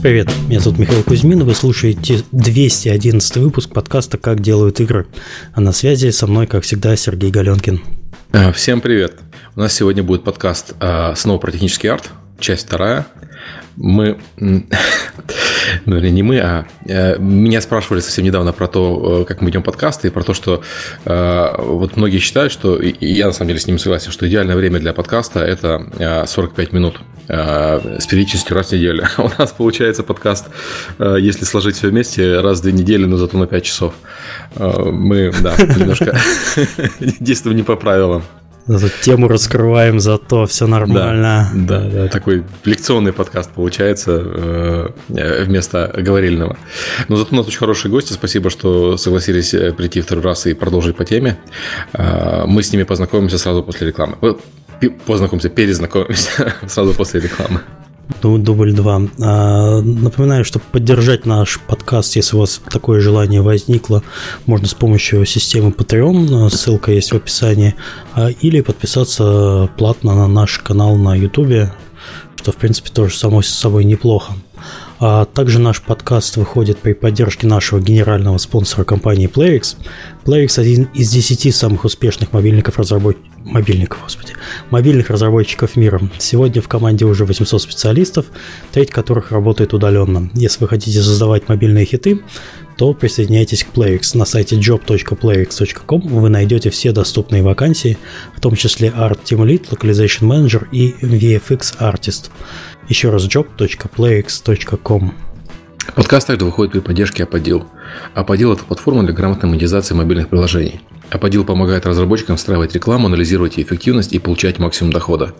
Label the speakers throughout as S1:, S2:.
S1: Привет, меня зовут Михаил Кузьмин, вы слушаете 211 выпуск подкаста «Как делают игры». А на связи со мной, как всегда, Сергей Галенкин.
S2: А, всем привет. У нас сегодня будет подкаст а, снова про технический арт, часть вторая мы, ну или не мы, а э, меня спрашивали совсем недавно про то, э, как мы ведем подкасты, и про то, что э, вот многие считают, что, и я на самом деле с ними согласен, что идеальное время для подкаста это 45 минут с периодичностью раз в неделю. У нас получается подкаст, если сложить все вместе, раз в две недели, но зато на 5 часов. Мы, да, немножко действуем не по правилам.
S1: Тему раскрываем, зато все нормально.
S2: Да, да, да такой лекционный подкаст получается э, вместо говорильного. Но зато у нас очень хорошие гости. Спасибо, что согласились э, прийти второй раз и продолжить по теме. Э, мы с ними познакомимся сразу после рекламы. Познакомимся, перезнакомимся сразу после рекламы.
S1: Дубль 2. А, напоминаю, что поддержать наш подкаст, если у вас такое желание возникло, можно с помощью системы Patreon, ссылка есть в описании, а, или подписаться платно на наш канал на YouTube, что, в принципе, тоже само собой неплохо. А также наш подкаст выходит при поддержке нашего генерального спонсора компании PlayX. PlayX один из 10 самых успешных мобильников разработчиков мобильников, господи, мобильных разработчиков мира. Сегодня в команде уже 800 специалистов, треть которых работает удаленно. Если вы хотите создавать мобильные хиты, то присоединяйтесь к PlayX. На сайте job.playx.com вы найдете все доступные вакансии, в том числе Art Team Lead, Localization Manager и VFX Artist. Еще раз job.playx.com.
S2: Подкаст также выходит при поддержке Apodil. Apodil – это платформа для грамотной монетизации мобильных приложений. Apodil помогает разработчикам встраивать рекламу, анализировать ее эффективность и получать максимум дохода.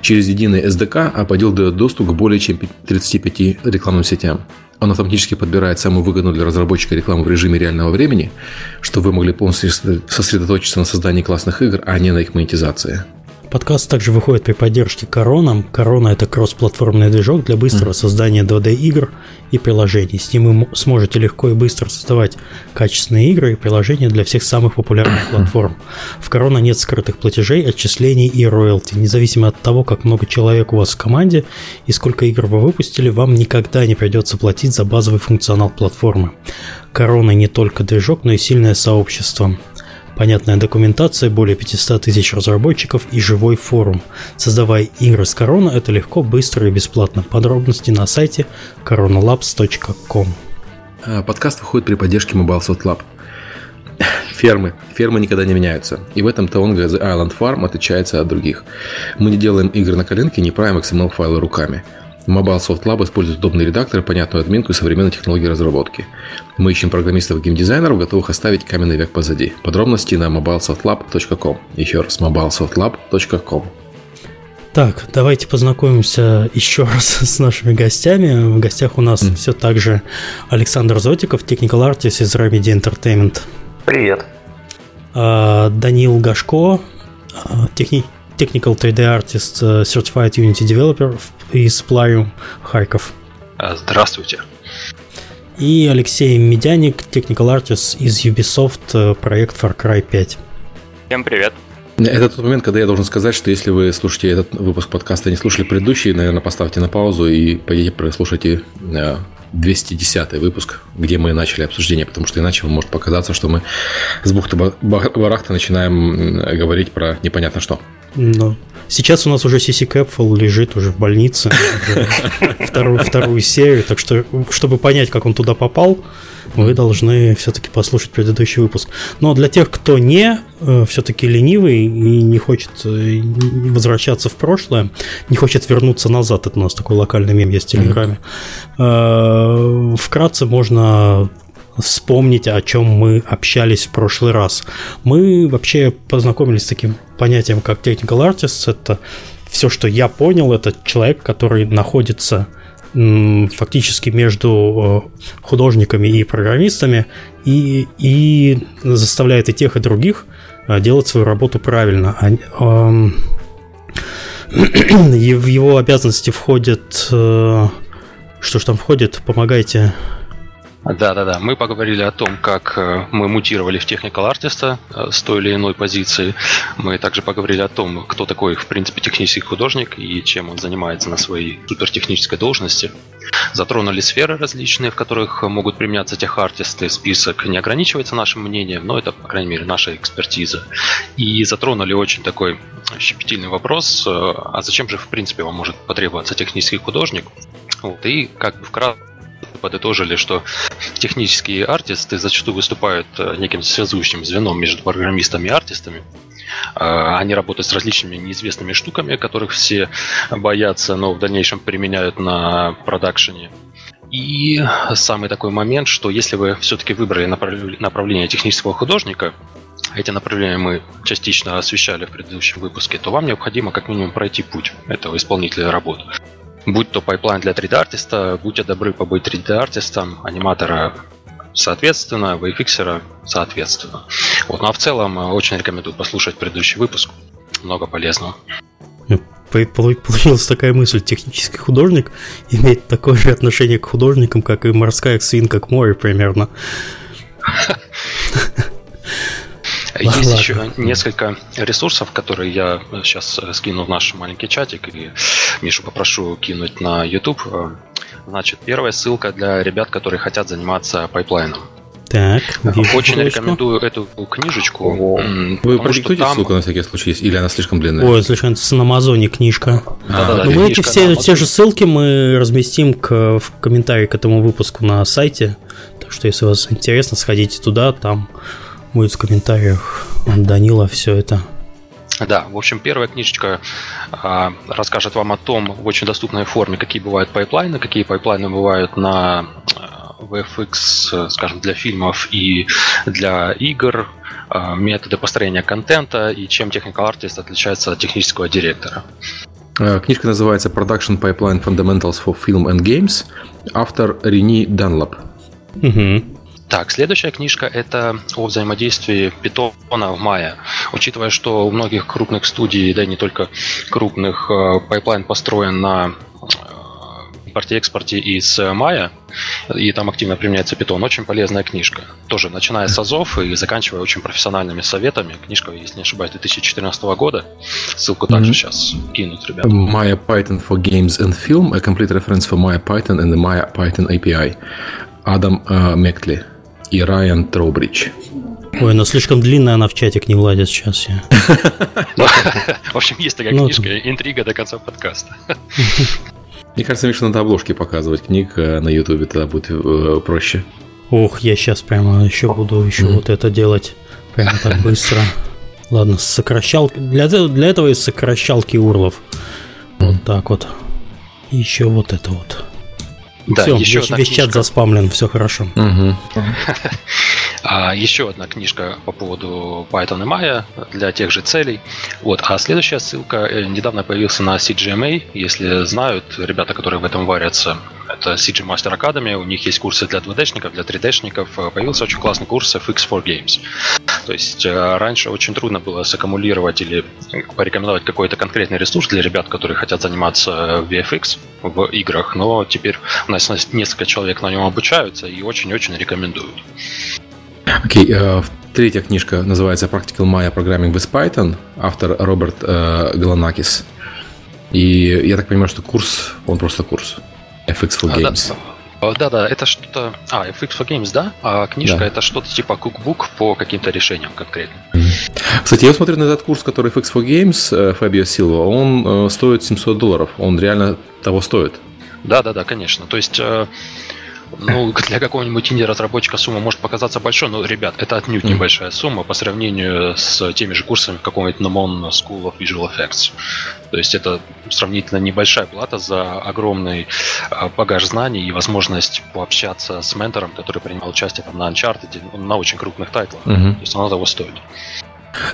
S2: Через единый SDK Apodil дает доступ к более чем 35 рекламным сетям. Он автоматически подбирает самую выгодную для разработчика рекламу в режиме реального времени, чтобы вы могли полностью сосредоточиться на создании классных игр, а не на их монетизации.
S1: Подкаст также выходит при поддержке Корона. Корона – это кроссплатформный движок для быстрого создания 2D-игр и приложений. С ним вы сможете легко и быстро создавать качественные игры и приложения для всех самых популярных платформ. В Корона нет скрытых платежей, отчислений и роялти. Независимо от того, как много человек у вас в команде и сколько игр вы выпустили, вам никогда не придется платить за базовый функционал платформы. Корона не только движок, но и сильное сообщество. Понятная документация, более 500 тысяч разработчиков и живой форум. Создавая игры с Корона, это легко, быстро и бесплатно. Подробности на сайте coronalabs.com.
S2: А, подкаст выходит при поддержке Mobile Soft Lab. Фермы. Фермы никогда не меняются. И в этом Taonga The Island Farm отличается от других. Мы не делаем игры на коленке, не правим XML-файлы руками – Mobile Soft Lab использует удобный редактор, понятную админку и современные технологии разработки. Мы ищем программистов и геймдизайнеров, готовых оставить каменный век позади. Подробности на mobilesoftlab.com. Еще раз, mobilesoftlab.com.
S1: Так, давайте познакомимся еще раз с нашими гостями. В гостях у нас mm. все так же Александр Зотиков, technical artist из Remedy Entertainment.
S3: Привет.
S1: А, Данил Гашко, а, техни Technical 3D Artist, э, Certified Unity Developer из Plarium Харьков.
S3: А, здравствуйте.
S1: И Алексей Медяник, Technical Artist из Ubisoft, э, проект Far Cry 5.
S3: Всем привет.
S2: Это тот момент, когда я должен сказать, что если вы слушаете этот выпуск подкаста и не слушали предыдущий, наверное, поставьте на паузу и пойдите прослушайте 210 э, выпуск, где мы начали обсуждение, потому что иначе может показаться, что мы с бухты-барахта начинаем говорить про непонятно что.
S1: Но сейчас у нас уже CC Capful лежит уже в больнице вторую, вторую серию, так что, чтобы понять, как он туда попал, вы должны все-таки послушать предыдущий выпуск. Но для тех, кто не э, все-таки ленивый и не хочет э, возвращаться в прошлое, не хочет вернуться назад, это у нас такой локальный мем есть в Телеграме, э, вкратце можно вспомнить, о чем мы общались в прошлый раз. Мы вообще познакомились с таким понятием, как technical artist. Это все, что я понял, это человек, который находится фактически между э, художниками и программистами и, и заставляет и тех, и других э, делать свою работу правильно. В его обязанности входит... Что ж там входит? Помогайте
S3: Да-да-да, мы поговорили о том, как э, мы мутировали в Technical Artist э, с той или иной позиции. Мы также поговорили о том, кто такой, в принципе, технический художник и чем он занимается на своей супертехнической должности. Затронули сферы различные, в которых могут применяться техартисты. Список не ограничивается нашим мнением, но это, по крайней мере, наша экспертиза. И затронули очень такой щепетильный вопрос, э, а зачем же, в принципе, вам может потребоваться технический художник? Вот, и как бы вкратце подытожили, что технические артисты зачастую выступают э, неким связующим звеном между программистами и артистами. Э, они работают с различными неизвестными штуками, которых все боятся, но в дальнейшем применяют на продакшене. И самый такой момент, что если вы все-таки выбрали направление технического художника, эти направления мы частично освещали в предыдущем выпуске, то вам необходимо как минимум пройти путь этого исполнителя работы. Будь то pipeline для 3D-артиста, будьте добры побыть 3D-артистом, аниматора соответственно, VFX соответственно. Вот. Ну а в целом э, очень рекомендую послушать предыдущий выпуск. Много полезного.
S1: Получилась такая мысль, технический художник имеет такое же отношение к художникам, как и морская свинка к морю примерно.
S3: Есть Ладно. еще несколько ресурсов, которые я сейчас э, скину в наш маленький чатик и Мишу попрошу кинуть на YouTube. Э, значит, первая ссылка для ребят, которые хотят заниматься pipeline ом.
S1: Так,
S3: Очень ссылочку. рекомендую эту книжечку.
S2: Вы продиктуете там... ссылку на всякий случай, или она слишком длинная?
S1: Ой, слушай, это на Амазоне книжка. Да-да-да. Ну, эти все, все же ссылки мы разместим к, в комментарии к этому выпуску на сайте. Так что, если вас интересно, сходите туда, там будет в комментариях от Данила все это.
S3: Да, в общем, первая книжечка э, расскажет вам о том в очень доступной форме, какие бывают pipeline ы, какие pipeline ы бывают на э, VFX, скажем, для фильмов и для игр, э, методы построения контента и чем Technical Artist отличается от технического директора.
S2: Книжка называется Production Pipeline Fundamentals for Film and Games. Автор Рени Данлап.
S3: Угу. Так, следующая книжка это о взаимодействии питона в Maya. Учитывая, что у многих крупных студий, да и не только крупных, pipeline построен на импорте-экспорте из Maya, и там активно применяется Python. Очень полезная книжка. Тоже начиная с азов и заканчивая очень профессиональными советами. Книжка, если не ошибаюсь, 2014 года. Ссылку также mm-hmm. сейчас кинут, ребята.
S2: Maya Python for Games and Film, a complete reference for Maya Python and the Maya Python API. Адам uh, Мектли и Райан Троубридж.
S1: Ой, но слишком длинная она в чатик не влазит сейчас. Я.
S3: В общем, есть такая ну, книжка, интрига до конца подкаста.
S2: Мне кажется, Миша, надо обложки показывать книг э, на Ютубе, тогда будет э, проще.
S1: Ох, я сейчас прямо еще буду еще вот это делать. Прямо так быстро. Ладно, сокращалки. Для, для этого есть сокращалки урлов. Вот так вот. еще вот это вот. Да, все, еще весь, весь чат заспамлен, все хорошо.
S3: Угу. А, еще одна книжка по поводу Python и Maya для тех же целей. Вот. А следующая ссылка э, недавно появился на CGMA. Если знают ребята, которые в этом варятся, это CG Master Academy. У них есть курсы для 2D-шников, для 3D-шников. Появился очень классный курс FX4 Games. То есть э, раньше очень трудно было саккумулировать или порекомендовать какой-то конкретный ресурс для ребят, которые хотят заниматься VFX в играх, но теперь у нас несколько человек на нем обучаются и очень-очень рекомендуют.
S2: Окей, okay, uh, третья книжка называется Practical Maya Programming with Python, автор Роберт uh, Галанакис. И я так понимаю, что курс, он просто курс. FX for Games.
S3: А, да, да, это что-то... А, FX for Games, да? А книжка да. это что-то типа кукбук по каким-то решениям конкретно.
S2: Кстати, я смотрю на этот курс, который FX for Games, Фабио Силва, он э, стоит 700 долларов. Он реально того стоит.
S3: Да, да, да, конечно. То есть э, ну, для какого-нибудь инди-разработчика сумма может показаться большой, но, ребят, это отнюдь небольшая сумма по сравнению с теми же курсами какого-нибудь Nomon School of Visual Effects. То есть это сравнительно небольшая плата за огромный а, багаж знаний и возможность пообщаться с ментором, который принимал участие там, на Uncharted, на очень крупных тайтлах. Mm-hmm. То есть оно того стоит.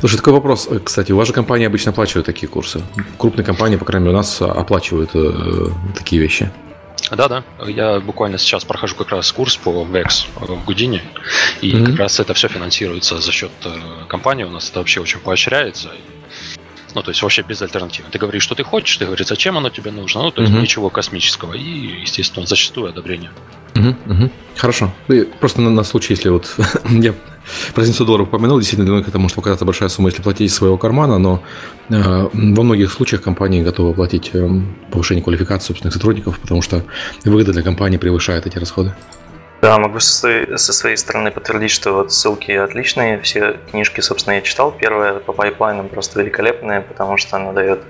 S2: Слушай, такой вопрос. Кстати, у вас же компании обычно оплачивают такие курсы. Крупные компании, по крайней мере, у нас оплачивают э, такие вещи.
S3: Да, да. Я буквально сейчас прохожу как раз курс по VEX в Гудине, и mm-hmm. как раз это все финансируется за счет э, компании. У нас это вообще очень поощряется. Ну, то есть вообще без альтернативы. Ты говоришь, что ты хочешь, ты говоришь, зачем оно тебе нужно. Ну, то есть угу. ничего космического. И, естественно, зачастую одобрение.
S2: Угу, угу. Хорошо. Просто на, на случай, если вот я про 700 долларов упомянул, действительно, для многих это может показаться большая сумма, если платить из своего кармана, но э, во многих случаях компании готовы платить э, повышение квалификации собственных сотрудников, потому что выгода для компании превышает эти расходы.
S4: Да, могу со своей, со своей стороны подтвердить, что вот ссылки отличные. Все книжки, собственно, я читал. Первая по пайплайнам просто великолепная, потому что она дает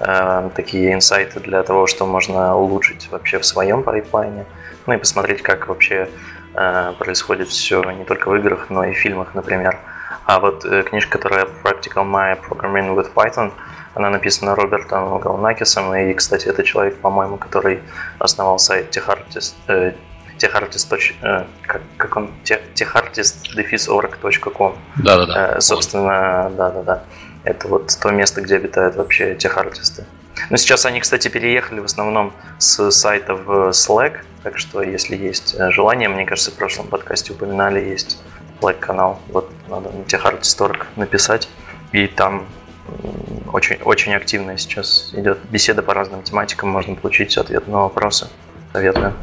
S4: э, такие инсайты для того, что можно улучшить вообще в своем пайплайне. Ну и посмотреть, как вообще э, происходит все не только в играх, но и в фильмах, например. А вот э, книжка, которая Practical My Programming with Python, она написана Робертом Галнакисом, и, кстати, это человек, по-моему, который основал сайт TechArtist, э, techartist. Э, как, как он? techartist-org.com.
S3: Да-да-да.
S4: Э, собственно, да-да-да. Это вот то место, где обитают вообще техартисты. Но сейчас они, кстати, переехали в основном с сайта в Slack, так что если есть э, желание, мне кажется, в прошлом подкасте упоминали, есть Slack-канал, вот надо на техартист.org написать, и там очень, очень активно сейчас идет беседа по разным тематикам, можно получить ответ на вопросы. Советую.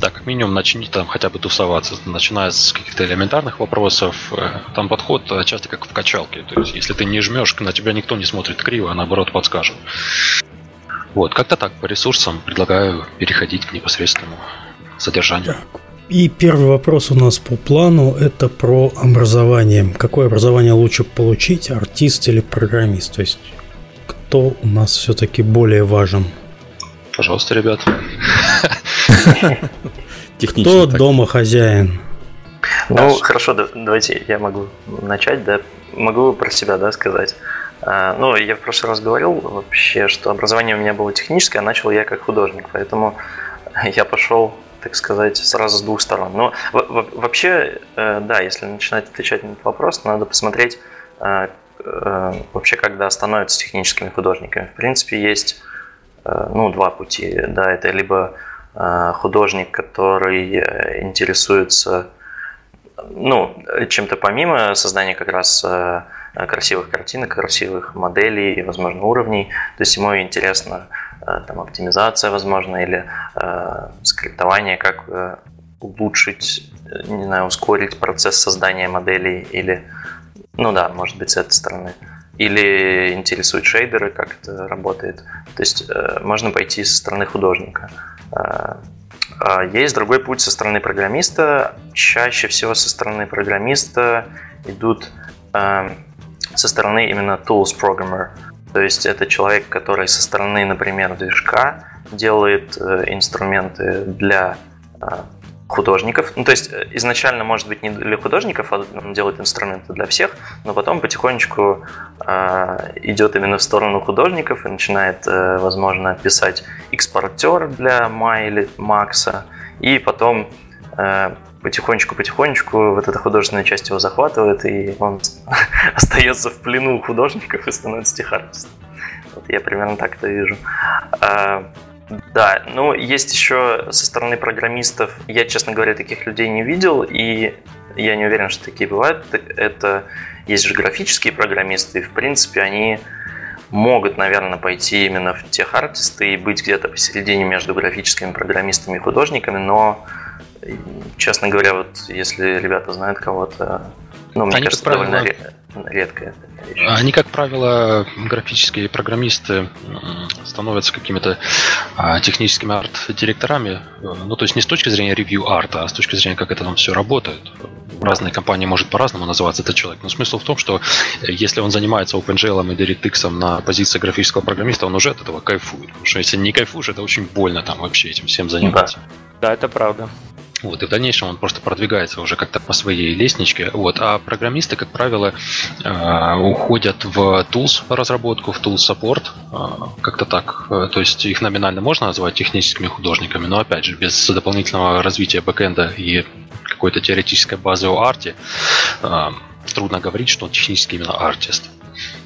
S3: Да, как минимум начни там хотя бы тусоваться, начиная с каких-то элементарных вопросов. Э, там подход э, часто как в качалке. То есть, если ты не жмешь, на тебя никто не смотрит криво, а наоборот подскажет. Вот, как-то так, по ресурсам предлагаю переходить к непосредственному содержанию. Так.
S1: И первый вопрос у нас по плану – это про образование. Какое образование лучше получить, артист или программист? То есть, кто у нас все-таки более важен?
S3: Пожалуйста, ребят.
S1: Кто дома хозяин?
S4: Ну, хорошо, давайте я могу начать, да. Могу про себя, да, сказать. А, ну, я в прошлый раз говорил вообще, что образование у меня было техническое, а начал я как художник, поэтому я пошел, так сказать, сразу с двух сторон. Но вообще, э, да, если начинать отвечать на этот вопрос, надо посмотреть э, э, вообще, когда становятся техническими художниками. В принципе, есть ну, два пути. Да, это либо художник, который интересуется ну, чем-то помимо создания как раз Э, красивых картинок, красивых моделей и, возможно, уровней. То есть ему интересно э, там, оптимизация, возможно, или э, скриптование, как э, улучшить, не знаю, ускорить процесс создания моделей или, ну да, может быть, с этой стороны. Или интересуют шейдеры, как это работает. То есть э, можно пойти со стороны художника. Э, а есть другой путь со стороны программиста. Чаще всего со стороны программиста идут со стороны именно tools programmer. То есть это человек, который со стороны, например, движка делает э, инструменты для художников. Ну, то есть э, изначально, может быть, не для художников, а он делает инструменты для всех, но потом потихонечку э, идет именно в сторону художников и начинает, э, возможно, писать экспортер для Май или Макса, и потом э, потихонечку-потихонечку вот эта художественная часть его захватывает, и он остается в плену художников и становится стихартистом. Вот я примерно так это вижу. Да, ну есть еще со стороны программистов, я, честно говоря, таких людей не видел, и я не уверен, что такие бывают. Это есть же графические программисты, и в принципе они могут, наверное, пойти именно в тех артисты и быть где-то посередине между графическими программистами и художниками, но честно говоря, вот если ребята знают кого-то, ну, мне Они, кажется, правило, довольно редкая
S3: вещь. Они, как правило, графические программисты становятся какими-то а, техническими арт-директорами. Ну, то есть не с точки зрения ревью арта, а с точки зрения, как это там все работает. Разные компании может по-разному называться этот человек. Но смысл в том, что если он занимается OpenGL и DirectX на позиции графического программиста, он уже от этого кайфует. Потому что если не кайфуешь, это очень больно там вообще этим всем заниматься.
S4: Да, да это правда.
S3: Вот, и в дальнейшем он просто продвигается уже как-то по своей лестничке. Вот, а программисты, как правило, э, уходят в tools разработку, в tools support, э, как-то так. Э, то есть их номинально можно назвать техническими художниками, но опять же, без дополнительного развития бэкэнда и какой-то теоретической базы о арте, трудно говорить, что он технический именно артист.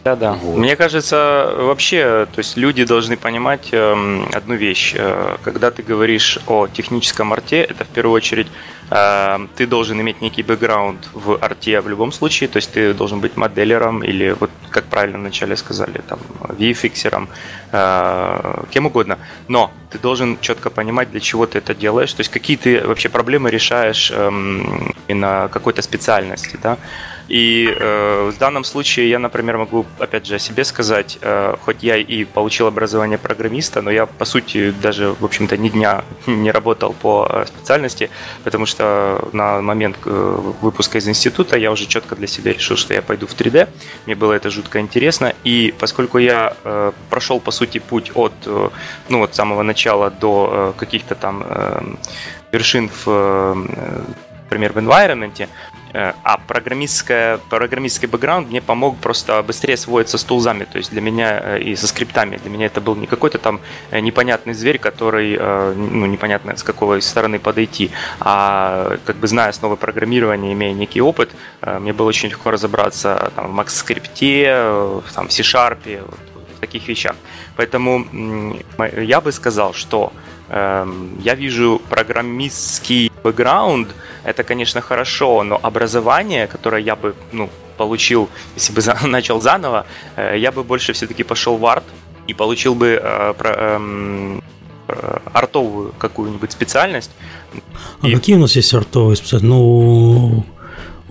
S5: Да, да. Вот. Мне кажется, вообще, то есть люди должны понимать э, одну вещь. Э, когда ты говоришь о техническом арте, это в первую очередь э, ты должен иметь некий бэкграунд в арте в любом случае, то есть ты должен быть моделером или, вот как правильно вначале сказали, там, VFXером, э, кем угодно. Но ты должен четко понимать, для чего ты это делаешь, то есть какие ты вообще проблемы решаешь э, именно какой-то специальности, да. И э, в данном случае я, например, могу, опять же, о себе сказать, э, хоть я и получил образование программиста, но я, по сути, даже, в общем-то, ни дня не работал по э, специальности, потому что на момент э, выпуска из института я уже четко для себя решил, что я пойду в 3D. Мне было это жутко интересно. И поскольку я э, прошел, по сути, путь от, э, ну, от самого начала до э, каких-то там э, вершин в, э, например, в environment, а программистская, программистский бэкграунд мне помог просто быстрее освоиться с тулзами, то есть для меня э, и со скриптами. Для меня это был не какой-то там э, непонятный зверь, который, ну, непонятно с какой стороны подойти, а как бы зная основы программирования, имея некий опыт, мне было очень легко разобраться там, в Max-скрипте, там, в C-Sharp, вот, в таких вещах. Поэтому я бы сказал, что я вижу программистский бэкграунд – это, конечно, хорошо, но образование, которое я бы ну, получил, если бы начал заново, э, я бы больше все-таки пошел в арт и получил бы э, эм, э, артовую какую-нибудь специальность.
S1: А и... какие у нас есть артовые специальности? Ну,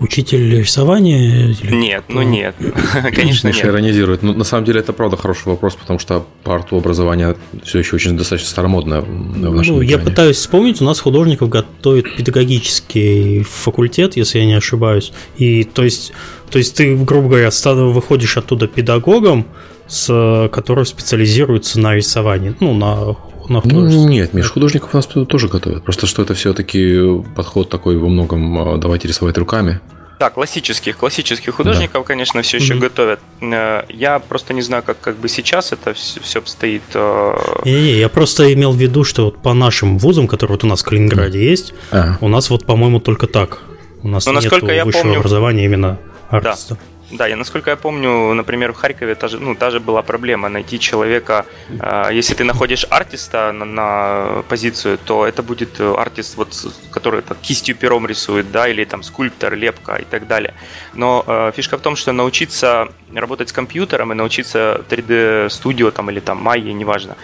S1: Учитель рисования?
S5: Или нет, ну нет. Конечно,
S2: нет. иронизирует. Но ну, на самом деле это правда хороший вопрос, потому что по арту образование все еще очень достаточно старомодное в нашем ну,
S1: Я пытаюсь вспомнить, у нас художников готовит педагогический факультет, если я не ошибаюсь. И то есть, то есть ты, грубо говоря, выходишь оттуда педагогом, с, который специализируется на рисовании, ну, на
S2: на ну, нет, Миш, художников у нас тоже готовят. Просто что это все-таки подход такой во многом а, давайте рисовать руками.
S5: Да, классических, классических художников, да. конечно, все еще mm-hmm. готовят. Э, я просто не знаю, как, как бы сейчас это все, все обстоит. Э,
S1: Не-не, я просто имел в виду, что вот по нашим вузам, которые вот у нас в Калининграде mm-hmm. есть, ага. у нас вот, по-моему, только так. У нас нет высшего я помню, образования именно артиста. Да.
S5: Да, я насколько я помню, например, в Харькове та же, ну, та же была проблема найти человека. Э, если ты находишь артиста на, на позицию, то это будет артист, вот, который так, кистью пером рисует, да, или там скульптор, лепка и так далее. Но э, фишка в том, что научиться работать с компьютером и научиться 3D студио там или там Майе, неважно,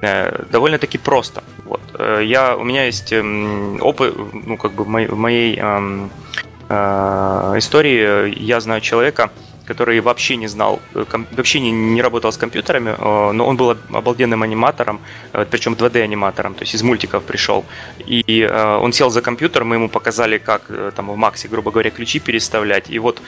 S5: э, довольно-таки просто. Вот. Э, я, у меня есть э, опыт, ну, как бы в моей э, Э, истории. Я знаю человека, который вообще не знал, э, вообще не, не работал с компьютерами, э, но он был обалденным аниматором, э, причем 2D-аниматором, то есть из мультиков пришел. И он сел за компьютер, мы ему показали, как там в Максе, грубо говоря, ключи переставлять. И вот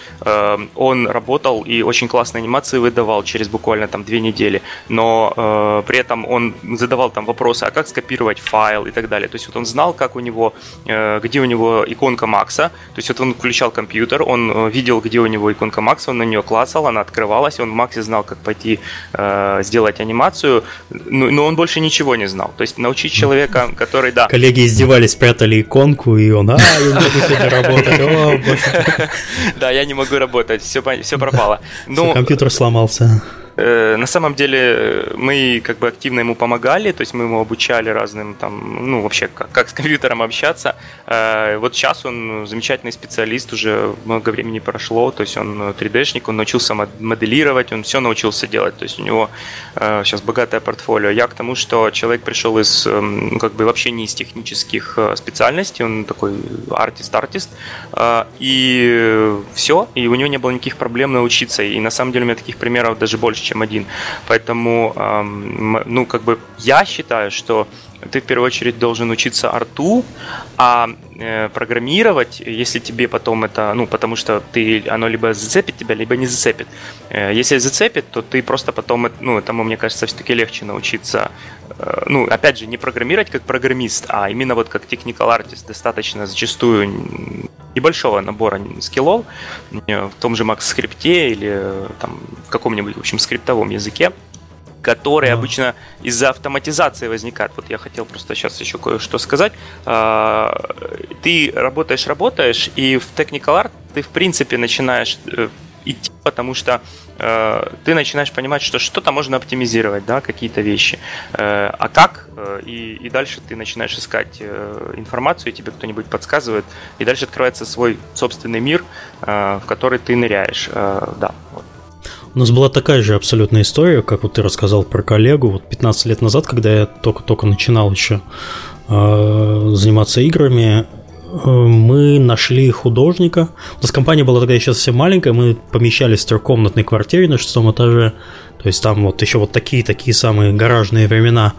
S5: он работал и очень классные анимации выдавал через буквально там две недели, но при этом он задавал там вопросы, а как скопировать файл и так далее. То есть вот он знал, как у него, где у него иконка Макса, то есть вот он включал компьютер, он видел, где у него иконка Макса, он нее клацал, она открывалась, он в Максе знал, как пойти э, сделать анимацию, но, но он больше ничего не знал. То есть научить человека, который, да...
S1: Коллеги издевались, спрятали иконку, и он, а, я не могу сегодня работать.
S5: Да, я не могу работать, все, все пропало.
S1: Ну, компьютер сломался.
S5: Э, на самом деле э, мы как бы активно ему помогали, то есть мы ему обучали разным там, ну вообще как, как с компьютером общаться. Э, вот сейчас он замечательный специалист, уже много времени прошло, то есть он 3D-шник, он научился моделировать, он все научился делать, то есть у него сейчас богатое портфолио. Я к тому, что человек пришел из, ну, как бы вообще не из технических специальностей, он такой артист-артист, и все, и у него не было никаких проблем научиться, и на самом деле у меня таких примеров даже больше, чем один. Поэтому, ну, как бы я считаю, что ты в первую очередь должен учиться арту, а э, программировать, если тебе потом это, ну, потому что ты, оно либо зацепит тебя, либо не зацепит. Э, если зацепит, то ты просто потом, ну, этому, мне кажется, все-таки легче научиться, э, ну, опять же, не программировать как программист, а именно вот как technical artist, достаточно зачастую небольшого набора скиллов в том же Max скрипте или там в каком-нибудь, в общем, скриптовом языке, которые mm обычно из-за автоматизации возникают. Вот я хотел просто сейчас еще кое-что сказать. Ты работаешь, работаешь, и в Technical Art ты, в принципе, начинаешь э, идти, потому что э, ты начинаешь понимать, что что-то можно оптимизировать, да, какие-то вещи. Э, а как? Э, и, и дальше ты начинаешь искать э, информацию, и тебе кто-нибудь подсказывает, и дальше открывается свой собственный мир, э, в который ты ныряешь. Э, да.
S1: У нас была такая же абсолютная история, как вот ты рассказал про коллегу. Вот 15 лет назад, когда я только-только начинал еще э, заниматься играми, э, мы нашли художника. У нас компания была тогда еще совсем маленькая, мы помещались в трехкомнатной квартире на шестом этаже. То есть там вот еще вот такие-такие самые гаражные времена.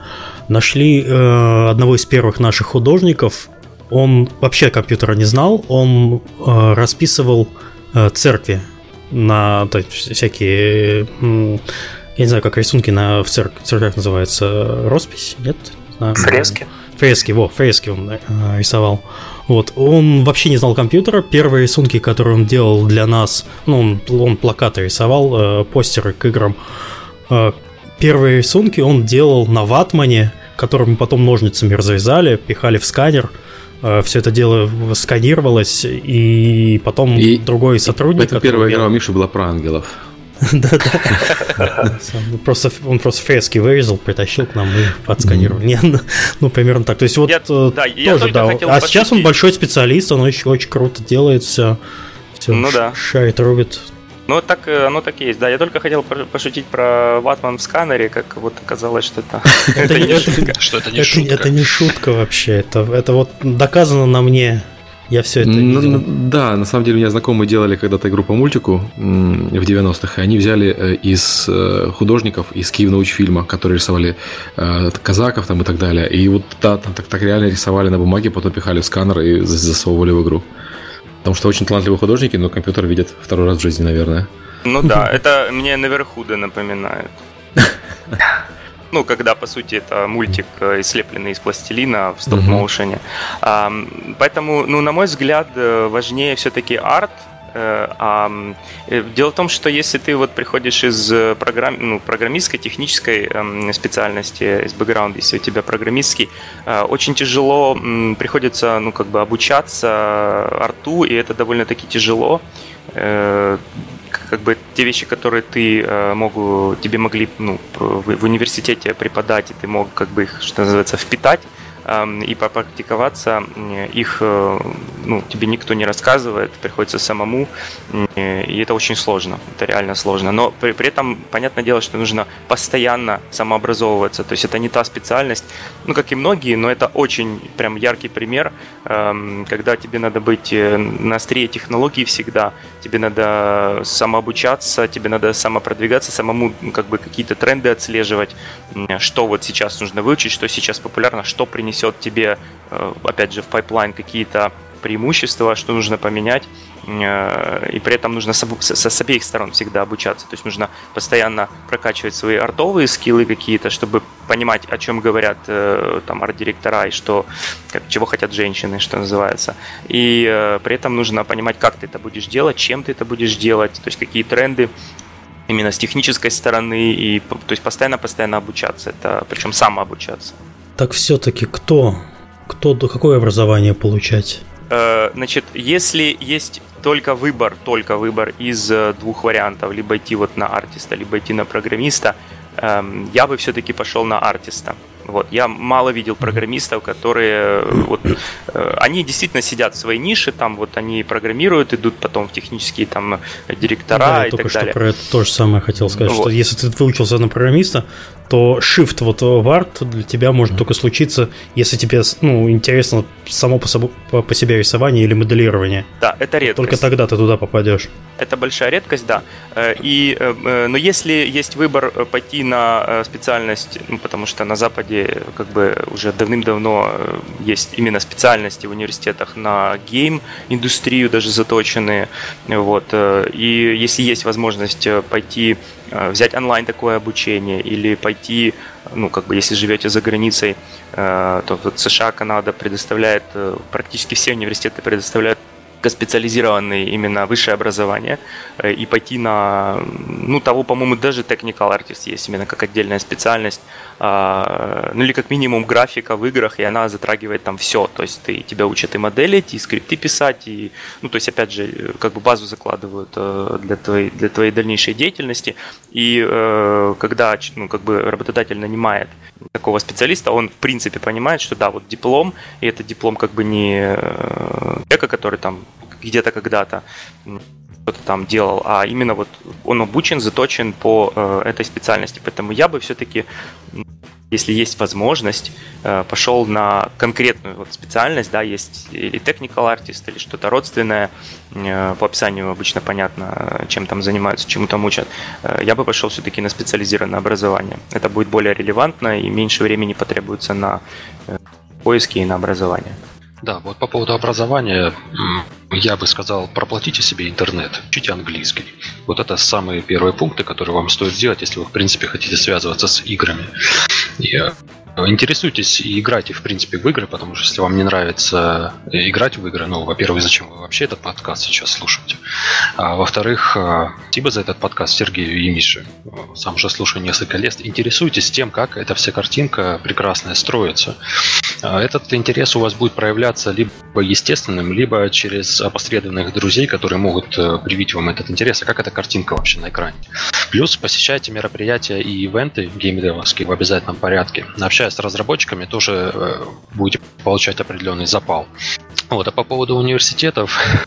S1: Нашли э, одного из первых наших художников. Он вообще компьютера не знал, он э, расписывал э, церкви на то есть, всякие, я не знаю, как рисунки на, в церк, церквях называется, роспись, нет?
S4: Не фрески.
S1: Фрески, во, фрески он э, рисовал. Вот, он вообще не знал компьютера. Первые рисунки, которые он делал для нас, ну, он, он плакаты рисовал, э, постеры к играм. Э, первые рисунки он делал на ватмане, который мы потом ножницами разрезали, пихали в сканер. Э, все это дело сканировалось, и потом и другой сотрудник...
S2: Это первая игра у Миши была про ангелов.
S1: Да-да. Просто он просто фрески вырезал, притащил к нам и подсканировал. Не, ну примерно так. То есть вот э, тоже да. А сейчас он большой специалист, он очень очень круто делает все. Все ну да. шарит, рубит.
S5: Ну, так, э, оно так и есть. Да, я только хотел пошутить про ватман в сканере, как вот оказалось, что это,
S1: это не шутка. Что это не шутка. Это не шутка вообще. Это, это вот доказано на мне. Я все это
S2: ну, видел. Да, на самом деле у меня знакомые делали когда-то игру по мультику в 90-х, и они взяли э, из э, художников из Киев-научфильма, которые рисовали казаков там и так далее. И вот да, там так, так реально рисовали на бумаге, потом пихали в сканер и засовывали в игру. Потому что очень талантливые художники, но компьютер видят второй раз в жизни, наверное.
S5: Ну да, это мне Неверхуда напоминает. Ну, когда, по сути, это мультик, э, слепленный из пластилина в стоп-моушене. Поэтому, ну, на мой взгляд, э, важнее все-таки арт, а, дело в том, что если ты вот приходишь из программ, ну, программистской, технической специальности, из бэкграунда, если у тебя программистский, очень тяжело приходится, ну, как бы обучаться арту, и это довольно-таки тяжело как бы те вещи, которые ты могу, тебе могли ну, в университете преподать, и ты мог как бы их, что называется, впитать, и попрактиковаться их э, ну, тебе никто не рассказывает, приходится самому, и это очень сложно, это реально сложно. Но при, при этом, понятное дело, что нужно постоянно самообразовываться, то есть это не та специальность, ну, как и многие, но это очень прям яркий пример, когда тебе надо быть э, на острие технологий всегда, тебе надо самообучаться, тебе надо самопродвигаться, самому ну, как бы какие-то тренды отслеживать, что вот сейчас нужно выучить, что сейчас популярно, что принесет несет тебе, э, опять же, в pipeline какие-то преимущества, что нужно поменять, э, и при этом нужно с, с, с обеих сторон всегда обучаться. То есть нужно постоянно прокачивать свои артовые скиллы какие-то, чтобы понимать, о чем говорят э, там арт-директора и что, как, чего хотят женщины, что называется. И при этом нужно понимать, как ты это будешь делать, чем ты это будешь делать, то есть какие тренды именно с технической стороны, и то есть постоянно-постоянно обучаться, это причем самообучаться.
S1: Так все-таки кто? Кто, какое образование получать?
S5: Э, значит, если есть только выбор, только выбор из э, двух вариантов, либо идти вот на артиста, либо идти на программиста, эм, я бы все-таки пошел на артиста. Вот. Я мало видел программистов, которые э, вот, они действительно сидят в своей нише, там вот они программируют, идут потом в технические там директора да,
S1: и
S5: только
S1: так
S5: что
S1: далее. про это то же самое хотел сказать, вот. что если ты выучился на программиста, то shift вот в арт для тебя может mm-hmm. только случиться, если тебе ну, интересно само по, собой, по, по себе рисование или моделирование.
S5: Да, это редкость.
S1: Только тогда ты туда попадешь.
S5: Это большая редкость, да. Э, и, но если есть выбор пойти на специальность, ну, потому что на Западе как бы уже давным-давно э, есть именно специальности в университетах на гейм-индустрию даже заточенные. Вот. Э, и если есть возможность э, пойти взять онлайн такое обучение или пойти, ну, как бы, если живете за границей, то вот США, Канада предоставляет, практически все университеты предоставляют узкоспециализированный именно высшее образование э, и пойти на, ну, того, по-моему, даже technical artist есть именно как отдельная специальность, ну или как минимум графика в играх, и она затрагивает там все, то есть ты, тебя учат и моделить, и скрипты писать, и, ну, то есть, опять же, как бы базу закладывают э, для твоей, для твоей дальнейшей деятельности, и э, когда, ну, как бы работодатель нанимает такого специалиста, он, в принципе, понимает, что да, вот диплом, и это диплом как бы не человека, который там где-то когда-то что-то там делал, а именно вот он обучен, заточен по э, этой специальности. Поэтому я бы все-таки, если есть возможность, э, пошел на конкретную вот специальность, да, есть или technical artist, или что-то родственное, э, по описанию обычно понятно, чем там занимаются, чему там учат. Э, я бы пошел все-таки на специализированное образование. Это будет более релевантно и меньше времени потребуется на э, поиски и на образование.
S3: Да, вот по поводу образования я бы сказал, проплатите себе интернет, учите английский. Вот это самые первые пункты, которые вам стоит сделать, если вы, в принципе, хотите связываться с играми. И Интересуйтесь и играйте, в принципе, в игры, потому что если вам не нравится играть в игры, ну, во-первых, зачем вы вообще этот подкаст сейчас слушаете? А во-вторых, а, спасибо за этот подкаст Сергею и Мише. Сам уже слушаю несколько лет. Интересуйтесь тем, как эта вся картинка прекрасная строится. А, этот интерес у вас будет проявляться либо естественным, либо через опосредованных друзей, которые могут э, привить вам этот интерес, а как эта картинка вообще на экране. Плюс посещайте мероприятия и ивенты геймдевовские в обязательном порядке. Общаясь с разработчиками, тоже э, будете получать определенный запал. Вот, а по поводу университетов,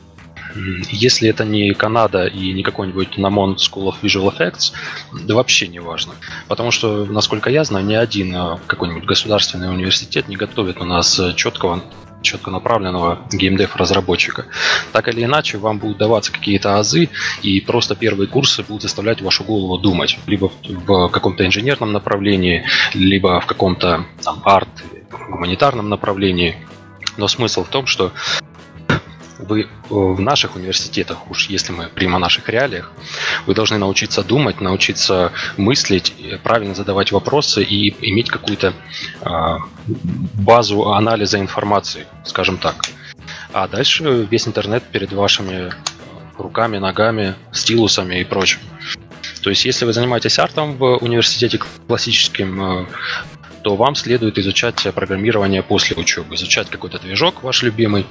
S3: если это не Канада и не какой-нибудь Namon School of Visual Effects, да вообще не важно. Потому что, насколько я знаю, ни один э, какой-нибудь государственный университет не готовит у нас четкого четко направленного геймдев-разработчика. Так или иначе, вам будут даваться какие-то азы, и просто первые курсы будут заставлять вашу голову думать. Либо в каком-то инженерном направлении, либо в каком-то арт, гуманитарном направлении. Но смысл в том, что вы в наших университетах, уж если мы прямо о наших реалиях, вы должны научиться думать, научиться мыслить, правильно задавать вопросы и иметь какую-то э, базу анализа информации, скажем так. А дальше весь интернет перед вашими руками, ногами, стилусами и прочим. То есть, если вы занимаетесь артом в университете классическим, а, то вам следует изучать программирование после учебы, изучать какой-то движок ваш любимый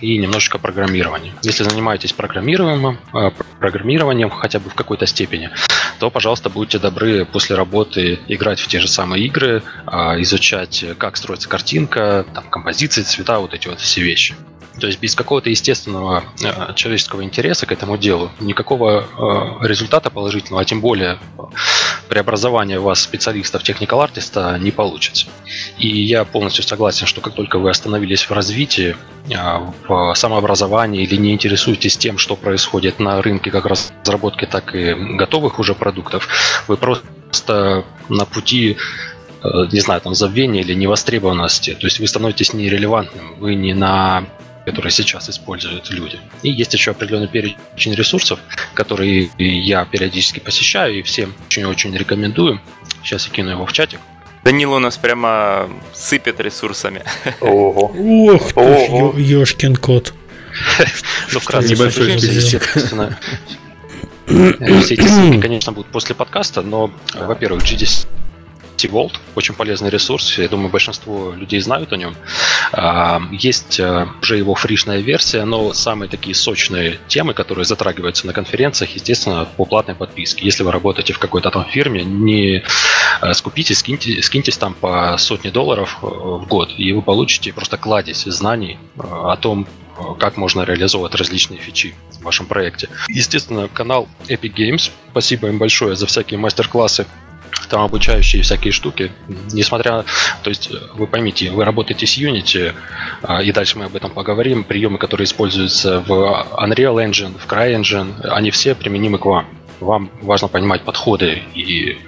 S3: и немножечко программирования. Если занимаетесь программированием, э, программированием хотя бы в какой-то степени, то, пожалуйста, будьте добры после работы играть в те же самые игры, а, изучать, как строится картинка, там, композиции, цвета, вот эти вот все вещи. То есть без какого-то естественного э, человеческого интереса к этому делу никакого э, результата положительного, а тем более преобразования вас специалистов техникал артиста не получится. И я полностью согласен, что как только вы остановились в развитии, э, в самообразовании или не интересуетесь тем, что происходит на рынке как разработки, так и готовых уже продуктов, вы просто на пути э, не знаю, там, забвения или невостребованности. То есть вы становитесь нерелевантным, вы не на которые сейчас используют люди. И есть еще определенный перечень ресурсов, которые я периодически посещаю и всем очень-очень рекомендую. Сейчас я кину его в чатик.
S5: Данил у нас прямо сыпет ресурсами.
S1: Ого. Ох ты, ёшкин кот.
S3: Ну, вкратце, небольшой. Все эти ссылки, конечно, будут после подкаста, но, во-первых, GDC T-Vault, очень полезный ресурс, я думаю, большинство людей знают о нем. А, есть э, уже его фришная версия, но самые такие сочные темы, которые затрагиваются на конференциях, естественно, по платной подписке. Если вы работаете в какой-то там фирме, не э, скупитесь, скиньте, скиньтесь там по сотне долларов э, в год, и вы получите просто кладезь знаний о том, как можно реализовывать различные фичи в вашем проекте. Естественно, канал Epic Games. Спасибо им большое за всякие мастер-классы там обучающие всякие штуки. Несмотря, то есть вы поймите, вы работаете с Unity, а, и дальше мы об этом поговорим, приемы, которые используются в Unreal Engine, в CryEngine, они все применимы к вам. Вам важно понимать подходы и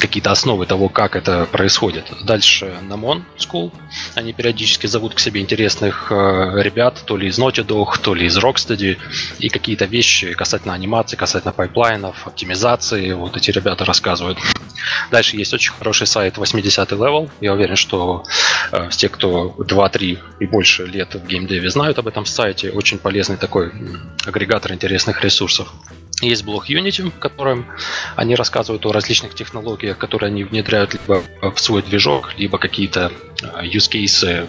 S3: какие-то основы того, как это происходит. Дальше Gnomon School. Они периодически зовут к себе интересных э, ребят, то ли из Naughty Dog, то ли из Rocksteady, и какие-то вещи касательно анимации, касательно пайплайнов, оптимизации, вот эти ребята рассказывают. Дальше есть очень хороший сайт 80 level. Я уверен, что э, те, кто 2-3 и больше лет в геймдеве знают об этом сайте, очень полезный такой агрегатор интересных ресурсов. Есть блог Unity, в котором они рассказывают о различных технологиях, которые они внедряют либо в свой движок, либо какие-то э, use cases э,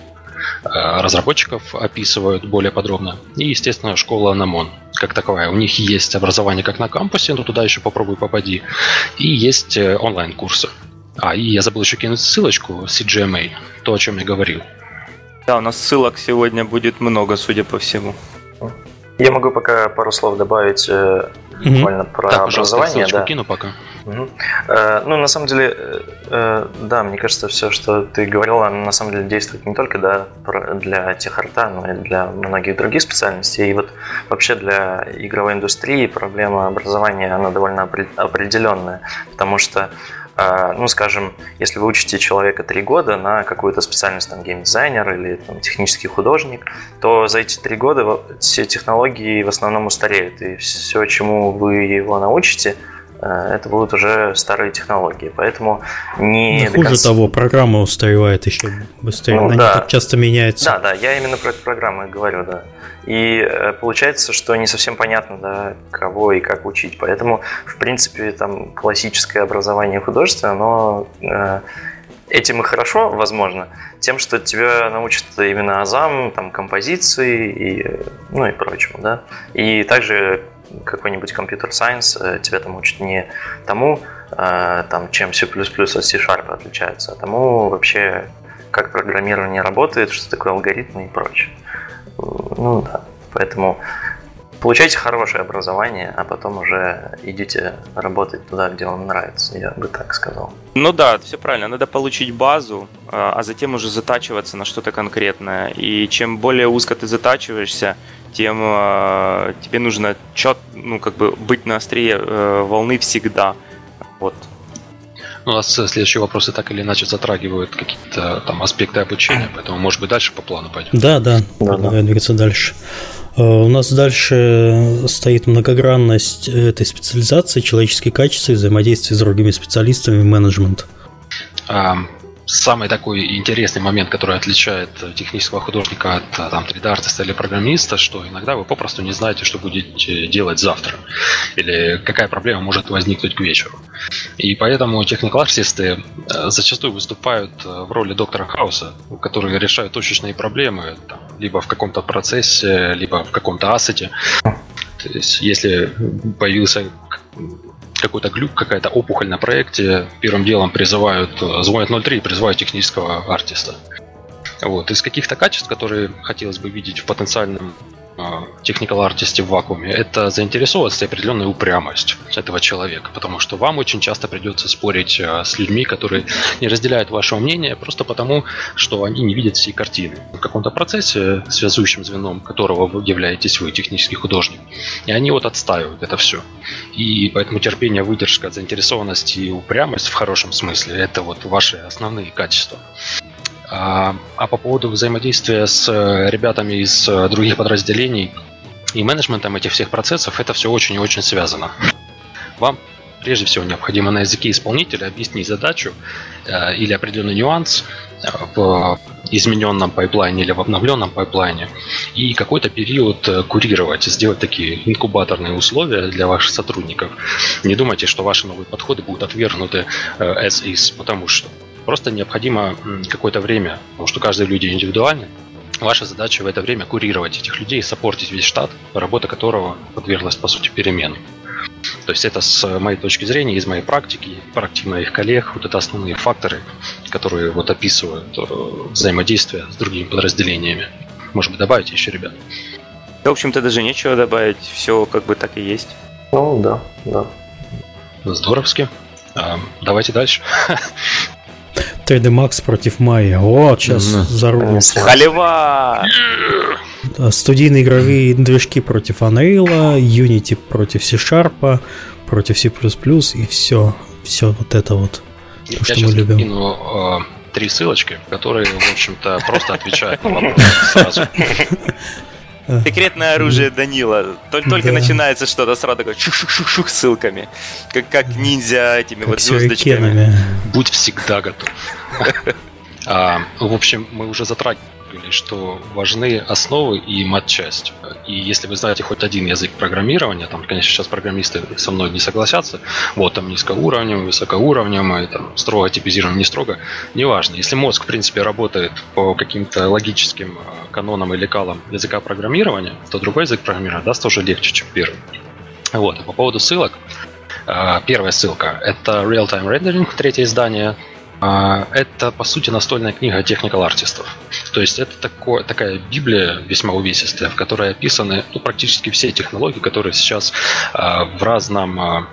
S3: разработчиков описывают более подробно. И, естественно, школа Намон как таковая. У них есть образование как на кампусе, но туда еще попробуй попади. И есть э, онлайн-курсы. А, и я забыл еще кинуть ссылочку CGMA, то, о чем я говорил.
S5: Да, у нас ссылок сегодня будет много, судя по всему.
S4: Я могу пока пару слов добавить буквально mm-hmm. про
S3: так,
S4: образование.
S3: Да, кину пока.
S4: Угу. Э, ну, на самом деле, э, э, да, мне кажется, все, что ты говорила, на самом деле действует не только да, для техарта, но и для многих других специальностей. И вот вообще для игровой индустрии проблема образования, она довольно определенная, потому что ну, скажем, если вы учите человека три года на какую-то специальность, там, геймдизайнер или там, технический художник, то за эти три года все технологии в основном устареют, и все, чему вы его научите, это будут уже старые технологии, поэтому не...
S1: Да хуже конца... того, программа устаревает еще быстрее, ну, она да. не так часто меняется.
S4: Да, да, я именно про эту программу говорю, да. И э, получается, что не совсем понятно, да, кого и как учить. Поэтому, в принципе, там классическое образование художества, оно э, этим и хорошо, возможно, тем, что тебя научат именно азам, там, композиции и, ну и прочему, да. И также какой-нибудь компьютер сайенс э, тебя там учат не тому, там, чем C++ от C-Sharp отличается, а тому вообще, как программирование работает, что такое алгоритмы и прочее. Ну да, поэтому получайте хорошее образование, а потом уже идите работать туда, где вам нравится, я бы так сказал.
S5: Ну да, все правильно. Надо получить базу, а, а затем уже затачиваться на что-то конкретное. И чем более узко ты затачиваешься, тем а, тебе нужно чет, ну, как бы быть на острие э, волны всегда. Вот.
S3: Ну, у нас следующие вопросы так или иначе затрагивают какие-то там аспекты обучения, поэтому, может быть, дальше по плану пойдем.
S1: Да, да, да, да. двигаться дальше. Э, у нас дальше стоит многогранность этой специализации, человеческие качества и взаимодействие с другими специалистами менеджмент
S3: самый такой интересный момент, который отличает технического художника от там, 3D-артиста или программиста, что иногда вы попросту не знаете, что будете делать завтра, или какая проблема может возникнуть к вечеру. И поэтому техникал-артисты э, зачастую выступают э, в роли доктора Хауса, которые решают точечные проблемы, там, либо в каком-то процессе, либо в каком-то ассете. То есть, если появился какой-то глюк, какая-то опухоль на проекте, первым делом призывают, э, звонят 03 и призывают технического артиста. Вот. Из каких-то качеств, которые хотелось бы видеть в потенциальном technical артисте в вакууме, это заинтересованность и определенная упрямость этого человека, потому что вам очень часто придется спорить а, с людьми, которые не разделяют вашего мнения, просто потому, что они не видят всей картины. В каком-то процессе, связующим звеном которого вы являетесь вы, технический художник, и они вот отстаивают это все. И поэтому терпение, выдержка, заинтересованность и упрямость в хорошем смысле – это вот ваши основные качества. А, а по поводу взаимодействия с э, ребятами из э, других подразделений и менеджментом этих всех процессов, это все очень и очень связано. Вам прежде всего необходимо на языке исполнителя объяснить задачу э, или определенный нюанс в измененном пайплайне или в обновленном пайплайне и какой-то период курировать, сделать такие инкубаторные условия для ваших сотрудников. Не думайте, что ваши новые подходы будут отвергнуты э, as is, потому что Просто необходимо какое-то время, потому что каждый люди индивидуальны. Ваша задача в это время курировать этих людей, саппортить весь штат, работа которого подверглась, по сути, переменам. То есть это с моей точки зрения, из моей практики, практики моих коллег, вот это основные факторы, которые вот описывают э, взаимодействие с другими подразделениями. Может быть, добавить еще, ребят?
S5: В общем-то, даже нечего добавить, все как бы так и есть.
S4: Ну, да, да.
S3: Здоровски. А, давайте дальше.
S1: 3D Max против Майя. О, сейчас mm-hmm. зарубимся.
S5: Халева!
S1: Студийные игровые движки против Unreal, Unity против C-Sharp, против C++ и все. все вот это вот,
S3: то, Я что мы любим. Кину, э, три ссылочки, которые, в общем-то, просто отвечают на вопрос сразу.
S5: Секретное оружие Данила. Только, только начинается что-то, сразу такое шух-шух-шух ссылками. Как, как ниндзя этими как вот звездочками.
S3: Будь всегда готов. А, в общем, мы уже затрагивали что важны основы и матчасть. И если вы знаете хоть один язык программирования, там, конечно, сейчас программисты со мной не согласятся, вот там низкоуровневый, высокоуровневый, там, строго типизирован, не строго, неважно. Если мозг, в принципе, работает по каким-то логическим э, канонам или калам языка программирования, то другой язык программирования даст тоже легче, чем первый. Вот, а по поводу ссылок, э, Первая ссылка – это Real-Time Rendering, третье издание. А, это, по сути, настольная книга техникал артистов. То есть это такое, такая библия весьма увесистая, в которой описаны ну, практически все технологии, которые сейчас а, в разном а,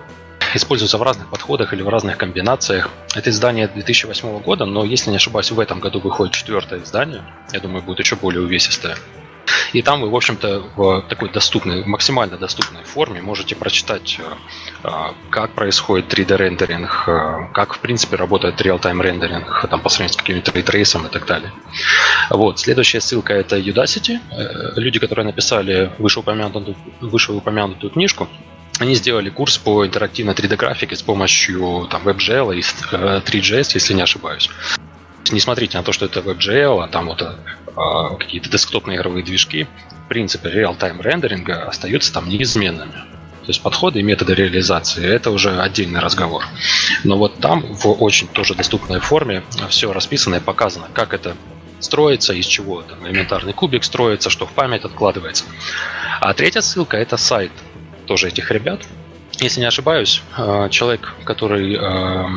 S3: используются в разных подходах или в разных комбинациях. Это издание 2008 года, но, если не ошибаюсь, в этом году выходит четвертое издание. Я думаю, будет еще более увесистое. И там вы, в общем-то, в такой доступной, максимально доступной форме можете прочитать, э, э, как происходит 3D-рендеринг, э, как, в принципе, работает real-time рендеринг, там, по сравнению с каким-то рейтрейсом и так далее. Вот. Следующая ссылка – это Udacity. Люди, которые написали вышеупомянутую, вышеупомянутую книжку, они сделали курс по интерактивной 3D-графике с помощью там, WebGL и 3GS, если не ошибаюсь. Не смотрите на то, что это WebGL, а там вот какие-то десктопные игровые движки, в принципе, реал-тайм рендеринга остаются там неизменными. То есть подходы и методы реализации – это уже отдельный разговор. Но вот там в очень тоже доступной форме все расписано и показано, как это строится, из чего там элементарный кубик строится, что в память откладывается. А третья ссылка – это сайт тоже этих ребят. Если не ошибаюсь, а, человек, который а,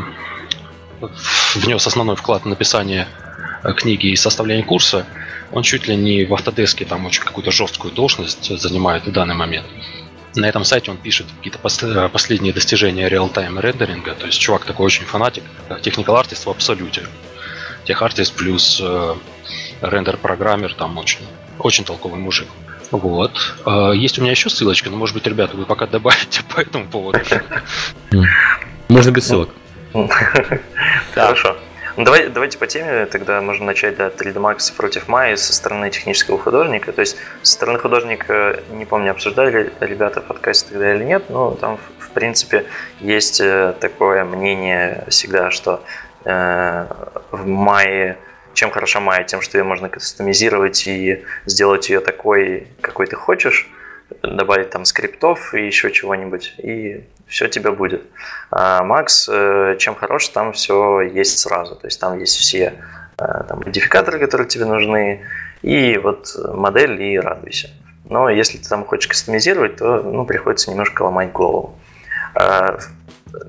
S3: внес основной вклад в написание книги и составление курса, он чуть ли не в Autodesk там очень какую-то жесткую должность занимает в данный момент. На этом сайте он пишет какие-то э, последние достижения реал-тайм рендеринга. То есть чувак такой очень фанатик. Technical Artist в абсолюте. Тех артист плюс э, рендер-программер там очень, очень толковый мужик. Вот. Э, есть у меня еще ссылочка, но может быть, ребята, вы пока добавите по этому поводу.
S2: Можно без ссылок.
S4: Хорошо. Ну, давай, давайте по теме тогда можно начать, да, 3D Max против Майи со стороны технического художника. То есть со стороны художника, не помню, обсуждали ребята в подкасте тогда или нет, но там, в принципе, есть э, такое мнение всегда, что э, в Майе чем хороша Майя? Тем, что ее можно кастомизировать и сделать ее такой, какой ты хочешь добавить там скриптов и еще чего-нибудь, и все тебе будет. А Макс, э, чем хорош, там все есть сразу. То есть там есть все э, там, модификаторы, которые тебе нужны, и вот модель, и радуйся. Но если ты там хочешь кастомизировать, то ну, приходится немножко ломать голову.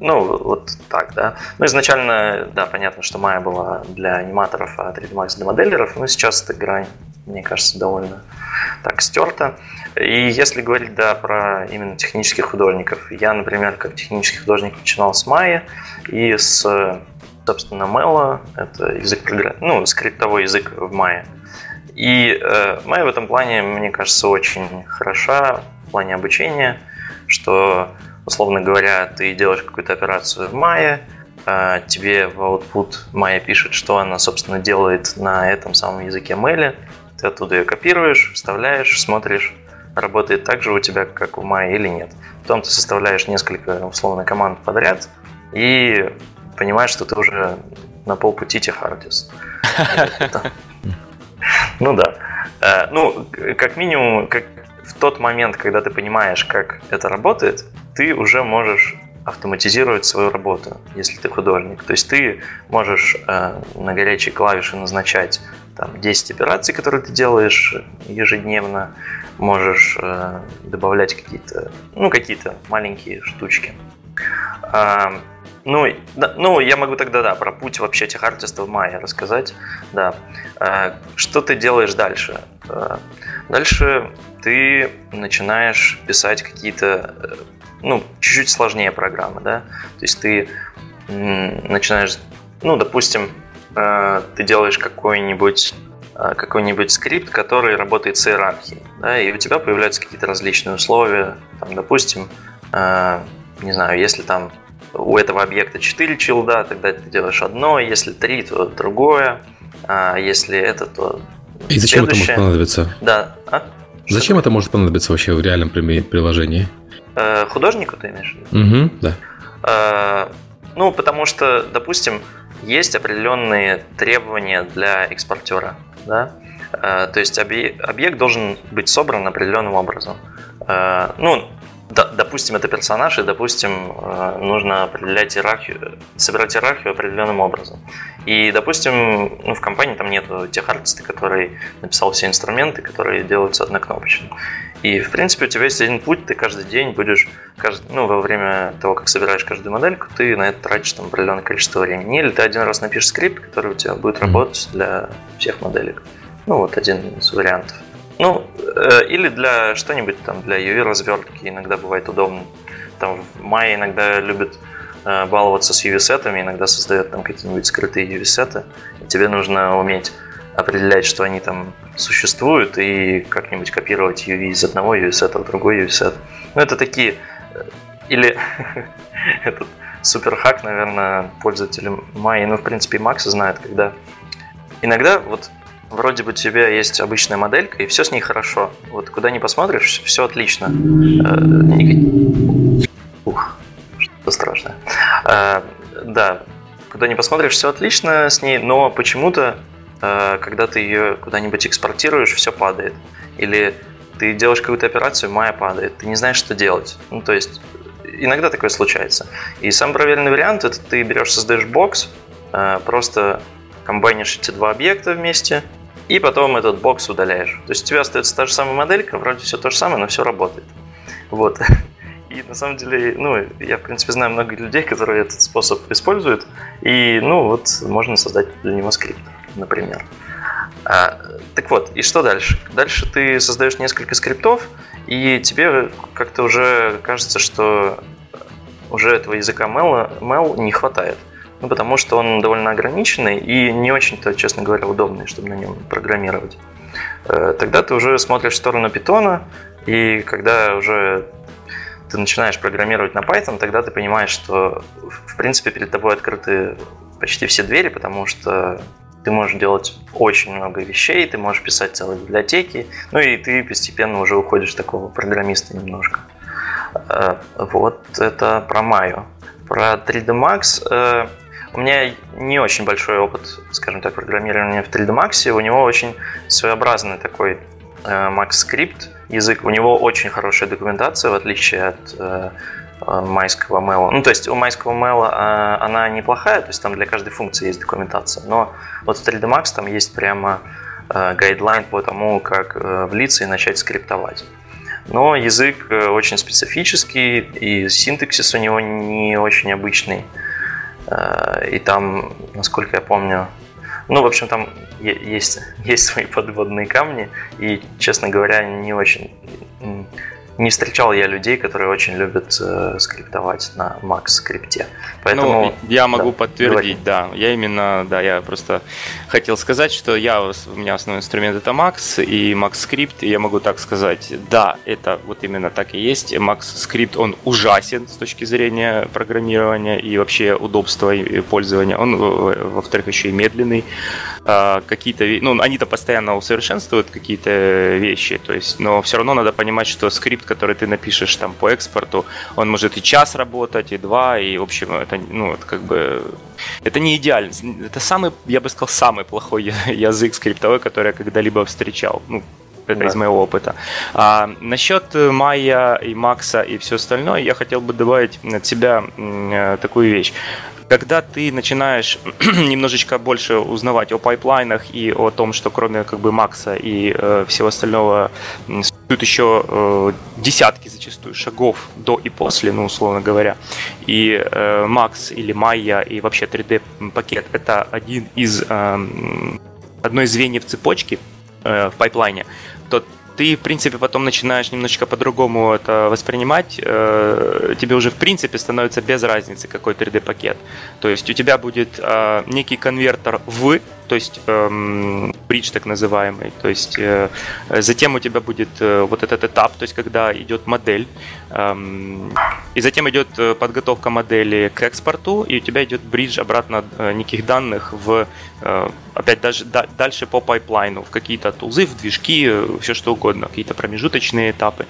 S4: Ну, вот так, да. Ну, изначально, да, понятно, что Maya была для аниматоров, а 3D Max для моделеров, но сейчас эта грань, мне кажется, довольно так стерта. И если говорить, да, про именно технических художников, я, например, как технический художник начинал с Maya и с, собственно, Melo, это язык ну, скриптовой язык в Maya. И э, Maya в этом плане, мне кажется, очень хороша в плане обучения, что, условно говоря, ты делаешь какую-то операцию в Maya, э, тебе в output Maya пишет, что она, собственно, делает на этом самом языке Meli, ты оттуда ее копируешь, вставляешь, смотришь, работает так же у тебя, как у Maya или нет. Потом ты составляешь несколько условно команд подряд и понимаешь, что ты уже на полпути техартис. Ну да. Э, ну, как минимум, как в тот момент, когда ты понимаешь, как это работает, ты уже можешь автоматизировать свою работу, если ты художник. То есть ты можешь э, на горячие клавиши назначать там, 10 операций, которые ты делаешь ежедневно, можешь э, добавлять какие-то, ну, какие-то маленькие штучки. А, ну, да, ну, я могу тогда, да, про путь вообще тех артистов Майя рассказать. Да. А, что ты делаешь дальше? А, дальше ты начинаешь писать какие-то, э, ну, чуть-чуть сложнее программы, да. То есть ты начинаешь, ну, допустим, э, ты делаешь какой-нибудь Э, какой-нибудь скрипт, который работает с иерархией, да, и у тебя появляются какие-то различные условия, там, допустим, э, не знаю, если там у этого объекта 4 чилда, тогда ты делаешь одно, если 3, то другое, а если это, то
S2: И зачем это может понадобиться?
S4: Да. А?
S2: Зачем это может понадобиться вообще в реальном приложении?
S4: Э, художнику ты имеешь в
S2: виду? Угу, да.
S4: Э, ну, потому что, допустим, есть определенные требования для экспортера. Да? Э, то есть объект должен быть собран определенным образом. Э, ну, допустим, это персонаж, и, допустим, э, нужно определять иерархию, собирать иерархию определенным образом. И, допустим, ну, в компании там нету тех артиста, который написал все инструменты, которые делаются однокнопочно. И, в принципе, у тебя есть один путь, ты каждый день будешь, каждый, ну, во время того, как собираешь каждую модельку, ты на это тратишь там определенное количество времени. Или ты один раз напишешь скрипт, который у тебя будет работать для всех моделек. Ну, вот один из вариантов. Ну, э, или для что-нибудь там, для UV-развертки иногда бывает удобно. Там в Maya иногда любят э, баловаться с UV-сетами, иногда создает там какие-нибудь скрытые UV-сеты. И тебе нужно уметь определять, что они там существуют, и как-нибудь копировать UV из одного UV-сета в другой UV-сет. Ну, это такие... Э, или этот суперхак, наверное, пользователи Maya, ну, в принципе, и Max знают, когда иногда вот вроде бы у тебя есть обычная моделька, и все с ней хорошо. Вот куда ни посмотришь, все отлично. Э, Ух, что страшное. Э, да, куда ни посмотришь, все отлично с ней, но почему-то, э, когда ты ее куда-нибудь экспортируешь, все падает. Или ты делаешь какую-то операцию, майя падает, ты не знаешь, что делать. Ну, то есть, иногда такое случается. И самый правильный вариант это ты берешь, создаешь бокс, просто комбайнишь эти два объекта вместе, и потом этот бокс удаляешь. То есть у тебя остается та же самая моделька, вроде все то же самое, но все работает. Вот. И на самом деле, ну, я, в принципе, знаю много людей, которые этот способ используют. И, ну, вот, можно создать для него скрипт, например. А, так вот, и что дальше? Дальше ты создаешь несколько скриптов, и тебе как-то уже кажется, что уже этого языка Mel, Mel не хватает. Ну, потому что он довольно ограниченный и не очень-то, честно говоря, удобный, чтобы на нем программировать. Э, тогда ты уже смотришь в сторону питона, и когда уже ты начинаешь программировать на Python, тогда ты понимаешь, что в принципе перед тобой открыты почти все двери, потому что ты можешь делать очень много вещей, ты можешь писать целые библиотеки, ну и ты постепенно уже уходишь такого программиста немножко. Э, вот это про Maya. Про 3D Max у меня не очень большой опыт, скажем так, программирования в 3D Max. У него очень своеобразный такой э, Max Script язык. У него очень хорошая документация, в отличие от э, э майского мела. Ну, то есть у майского мела она неплохая, то есть там для каждой функции есть документация. Но вот в 3D Max там есть прямо гайдлайн по тому, как влиться и начать скриптовать. Но язык очень специфический, и синтаксис у него не очень обычный. Э, и там, насколько я помню, ну, в общем, там есть, есть свои подводные камни, и, честно говоря, не очень не встречал я людей, которые очень любят э, скриптовать на Max скрипте.
S5: Поэтому, ну, я могу да, подтвердить, говори. да. Я именно, да, я просто хотел сказать, что я, у меня основной инструмент это Max и Max Script, и я могу так сказать, да, это вот именно так и есть. Max Script, он ужасен с точки зрения программирования и вообще удобства пользования. Он, во-вторых, еще и медленный. А, какие-то, ну, они-то постоянно усовершенствуют какие-то вещи, то есть, но все равно надо понимать, что скрипт, который ты напишешь там по экспорту, он может и час работать, и два, и, в общем, это, ну, это как бы, это не идеально. Это самый, я бы сказал, самый плохой язык скриптовой, который я когда-либо встречал. Ну, это да. из моего опыта. А, насчет Майя и Макса и все остальное, я хотел бы добавить от себя э, такую вещь когда ты начинаешь немножечко больше узнавать о пайплайнах и о том, что кроме как бы Макса и э, всего остального существует еще э, десятки зачастую шагов до и после, ну условно говоря. И э, Max или Maya и вообще 3D пакет это один из э, одно из звеньев цепочки э, в пайплайне, то ты, в принципе, потом начинаешь немножечко по-другому это воспринимать, э, тебе уже, в принципе, становится без разницы, какой 3D-пакет. То есть у тебя будет э, некий конвертер в, то есть эм, бридж так называемый. То есть э, затем у тебя будет э, вот этот этап, то есть когда идет модель, эм, и затем идет э, подготовка модели к экспорту, и у тебя идет bridge обратно э, неких данных в э, опять даже да, дальше по пайплайну, в какие-то тулзы, в движки, э, все что угодно, какие-то промежуточные этапы.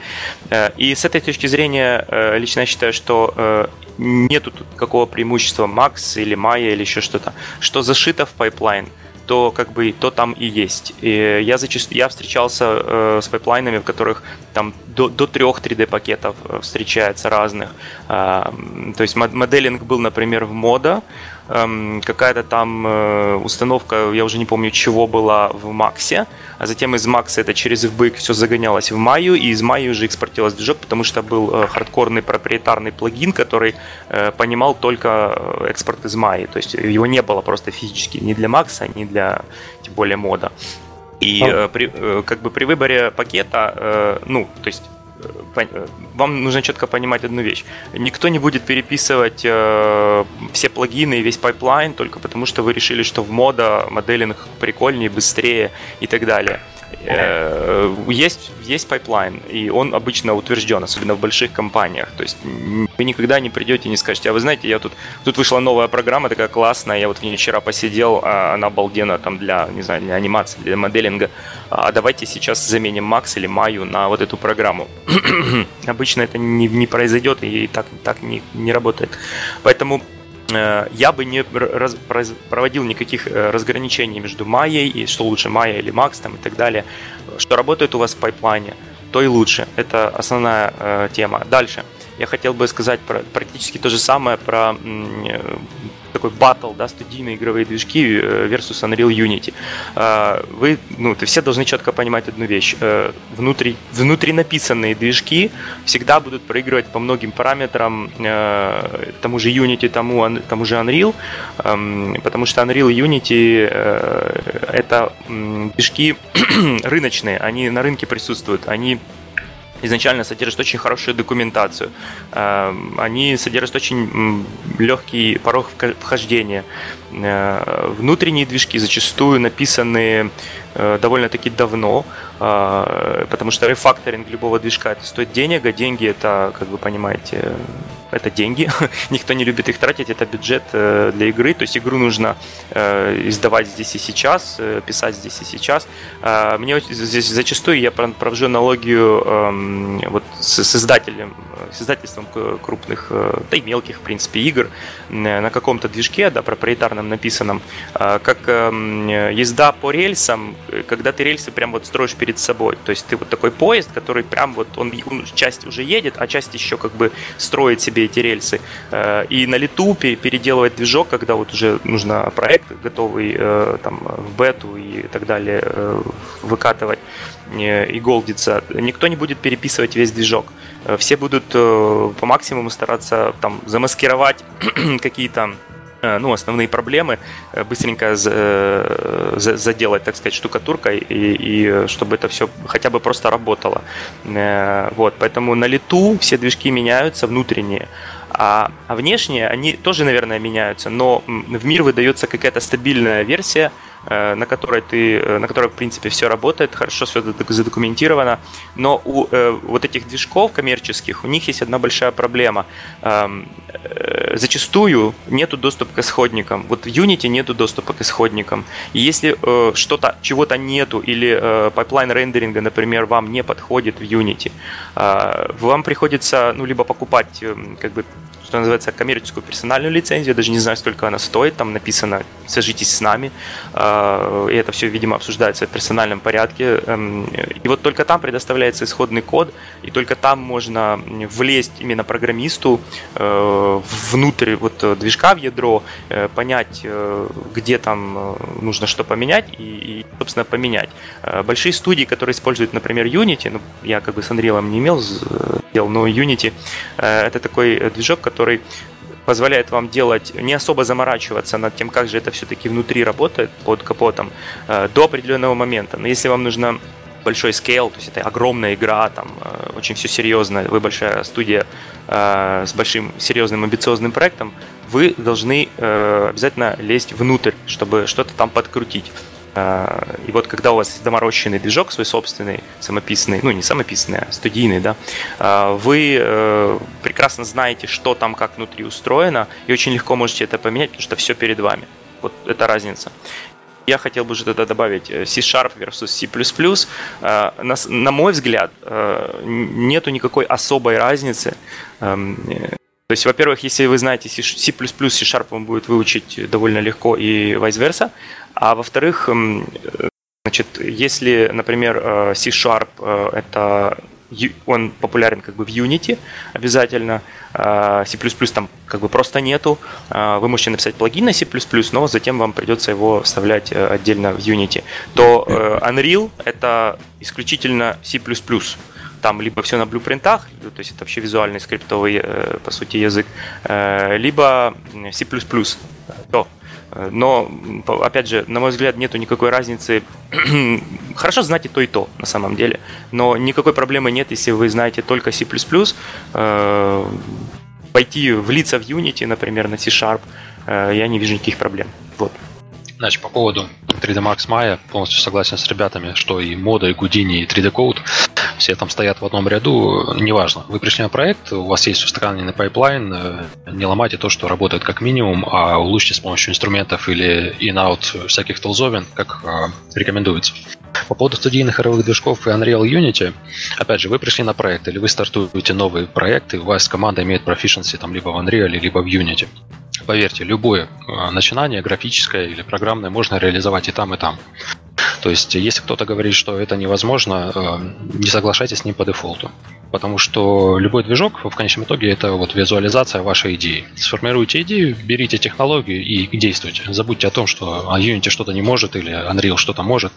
S5: Э, и с этой точки зрения э, лично я считаю, что э, нету тут какого преимущества Max или Maya или еще что-то, что зашито в pipeline то как бы то там и есть. И я зачастую я встречался э, с пайплайнами, в которых там до, до трех 3D пакетов э, встречается разных. Э, то есть моделинг был, например, в мода, эм, какая-то там э, установка, я уже не помню чего была в Максе, а затем из Макса это через FBX все загонялось в Маю, и из Маю уже экспортировалось движок, потому что был э, хардкорный проприетарный плагин, который э, понимал только э, экспорт из Майи, то есть его не было просто физически ни для Макса, ни для, тем более, Modo. И э, при, э, как бы при выборе пакета, э, ну, то есть вам нужно четко понимать одну вещь. Никто не будет переписывать э, все плагины и весь pipeline только потому, что вы решили, что в Modo modeling прикольнее, быстрее и так далее. Э, есть, есть pipeline, и он обычно утвержден, особенно в больших компаниях. То есть вы никогда не придете и не скажете, а вы знаете, я тут, тут вышла новая программа, такая классная, я вот в ней вчера посидел, а она обалденная там для, не знаю, для анимации, для моделинга, а давайте сейчас заменим Макс или Маю на вот эту программу. обычно это не, не произойдет и так, так не, не работает. Поэтому я бы не раз, проводил никаких э, разграничений между Майей и что лучше Майя или Макс там, и так далее. Что работает у вас в пайплайне, то и лучше. Это основная э, тема. Дальше. Я хотел бы сказать про, практически то же самое про э, такой батл, да, студийные игровые движки э, versus Unreal Unity. А, вы, ну, ты все должны четко понимать одну вещь. Э, внутри, внутри написанные движки всегда будут проигрывать по многим параметрам тому же Unity, тому, тому же Unreal, эм, потому что Unreal и Unity это движки рыночные, они на рынке присутствуют, они изначально содержат очень хорошую документацию. Эм, они содержат очень легкий порог вхождения. Э, внутренние движки зачастую написаны э, довольно-таки давно, э, потому что рефакторинг любого движка это стоит денег, а деньги это, как вы понимаете, это деньги, никто не любит их тратить, это бюджет э, для игры, то есть игру нужно э, издавать здесь и сейчас, э, писать здесь и сейчас. Мне здесь зачастую я провожу аналогию эм, вот с издателем, с издательством крупных, да и мелких, в принципе, игр на каком-то движке, да, проприетарном написанном, как эм, езда по рельсам, когда ты рельсы прям вот строишь перед собой, то есть ты вот такой поезд, который прям вот, он, часть уже едет, а часть еще как бы строит себе себе эти рельсы. Э, и на лету переделывать движок, когда вот уже нужно проект готовый э, там, в бету и так далее э, выкатывать и голдиться, никто не будет переписывать весь движок. Все будут по максимуму стараться там замаскировать какие-то ну, основные проблемы, быстренько заделать, так сказать, штукатуркой, и, и чтобы это все хотя бы просто работало. Вот, поэтому на лету все движки меняются, внутренние. А, а внешние, они тоже, наверное, меняются, но в мир выдается какая-то стабильная версия, Э, на которой ты, э, на которой в принципе все работает, хорошо все задокументировано, но у э, вот этих движков коммерческих у них есть одна большая проблема. Эм, зачастую нету доступа к исходникам. Вот в Unity нету доступа к исходникам. И если что-то, чего-то нету или pipeline рендеринга, например, вам не подходит в Unity, вам приходится ну либо покупать как бы что называется, коммерческую персональную лицензию. Я даже не знаю, сколько она стоит. Там написано «свяжитесь с нами». А, и это все, видимо, обсуждается в персональном порядке. Эм, и вот только там предоставляется исходный код, и только там можно влезть именно программисту э, внутрь вот движка в ядро, э, понять, э, где там нужно что поменять и собственно, поменять. Большие студии, которые используют, например, Unity, ну, я как бы с Unreal не имел дел, но Unity это такой движок, который который позволяет вам делать, не особо заморачиваться над тем, как же это все-таки внутри работает под капотом э, до определенного момента. Но если вам нужно большой скейл, то есть это огромная игра, там э, очень все серьезно, вы большая студия э, с большим серьезным амбициозным проектом, вы должны обязательно лезть внутрь, чтобы что-то там подкрутить. Э, и вот когда у вас доморощенный движок свой собственный, самописный, ну не самописный, а студийный, да, э, вы э, прекрасно знаете, что там как внутри устроено, и очень легко можете это поменять, потому что все перед вами. Вот это разница. Я хотел бы же тогда добавить C-Sharp versus C++. На, на мой взгляд, нету никакой особой разницы. То есть, во-первых, если вы знаете C++, C-Sharp вам будет выучить довольно легко и vice-versa. А во-вторых, значит, если, например, э, C-Sharp э, это он популярен как бы в Unity обязательно, э, C++ там как бы просто нету, вы можете написать плагин на C++, но затем вам придется его вставлять отдельно в Unity, то Unreal это исключительно C++, там либо все на блюпринтах, то есть это вообще визуальный скриптовый, по сути, язык, либо C++, то но, опять же, на мой взгляд, нету никакой разницы. Хорошо знать и то, и то, на самом деле. Но никакой проблемы нет, если вы знаете только C++. Э, пойти влиться в Unity, например, на C-Sharp, э, я не вижу никаких проблем. Вот.
S3: Значит, по поводу 3D Max Maya полностью согласен с ребятами, что и Modo, и Houdini, и 3D-Coat все там стоят в одном ряду, неважно. Вы пришли на проект, у вас есть устаканенный pipeline, э, не ломайте то, что работает как минимум, а улучшите с помощью инструментов или in-out всяких тулзовин, как э, рекомендуется. По поводу студийных игровых движков и Unreal Unity, опять же, вы пришли на проект или вы стартуете новый проект, и у вас команда имеет proficiency там либо в Unreal, либо в Unity. Поверьте, любое э, начинание, графическое или программное, можно реализовать и там, и там. То есть, если кто-то говорит, что это невозможно, э, не соглашайтесь с ним по дефолту. Потому что любой движок в конечном итоге это вот визуализация вашей идеи. Сформируйте идею, берите технологию и действуйте. Забудьте о том, что Unity что-то не может или Unreal что-то может.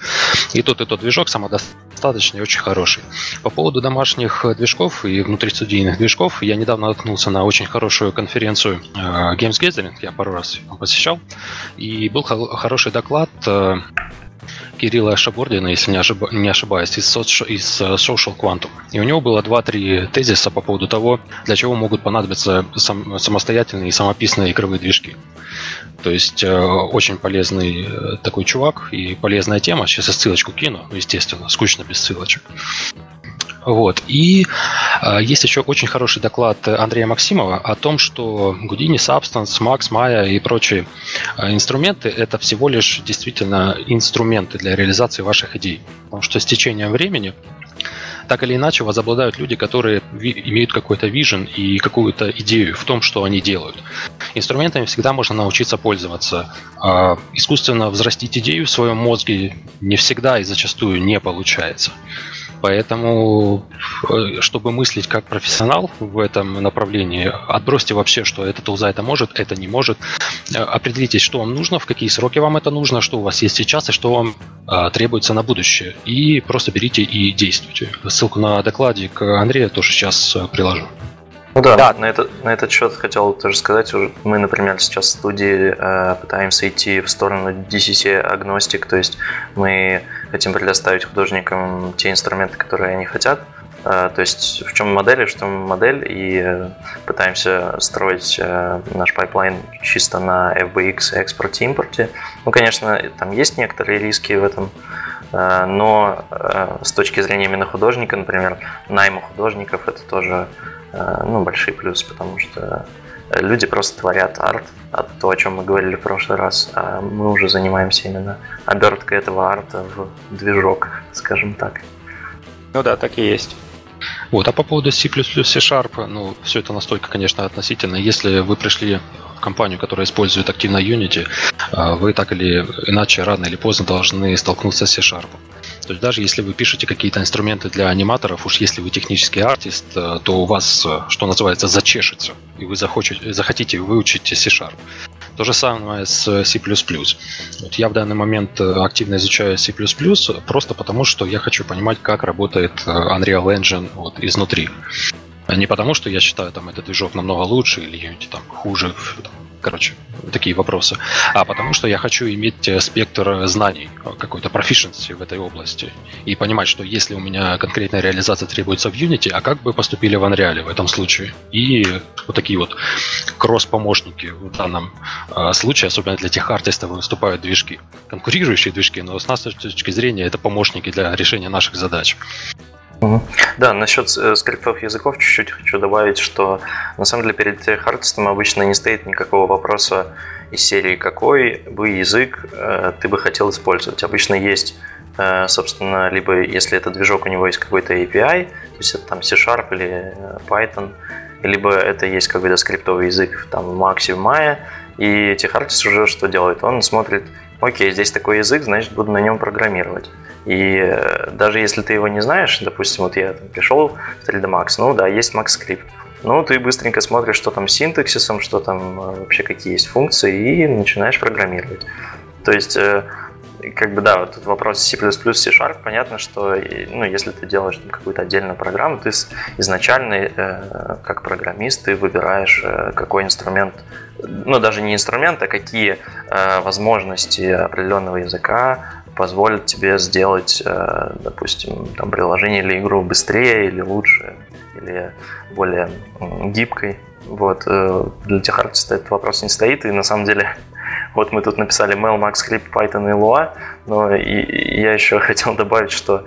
S3: И тот и тот движок самодостаточный и очень хороший. По поводу домашних движков и внутристудийных движков, я недавно наткнулся на очень хорошую конференцию э, Games Gathering, я пару раз посещал, и был хороший доклад э, Кирилла Шабордина, если не, ошиб... не ошибаюсь, из, соц... из э, Social Quantum. И у него было 2-3 тезиса по поводу того, для чего могут понадобиться сам... самостоятельные и самописные игровые движки. То есть э, очень полезный э, такой чувак и полезная тема. Сейчас я ссылочку кину, естественно, скучно без ссылочек. Вот. И э, есть еще очень хороший доклад Андрея Максимова о том, что Гудини, Substance, Max, Maya и прочие э, инструменты – это всего лишь действительно инструменты для реализации ваших идей. Потому что с течением времени так или иначе возобладают люди, которые имеют какой-то вижен и какую-то идею в том, что они делают. Инструментами всегда можно научиться пользоваться. А искусственно взрастить идею в своем мозге не всегда и зачастую не получается. Поэтому, э, чтобы мыслить как профессионал в этом направлении, отбросьте вообще, что это тулза это может, это не может. Э, определитесь, что вам нужно, в какие сроки вам это нужно, что у вас есть сейчас и что вам а, требуется на будущее. И просто берите и действуйте. Ссылку на докладе к Андрею тоже сейчас приложу.
S4: Ну да, да. На, это, на этот счет хотел тоже сказать. Мы, например, сейчас в студии э, пытаемся идти в сторону DCC-агностик, то есть мы хотим предоставить художникам те инструменты, которые они хотят. Э, то есть в чем модель, в чем модель, и э, пытаемся строить э, наш pipeline чисто на FBX экспорте импорте. Ну, конечно, там есть некоторые риски в этом, но с точки зрения именно художника, например, найма художников, это тоже ну, большой плюс, потому что люди просто творят арт, а то, о чем мы говорили в прошлый раз, а мы уже занимаемся именно оберткой этого арта в движок, скажем так.
S5: Ну да, так и есть.
S3: Вот, а по поводу C++, C-Sharp, ну, все это настолько, конечно, относительно. Если вы пришли в компанию, которая использует активно Unity, а, вы так или иначе, рано или поздно должны столкнуться с C-Sharp. То есть даже если вы пишете какие-то инструменты для аниматоров, уж если вы технический артист, э, то у вас, э, что называется, зачешется, и вы захочете, захотите выучить C-Sharp. То же самое с C++. Вот я в данный момент э, активно изучаю C++, просто потому, что я хочу понимать, как работает Unreal Engine вот, изнутри. Не потому, что я считаю там этот движок намного лучше или Unity там хуже, короче, такие вопросы, а потому что я хочу иметь э, спектр знаний, э, какой-то proficiency в этой области, и понимать, что если у меня конкретная реализация требуется в Unity, а как бы поступили в Unreal в этом случае? И вот такие вот кросс-помощники в данном э, случае, особенно для тех артистов, выступают движки, конкурирующие движки, но с нашей точки зрения это помощники для решения наших задач.
S4: Да, насчет э, скриптов языков чуть-чуть хочу добавить, что на самом деле перед хардтестом обычно не стоит никакого вопроса из серии «Какой бы язык э, ты бы хотел использовать?». Обычно есть, э, собственно, либо если это движок, у него есть какой-то API, то есть это там C-Sharp или Python, либо это есть какой-то скриптовый язык там в Max, в Maya, и техартист уже что делает? Он смотрит, окей, здесь такой язык, значит, буду на нем программировать. И э, даже если ты его не знаешь, допустим, вот я там, пришел в 3D Max, ну да, есть Max Script. Ну, ты быстренько смотришь, что там с синтаксисом, что там э, вообще какие есть функции, и начинаешь программировать. То есть, э, как бы да, вот тут вопрос C++, C-Sharp, понятно, что ну, если ты делаешь какую-то отдельную программу, ты изначально, как программист, ты выбираешь, какой инструмент, ну, даже не инструмент, а какие возможности определенного языка позволит тебе сделать, э, допустим, там, приложение или игру быстрее или лучше, или более гибкой. Вот. Э, для тех артистов этот вопрос не стоит, и на самом деле вот мы тут написали Mail, Max Script, Python и Lua, но и я еще хотел добавить, что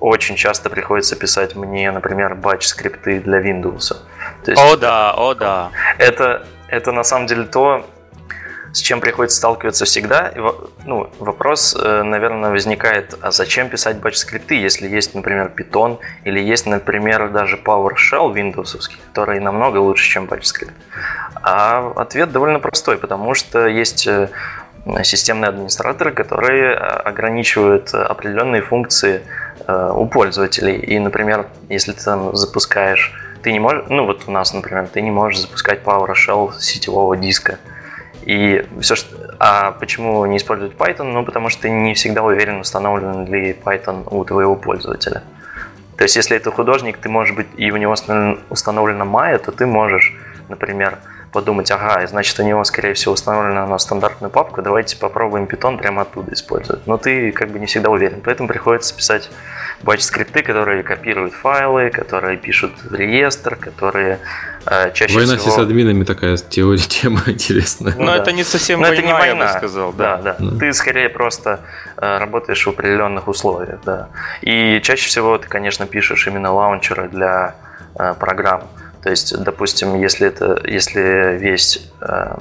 S4: очень часто приходится писать мне, например, батч-скрипты для Windows.
S5: То есть, о да, о да.
S4: Это, это на самом деле то, с чем приходится сталкиваться всегда. Ну, вопрос, э, наверное, возникает, а зачем писать batch-скрипты, если есть, например, Python или есть, например, даже PowerShell Windows, который намного лучше, чем batch-скрипт? А ответ довольно простой, потому что есть э, системные администраторы, которые ограничивают определенные функции э, у пользователей. И, например, если ты там запускаешь, ты не можешь, ну вот у нас, например, ты не можешь запускать PowerShell сетевого диска. И все, что... А почему не использовать Python? Ну, потому что ты не всегда уверен, установлен ли Python у твоего пользователя. То есть, если это художник, ты можешь быть, и у него установлена Maya, то ты можешь, например, подумать, ага, значит, у него, скорее всего, установлена на стандартную папку, давайте попробуем Python прямо оттуда использовать. Но ты как бы не всегда уверен, поэтому приходится писать batch-скрипты, которые копируют файлы, которые пишут в реестр, которые э, чаще
S2: война
S4: всего...
S2: с админами такая теория, тема интересная.
S5: Но ну, да. это не совсем Но война, это не война, я бы сказал.
S4: Да, да. да. да. Ты скорее просто э, работаешь в определенных условиях, да. И чаще всего ты, конечно, пишешь именно лаунчеры для э, программ. То есть, допустим, если это, если весь э,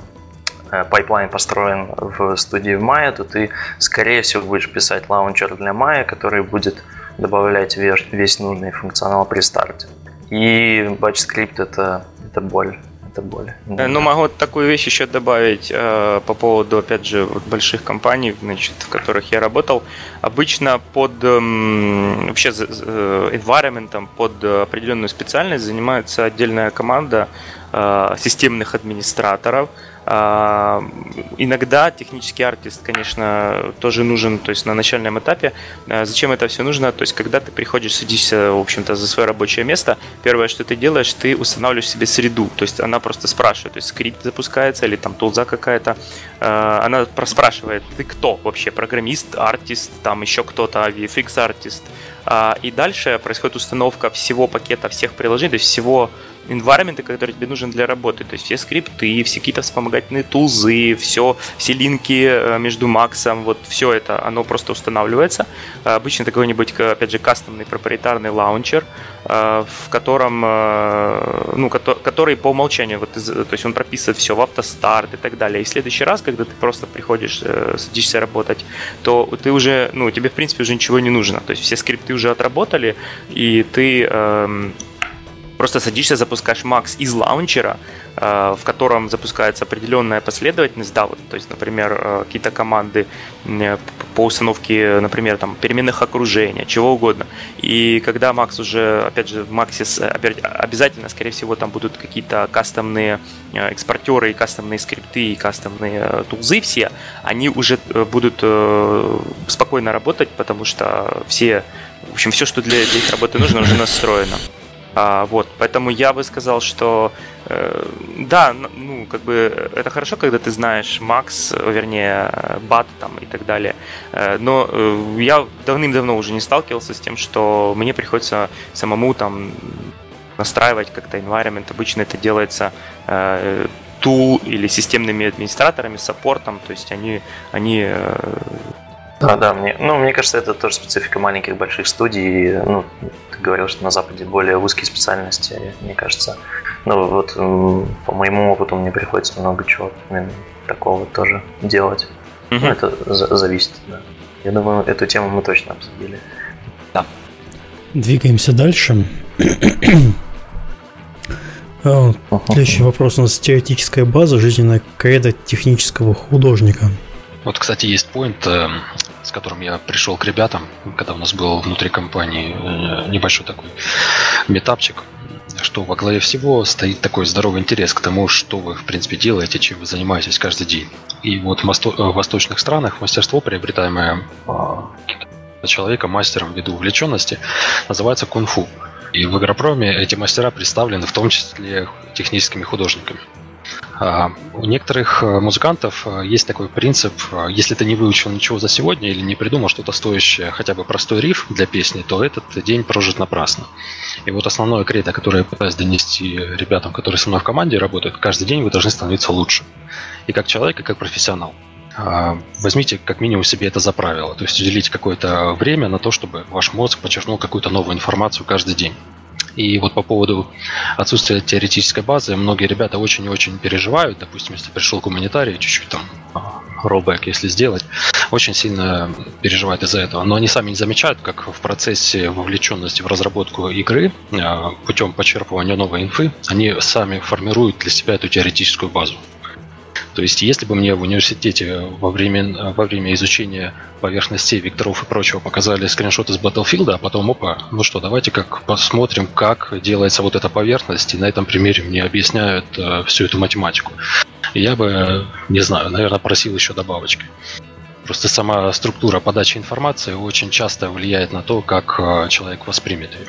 S4: э pipeline построен в студии в Maya, то ты, скорее всего, будешь писать лаунчер для Maya, который будет добавлять весь, весь нужный функционал при старте. И батч скрипт это, это боль. Это боль.
S5: Да. Ну, могу такую вещь еще добавить э, по поводу, опять же, вот больших компаний, значит, в которых я работал. Обычно под э, вообще э, environment, под определенную специальность занимается отдельная команда э, системных администраторов, иногда технический артист, конечно, тоже нужен, то есть на начальном этапе. А, зачем это все нужно? То есть, когда ты приходишь, садишься, в общем-то, за свое рабочее место, первое, что ты делаешь, ты устанавливаешь себе среду. То есть, она просто спрашивает, то есть, скрипт запускается или там тулза какая-то. А, она спрашивает, ты кто вообще? Программист, артист, там еще кто-то, VFX артист. И дальше происходит установка всего пакета, всех приложений, то есть всего environment, который тебе нужен для работы. То есть все скрипты, все какие-то вспомогательные тулзы, все, все линки э, между Максом, вот все это, оно просто устанавливается. Э, обычно какой-нибудь, опять же, кастомный проприетарный лаунчер, э, в котором, ну, который по умолчанию, вот, то есть он прописывает все в автостарт и так далее. И в следующий раз, когда ты просто приходишь, садишься работать, то ты уже, ну, тебе в принципе уже ничего не нужно. То есть все скрипты уже отработали, и ты эм, Просто садишься, запускаешь Max из лаунчера, э, в котором запускается определенная последовательность, да, вот, то есть, например, э, какие-то команды э, по установке, например, там, переменных окружения, чего угодно. И когда Max уже, опять же, в Max обязательно, скорее всего, там будут какие-то кастомные экспортеры, и кастомные скрипты, и кастомные тулзы все, они уже будут спокойно работать, потому что все, в общем, все, что для, для их работы нужно, уже настроено. А, вот, поэтому я бы сказал, что э, да, ну, как бы это хорошо, когда ты знаешь Макс, вернее, Бат там и так далее. Э, но э, я давным-давно уже не сталкивался с тем, что мне приходится самому там настраивать как-то environment. Обычно это делается э, ту или системными администраторами, саппортом, то есть они, они э,
S4: да, да, мне, ну, мне кажется, это тоже специфика маленьких больших студий. Ну, ты говорил, что на Западе более узкие специальности, мне кажется. Ну, вот по моему опыту мне приходится много чего такого тоже делать. Mm-hmm. Ну, это за- зависит, да. Я думаю, эту тему мы точно обсудили.
S1: Да. Двигаемся дальше. Следующий вопрос у нас теоретическая база, жизненная кредо технического художника.
S3: Вот, кстати, есть поинт, э, с которым я пришел к ребятам, когда у нас был внутри компании э, небольшой такой метапчик, что во главе всего стоит такой здоровый интерес к тому, что вы, в принципе, делаете, чем вы занимаетесь каждый день. И вот в э, восточных странах мастерство, приобретаемое а, человека мастером ввиду увлеченности, называется кунг-фу. И в Агропроме эти мастера представлены в том числе техническими художниками. А, у некоторых э, музыкантов э, есть такой принцип, э, если ты не выучил ничего за сегодня или не придумал что-то стоящее, хотя бы простой риф для песни, то этот день прожит напрасно. И вот основное кредо, которое я пытаюсь донести ребятам, которые со мной в команде работают, каждый день вы должны становиться лучше. И как человек, и как профессионал. А, возьмите как минимум себе это за правило. То есть уделите какое-то время на то, чтобы ваш мозг подчеркнул какую-то новую информацию каждый день. И вот по поводу отсутствия теоретической базы, многие ребята очень и очень переживают. Допустим, если пришел гуманитарий, чуть-чуть там роллбэк, если сделать, очень сильно переживают из-за этого. Но они сами не замечают, как в процессе вовлеченности в разработку игры а, путем почерпывания новой инфы, они сами формируют для себя эту теоретическую базу. То есть, если бы мне в университете во время, во время изучения поверхностей, векторов и прочего показали скриншот из Battlefield, а потом, опа, ну что, давайте как посмотрим, как делается вот эта поверхность, и на этом примере мне объясняют э, всю эту математику. я бы, не знаю, наверное, просил еще добавочки. Просто сама структура подачи информации очень часто влияет на то, как э, человек воспримет ее.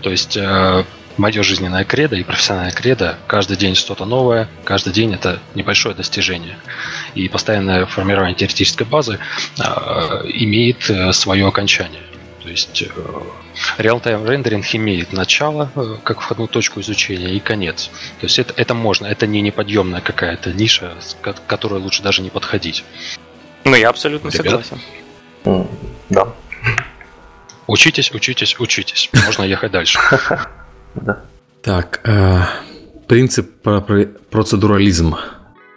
S3: То есть э, мое жизненное кредо и профессиональное кредо каждый день что-то новое, каждый день это небольшое достижение. И постоянное формирование теоретической базы э, имеет э, свое окончание. То есть э, real-time рендеринг имеет начало, э, как входную точку изучения, и конец. То есть это, это можно, это не неподъемная какая-то ниша, к которой лучше даже не подходить.
S5: Ну, я абсолютно Ребят? согласен.
S4: Да.
S3: Учитесь, учитесь, учитесь. Можно ехать дальше.
S2: Да. Так, э, принцип про процедурализм.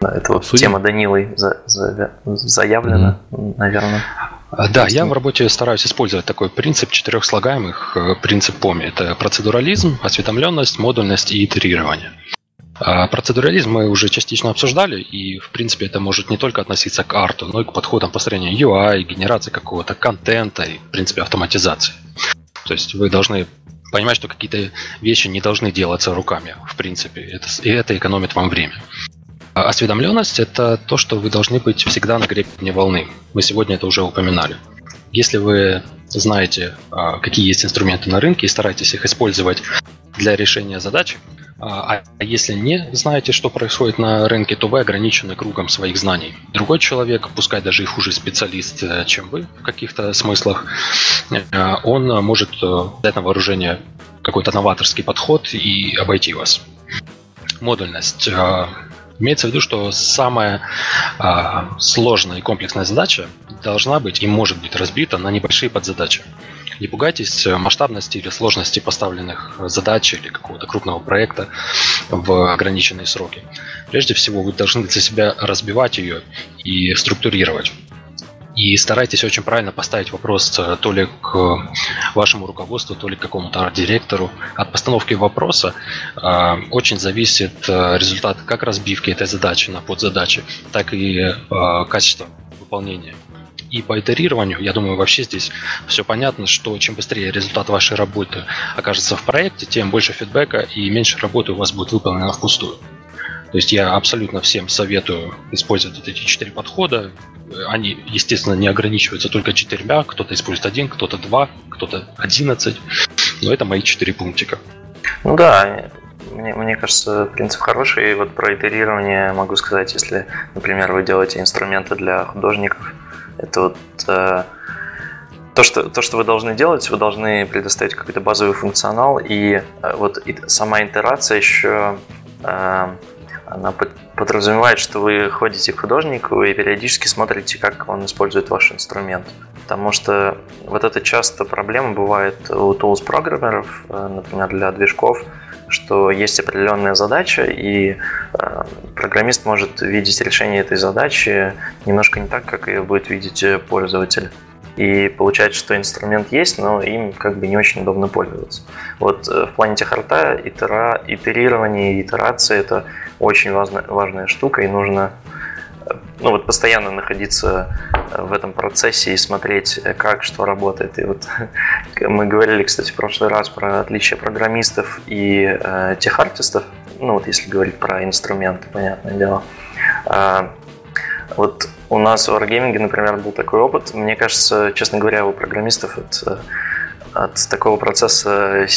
S4: Да, это вот тема Данилой за, за, заявлена, mm-hmm. наверное.
S3: А, да, я в работе стараюсь использовать такой принцип четырех слагаемых, э, принцип ПОМИ. Это процедурализм, осведомленность, модульность и итерирование. А процедурализм мы уже частично обсуждали, и в принципе это может не только относиться к арту, но и к подходам построения UI, генерации какого-то контента и в принципе автоматизации. То есть вы должны понимать, что какие-то вещи не должны делаться руками, в принципе. Это, и это экономит вам время. А осведомленность – это то, что вы должны быть всегда на гребне волны. Мы сегодня это уже упоминали. Если вы знаете, а, какие есть инструменты на рынке и стараетесь их использовать для решения задач, а, а если не знаете, что происходит на рынке, то вы ограничены кругом своих знаний. Другой человек, пускай даже и хуже специалист, э, чем вы в каких-то смыслах, э, он может э, дать на вооружение какой-то новаторский подход и обойти вас. Модульность. Имеется в виду, что самая сложная и комплексная задача должна быть и может быть разбита на небольшие подзадачи. Не пугайтесь э, масштабности или сложности поставленных задач или какого-то крупного проекта в ограниченные сроки. Прежде всего, вы должны для себя разбивать ее и структурировать. И старайтесь очень правильно поставить вопрос э, то ли к вашему руководству, то ли к какому-то арт-директору. От постановки вопроса э, очень зависит э, результат как разбивки этой задачи на подзадачи, так и э, качество выполнения. И по итерированию, я думаю, вообще здесь все понятно, что чем быстрее результат вашей работы окажется в проекте, тем больше фидбэка и меньше работы у вас будет выполнено впустую. То есть я абсолютно всем советую использовать вот эти четыре подхода. Они, естественно, не ограничиваются только четырьмя. Кто-то использует один, кто-то два, кто-то одиннадцать. Но это мои четыре пунктика.
S4: Ну да, мне, мне кажется, принцип хороший. И вот про итерирование могу сказать, если, например, вы делаете инструменты для художников, это вот э, то, что, то, что вы должны делать, вы должны предоставить какой-то базовый функционал, и э, вот и сама итерация еще э, она подразумевает, что вы ходите к художнику и периодически смотрите, как он использует ваш инструмент. Потому что вот это часто проблема бывает у tools программеров, э, например, для движков, что есть определенная задача, и э, программист может видеть решение этой задачи немножко не так, как ее будет видеть пользователь. И получается, что инструмент есть, но им как бы не очень удобно пользоваться. Вот э, в плане техарта itera, итерирование и итерация – это очень важная, важная штука, и нужно ну, вот постоянно находиться э, в этом процессе и смотреть, э, как что работает. И вот мы говорили, кстати, в прошлый раз про отличие программистов и э, техартистов, ну вот если говорить про инструменты, понятное дело. А, вот у нас в Wargaming, например, был такой опыт. Мне кажется, честно говоря, у программистов это от такого процесса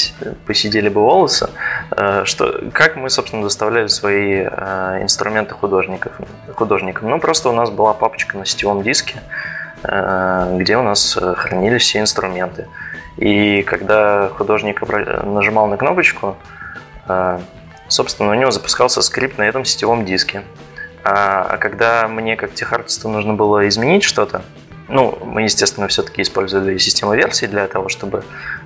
S4: посидели бы волосы, э, что как мы, собственно, доставляли свои э, инструменты художников, художникам. Ну, просто у нас была папочка на сетевом диске, э, где у нас хранились все инструменты. И когда художник нажимал на кнопочку, собственно, у него запускался скрипт на этом сетевом диске. А, а когда мне как техартисту нужно было изменить что-то, ну, мы, естественно, все-таки использовали систему версий для того, чтобы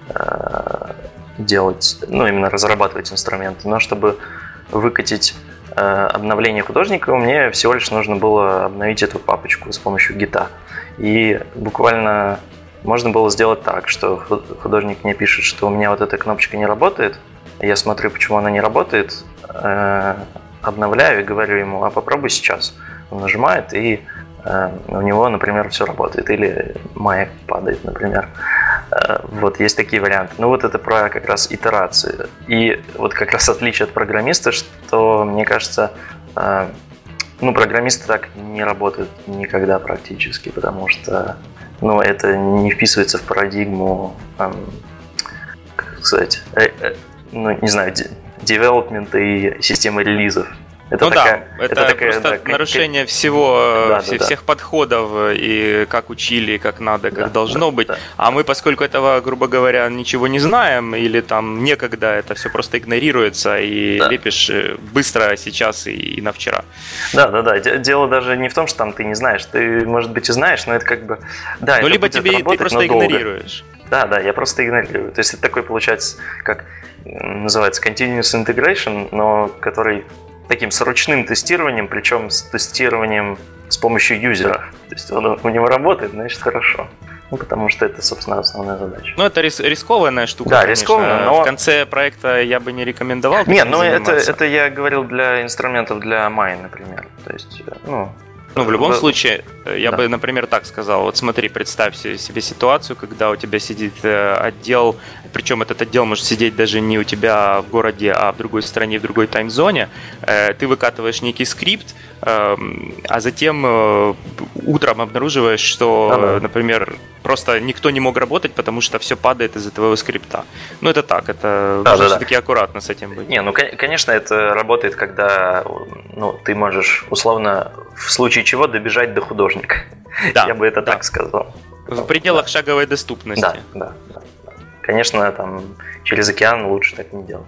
S4: э, делать, ну, именно разрабатывать инструменты, но чтобы выкатить э, обновление художника, мне всего лишь нужно было обновить эту папочку с помощью гита. И буквально можно было сделать так, что художник мне пишет, что у меня вот эта кнопочка не работает, я смотрю, почему она не работает, э, обновляю и говорю ему, а попробуй сейчас. Он нажимает, и у него, например, все работает, или маяк падает, например. Э, вот есть такие варианты. Ну вот это про как раз итерации. И вот как раз отличие от программиста, что мне кажется, э, ну программисты так не работают никогда практически, потому что ну, это не вписывается в парадигму, как сказать, ну не знаю, девелопмента и системы релизов.
S5: Это ну такая, да, это, это такая, просто да, нарушение как... всего, да, все, да, всех да. подходов и как учили, как надо, как да, должно да, быть. Да. А мы, поскольку этого, грубо говоря, ничего не знаем или там некогда, это все просто игнорируется и да. лепишь э, быстро сейчас и, и на вчера.
S4: Да, да, да. Дело даже не в том, что там ты не знаешь, ты, может быть, и знаешь, но это как бы, да.
S5: Ну либо тебе работать, ты просто игнорируешь.
S4: Да, да, я просто игнорирую. То есть это такой получается, как называется, continuous integration, но который таким с ручным тестированием, причем с тестированием с помощью юзера. То есть он у него работает, значит хорошо. Ну, потому что это, собственно, основная задача.
S5: Ну, это рис- рискованная штука.
S4: Да, рискованная, но...
S5: В конце проекта я бы не рекомендовал.
S4: Нет, ну это, это я говорил для инструментов для Mine, например. То есть, ну,
S5: ну, в любом случае, э, я да. бы, например, так сказал. Вот смотри, представь себе ситуацию, когда у тебя сидит э, отдел, причем этот отдел может сидеть даже не у тебя в городе, а в другой стране, в другой таймзоне. Э, ты выкатываешь некий скрипт, а затем утром обнаруживаешь, что, да, например, просто никто не мог работать, потому что все падает из-за твоего скрипта. Ну, это так, это да, нужно да, все-таки да. аккуратно с этим быть.
S4: Не, ну, конечно, это работает, когда ну, ты можешь, условно, в случае чего добежать до художника. Да, Я бы это да. так сказал.
S5: В пределах да. шаговой доступности.
S4: Да, да, да. Конечно, там через океан лучше так не делать.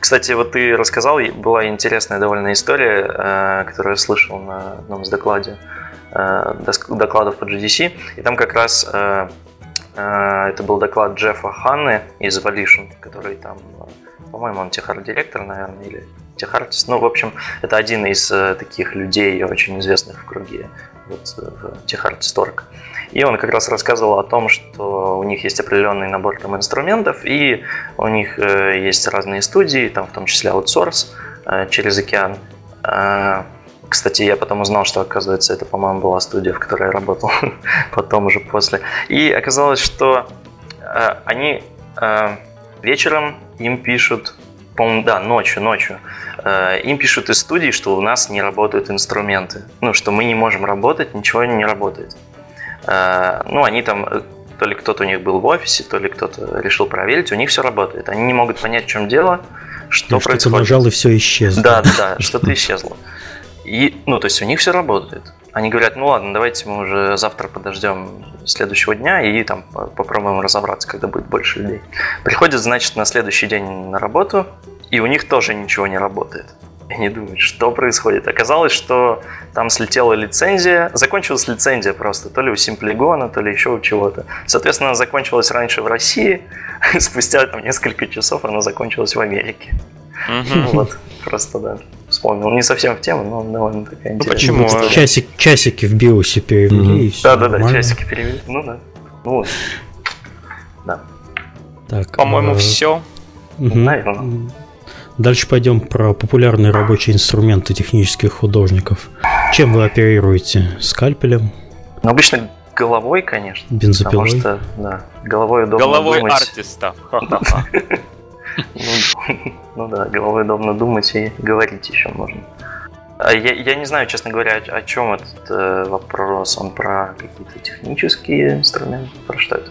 S4: Кстати, вот ты рассказал, была интересная довольно история, э, которую я слышал на одном из докладе, э, докладов по GDC. И там как раз э, это был доклад Джеффа Ханны из Volition, который там, по-моему, он техар-директор, наверное, или техартист. Ну, в общем, это один из таких людей, очень известных в круге вот, в техартисторг. И он как раз рассказывал о том, что у них есть определенный набор там, инструментов, и у них э, есть разные студии, там в том числе аутсорс э, через океан. Э, кстати, я потом узнал, что, оказывается, это, по-моему, была студия, в которой я работал потом уже после. И оказалось, что э, они э, вечером им пишут, по-моему, да, ночью, ночью, э, им пишут из студии, что у нас не работают инструменты. Ну, что мы не можем работать, ничего не работает. Э, ну, они там, то ли кто-то у них был в офисе, то ли кто-то решил проверить, у них все работает. Они не могут понять, в чем дело, что
S1: Что-то
S4: происходит.
S1: нажал и все исчезло.
S4: Да, да, да, что-то исчезло. И, ну, то есть у них все работает. Они говорят, ну ладно, давайте мы уже завтра подождем следующего дня и там по- попробуем разобраться, когда будет больше людей. Приходят, значит, на следующий день на работу, и у них тоже ничего не работает. И они думают, что происходит. Оказалось, что там слетела лицензия, закончилась лицензия просто, то ли у Симплигона, то ли еще у чего-то. Соответственно, она закончилась раньше в России, спустя там несколько часов она закончилась в Америке. Вот, просто да, вспомнил. Не совсем в тему, но довольно такая интересная.
S5: почему? А-
S1: часик, часики в биосе перевели,
S4: Да, да, да, часики перевели. Ну да. Ну вот. Да.
S1: Так,
S5: По-моему,
S1: э,
S5: все.
S1: мгм.
S4: Наверно.
S1: Дальше пойдем про популярные рабочие инструменты технических художников. Чем вы оперируете? Скальпелем?
S4: Ну, обычно головой, конечно.
S1: Бензопилой?
S4: Потому что, да, головой удобно
S5: Головой
S4: думать.
S5: артиста.
S4: Ну, ну да, головой удобно думать и говорить еще можно. А я, я не знаю, честно говоря, о, о чем этот э, вопрос. Он про какие-то технические инструменты? Про что это?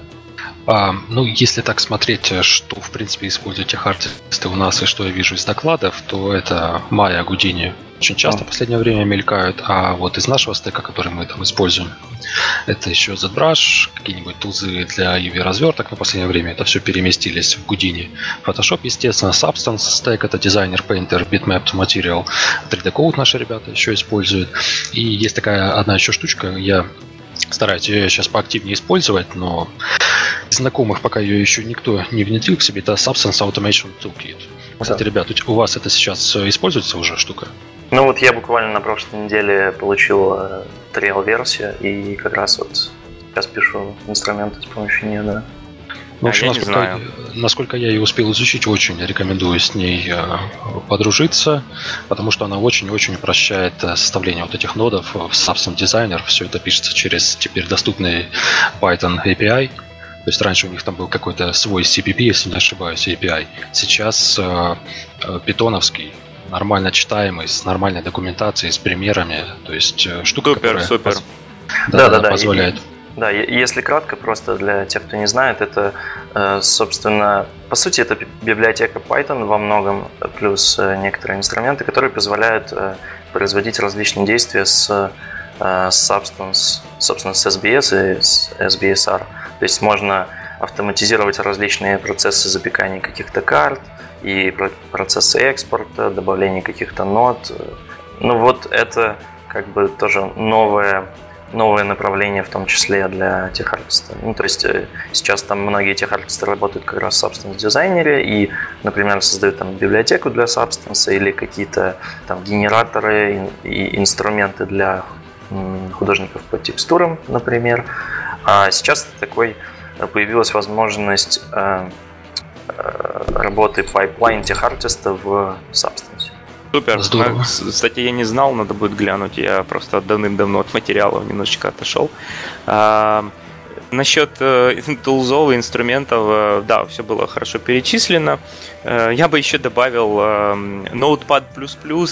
S3: А, ну, если так смотреть, э, что, в принципе, используют техартисты у нас и что я вижу из докладов, то это Майя, Гудини очень часто
S4: А.
S3: в последнее время мелькают, а вот из нашего стека, который мы там используем, это еще ZBrush, какие-нибудь тузы для UV-разверток на последнее время, это все переместились в Гудини. Photoshop, естественно, Substance стек, это дизайнер, Painter, Bitmap Material, 3D Code наши ребята еще используют. И есть такая одна еще штучка, я стараюсь ее сейчас поактивнее использовать, но из знакомых пока ее еще никто не внедрил к себе, это Substance Automation Toolkit. Кстати, ребят, у- вас это сейчас э, используется уже штука?
S4: Ну вот я буквально на прошлой неделе получил э, триал-версию и как раз вот сейчас пишу инструменты с помощью нее, да.
S3: В общем,
S5: А, я не
S3: насколько,
S5: знаю.
S3: насколько я ее успел изучить, очень рекомендую с ней э, подружиться, потому что она очень-очень упрощает э, составление вот этих нодов в Substance Designer. Все это пишется через теперь доступный Python API. То есть раньше у них там был какой-то свой CPP, если не ошибаюсь, API. Сейчас э, э, питоновский, нормально читаемый, с нормальной документацией, с примерами. То есть э, штука,
S5: Супер,
S3: которая
S5: супер.
S3: поз-
S4: Да, да, да,
S3: позволяет.
S4: Да, если кратко, просто для тех, кто не знает, это, э, собственно, по сути, это би- библиотека Python во многом, э, плюс э, некоторые инструменты, которые позволяют производить различные действия с, Substance, собственно, с SBS и с SBSR. То есть можно автоматизировать различные процессы запекания каких-то карт и про- процессы экспорта, добавления каких-то нот. Ну вот это как бы тоже новое новое направление, в том числе для техартиста. Ну, то есть э, сейчас там многие техартисты работают как раз в Substance Designer е и, например, создают там библиотеку для Substance или какие-то там генераторы и инструменты для художников по текстурам, например. А сейчас такой э, появилась возможность э, работы pipeline техартиста в Substance.
S5: Супер.
S3: Здорово.
S5: С- Кстати, я не знал, надо будет глянуть. Я просто давным-давно от материалов немножечко отошел. А, насчет э, тулзов и инструментов, э, да, все было хорошо перечислено. Э, я бы еще добавил э, Notepad++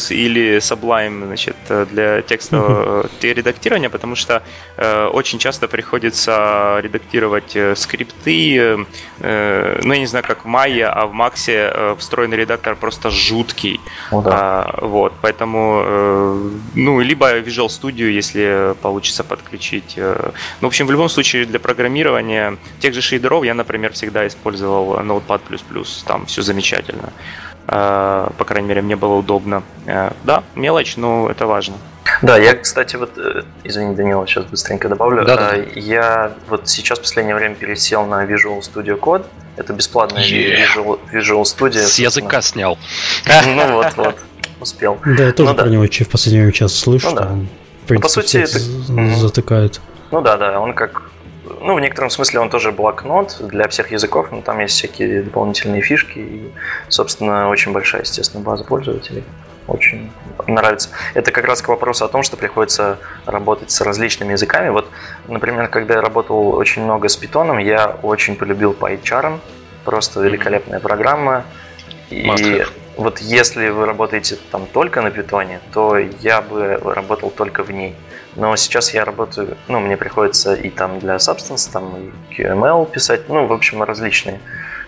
S5: или Sublime значит, э, для текстового э, редактирования, потому что э, очень часто приходится редактировать э, скрипты. э, э, ну, я не знаю, как в Maya, а в Max э, встроенный редактор просто жуткий.
S4: Ну да.
S5: А, вот, поэтому, э, ну, либо Visual Studio, если получится подключить. э. Ну, в общем, в любом случае для программирования тех же шейдеров я, например, всегда использовал Notepad++, там все замечательно. Э, По крайней мере, мне было удобно. Э, Да, мелочь, но это важно.
S4: Да, я, кстати, вот, э, извини, Данила, сейчас быстренько добавлю.
S3: Да-да-да.
S4: Э, Я вот сейчас в последнее время пересел на Visual Studio Code. Это бесплатная
S3: Yeah.
S4: Visual, Visual Studio.
S3: С языка снял.
S4: Ну вот, вот, успел.
S1: Да, я тоже
S4: Ну да.
S1: про него че- в последнее время часто слышу,
S4: Ну да.
S1: он, в принципе,
S4: по сути, это-
S1: затыкает.
S4: Ну да, да, он как... Ну, в некотором смысле он тоже блокнот для всех языков, но там есть всякие дополнительные фишки и, собственно, очень большая, естественно, база пользователей. Очень нравится. Это как раз к вопросу о том, что приходится работать с различными языками. Вот, например, когда я работал очень много с питоном, я очень полюбил PyCharm. Просто великолепная программа. И
S3: Must
S4: вот если вы работаете там только на питоне, то я бы работал только в ней. Но сейчас я работаю, ну, мне приходится и там для Substance, там и QML писать, ну, в общем, различный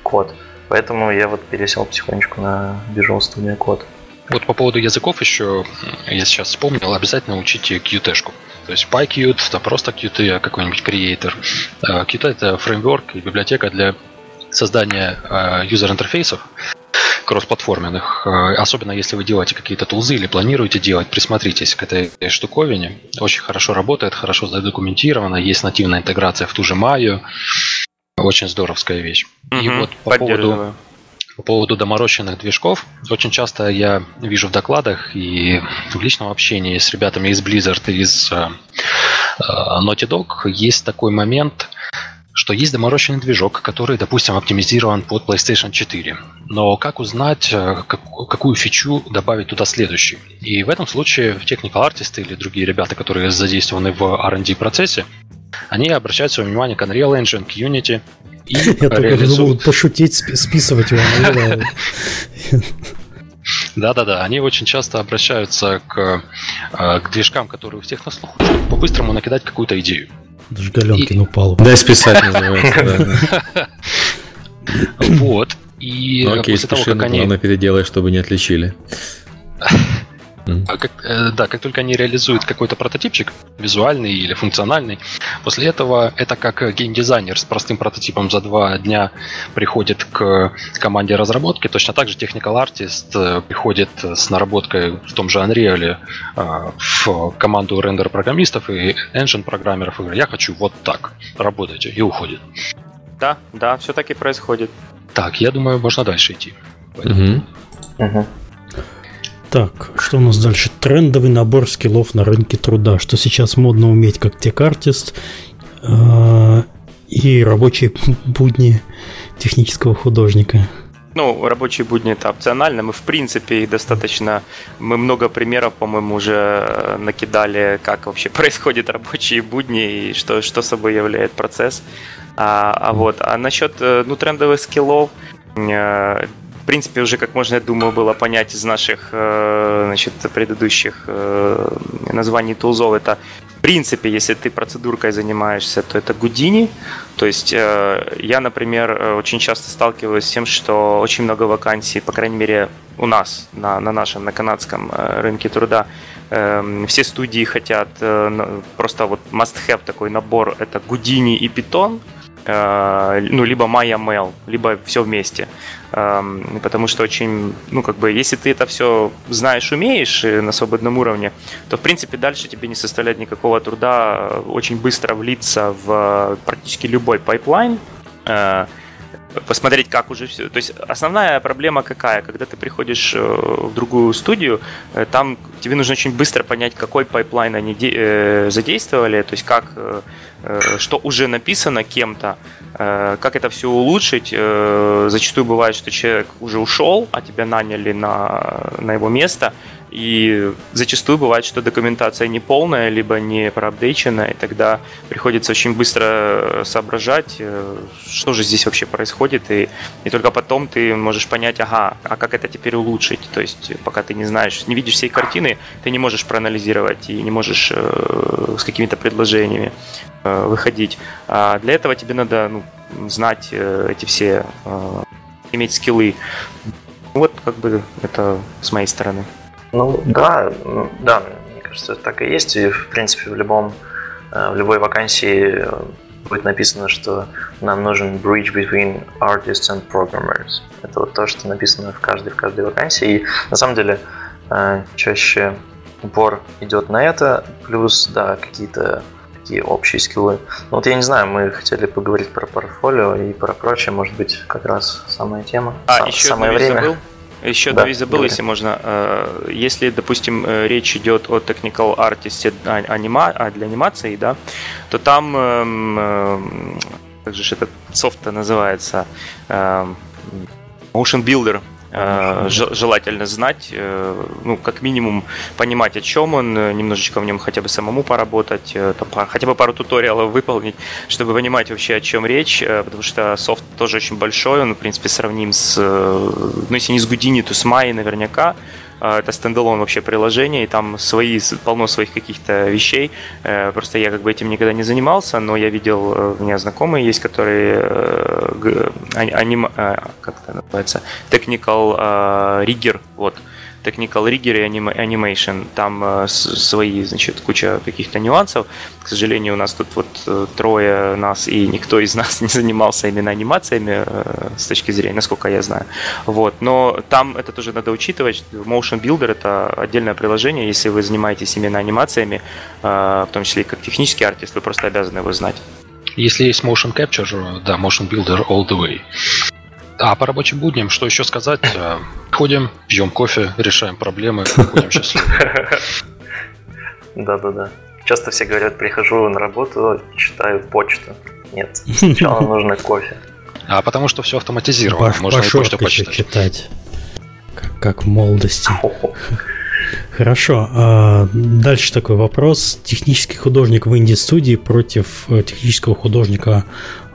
S4: код. Поэтому я вот пересел потихонечку на Visual Studio Code.
S3: Вот по поводу языков еще, я сейчас вспомнил, обязательно учите Qt-шку. То есть PyQt, это просто Qt, какой-нибудь Creator. А, Qt это фреймворк и библиотека для создания а, юзер-интерфейсов кроссплатформенных. А, особенно если вы делаете какие-то тулзы или планируете делать, присмотритесь к этой штуковине. Очень хорошо работает, хорошо задокументировано, есть нативная интеграция в ту же Maya. Очень здоровская вещь. Угу, и вот по поводу по поводу доморощенных движков. Очень часто я вижу в докладах и в личном общении с ребятами из Blizzard и из uh, Naughty Dog есть такой момент, что есть доморощенный движок, который, допустим, оптимизирован под PlayStation 4. Но как узнать, как, какую фичу добавить туда следующий? И в этом случае Technical Artists или другие ребята, которые задействованы в R&D процессе, они обращают свое внимание к Unreal Engine, к Unity,
S1: и Я только думал пошутить, списывать его.
S3: Да-да-да, они очень часто обращаются к, э, к движкам, которые у всех на слуху, чтобы по-быстрому накидать какую-то идею.
S1: Даже Галенкин и... упал.
S2: Да, списать называется.
S3: Вот. И
S2: ну, окей, после того, как они... переделай, чтобы не отличили.
S3: А как, э, да, как только они реализуют какой-то прототипчик, визуальный или функциональный, после этого это как геймдизайнер с простым прототипом за два дня приходит к команде разработки, точно так же Technical Artist э, приходит с наработкой в том же Unreal э, в команду рендер-программистов и engine-программеров и говорит, я хочу вот так, работайте, и уходит.
S5: Да, да, все так и происходит.
S3: Так, я думаю, можно дальше идти.
S1: Угу. Угу. Так, что у нас дальше? Трендовый набор скиллов на рынке труда. Что сейчас модно уметь как тех-артист э, и рабочие будни технического художника.
S5: Ну, рабочие будни это опционально. Мы, в принципе, их достаточно... Мы много примеров, по-моему, уже накидали, как вообще происходят рабочие будни и что, что собой является процесс. А, а вот, а насчет э, ну, трендовых скиллов, э, в принципе, уже, как можно, я думаю, было понять из наших э, значит, предыдущих э, названий тулзов, это в принципе, если ты процедуркой занимаешься, то это Гудини. То есть э, я, например, очень часто сталкиваюсь с тем, что очень много вакансий, по крайней мере, у нас, на, на нашем, на канадском рынке труда, эм, все студии хотят просто вот must-have такой набор, это Гудини и Python, ну, либо MyML, либо все вместе. Потому что очень, ну, как бы, если ты это все знаешь, умеешь на свободном уровне, то, в принципе, дальше тебе не составляет никакого труда очень быстро влиться в практически любой pipeline, э, посмотреть, как уже все. То есть основная проблема какая? Когда ты приходишь э, в другую студию, э, там тебе нужно очень быстро понять, какой pipeline они задействовали, то есть как, что уже написано кем-то, Э, как это все улучшить? Э, зачастую бывает, что человек уже ушел, а тебя наняли на, на его место, и зачастую бывает, что документация не полная, либо не проапдейчена, и тогда приходится очень быстро соображать, э, что же здесь вообще происходит, и, и только потом ты можешь понять, ага, а как это теперь улучшить? То есть пока ты не знаешь, не видишь всей картины, ты не можешь проанализировать и не можешь э, с какими-то предложениями э, выходить. А для этого тебе надо ну, знать э, эти все, э, иметь скиллы. Вот как бы это с моей стороны.
S4: Ну да, да, мне кажется, так и есть. И в принципе в любом э, в любой вакансии э, будет написано, что нам нужен bridge between artists and programmers. Это вот то, что написано в каждой в каждой вакансии. И на самом деле э, чаще упор идет на это, плюс да какие-то такие общие скиллы. Ну, вот я не знаю, мы хотели поговорить про портфолио и про прочее, может быть, как раз самая тема.
S5: А, еще самое время. Забыл. Еще да, забыл, говори. если можно. Э, если, допустим, э, речь идет о technical artist анима, а для анимации, да, то там, эм, эм, как же этот софт называется, эм, Motion Builder, желательно знать, э, ну, как минимум понимать, о чем он, э, немножечко в нем хотя бы самому поработать, там, хотя бы пару туториалов выполнить, чтобы понимать вообще, о чем речь, потому что софт тоже очень большой, он, в принципе, сравним с, ну, если не с Гудини, то с Майей наверняка, э, это стендалон вообще приложение, и там свои, полно своих каких-то вещей. Э, просто я как бы этим никогда не занимался, но я видел, у меня знакомые есть, которые аним, как это называется, technical rigger, вот, Technical Rigger и Animation. Там э, свои, значит, куча каких-то нюансов. К сожалению, у нас тут вот э, трое нас, и никто из нас не занимался именно анимациями э, с точки зрения, насколько я знаю. Вот. Но там это тоже надо учитывать. Motion Builder — это отдельное приложение. Если вы занимаетесь именно анимациями, в том числе и как технический артист, вы просто обязаны его знать.
S3: Если есть Motion Capture, да, Motion Builder all the way. А по рабочим будням, что еще сказать? Э, ходим, пьем кофе, решаем проблемы, счастливы.
S4: Да-да-да. Часто все говорят, прихожу на работу, читаю почту. Нет, сначала нужно кофе.
S3: А потому что все автоматизировано. Баш, Можно и почту почитать.
S1: читать. Как, как в молодости. Хорошо. А дальше такой вопрос. Технический художник в инди-студии против э, технического художника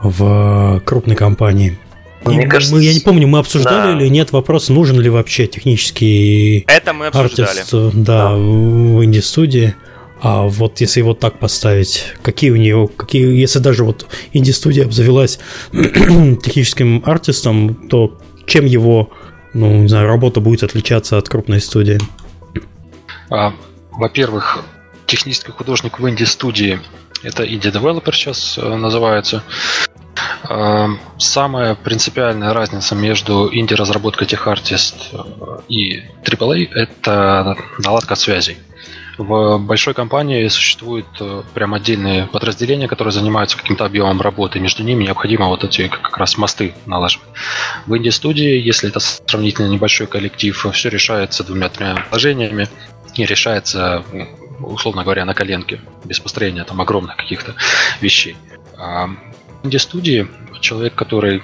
S1: в крупной компании. Мне и, кажется, мы, я не помню, мы обсуждали да. или нет вопрос, нужен ли вообще технический
S5: Это мы обсуждали.
S1: артист да, да. в инди-студии. А вот если его так поставить, какие у него, какие, если даже вот инди-студия обзавелась техническим артистом, то чем его, ну, не знаю, работа будет отличаться от крупной студии?
S3: А, во-первых, технический художник в инди-студии это инди-девелопер сейчас э, называется. Эм, самая принципиальная разница между инди-разработкой TechArtist э, и AAA – это наладка связей. В большой компании существуют э, прям отдельные подразделения, которые занимаются каким-то объемом работы. Между ними необходимо вот эти как раз мосты налаживать. В инди-студии, если это сравнительно небольшой коллектив, все решается двумя-тремя положениями и решается, условно говоря, на коленке, без построения там огромных каких-то вещей. Инди-студии человек, который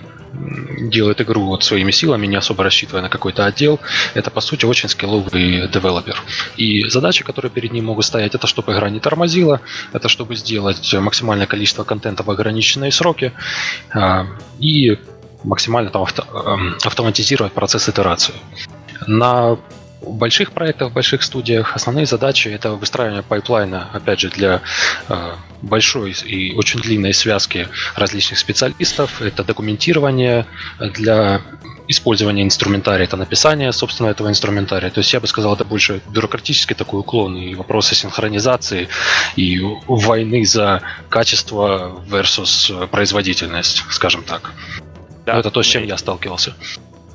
S3: делает игру вот своими силами, не особо рассчитывая на какой-то отдел, это по сути очень скилловый девелопер. И задачи, которые перед ним могут стоять, это чтобы игра не тормозила, это чтобы сделать максимальное количество контента в ограниченные сроки а, и максимально там авто, эм, автоматизировать процесс итерации. На больших проектах, в больших студиях основные задачи это выстраивание пайплайна, опять же, для э, большой и очень длинной связки различных специалистов, это документирование для использования инструментария, это написание, собственно, этого инструментария. То есть я бы сказал, это больше бюрократический такой уклон и вопросы синхронизации и войны за качество versus производительность, скажем так. Да. это то, с чем я сталкивался.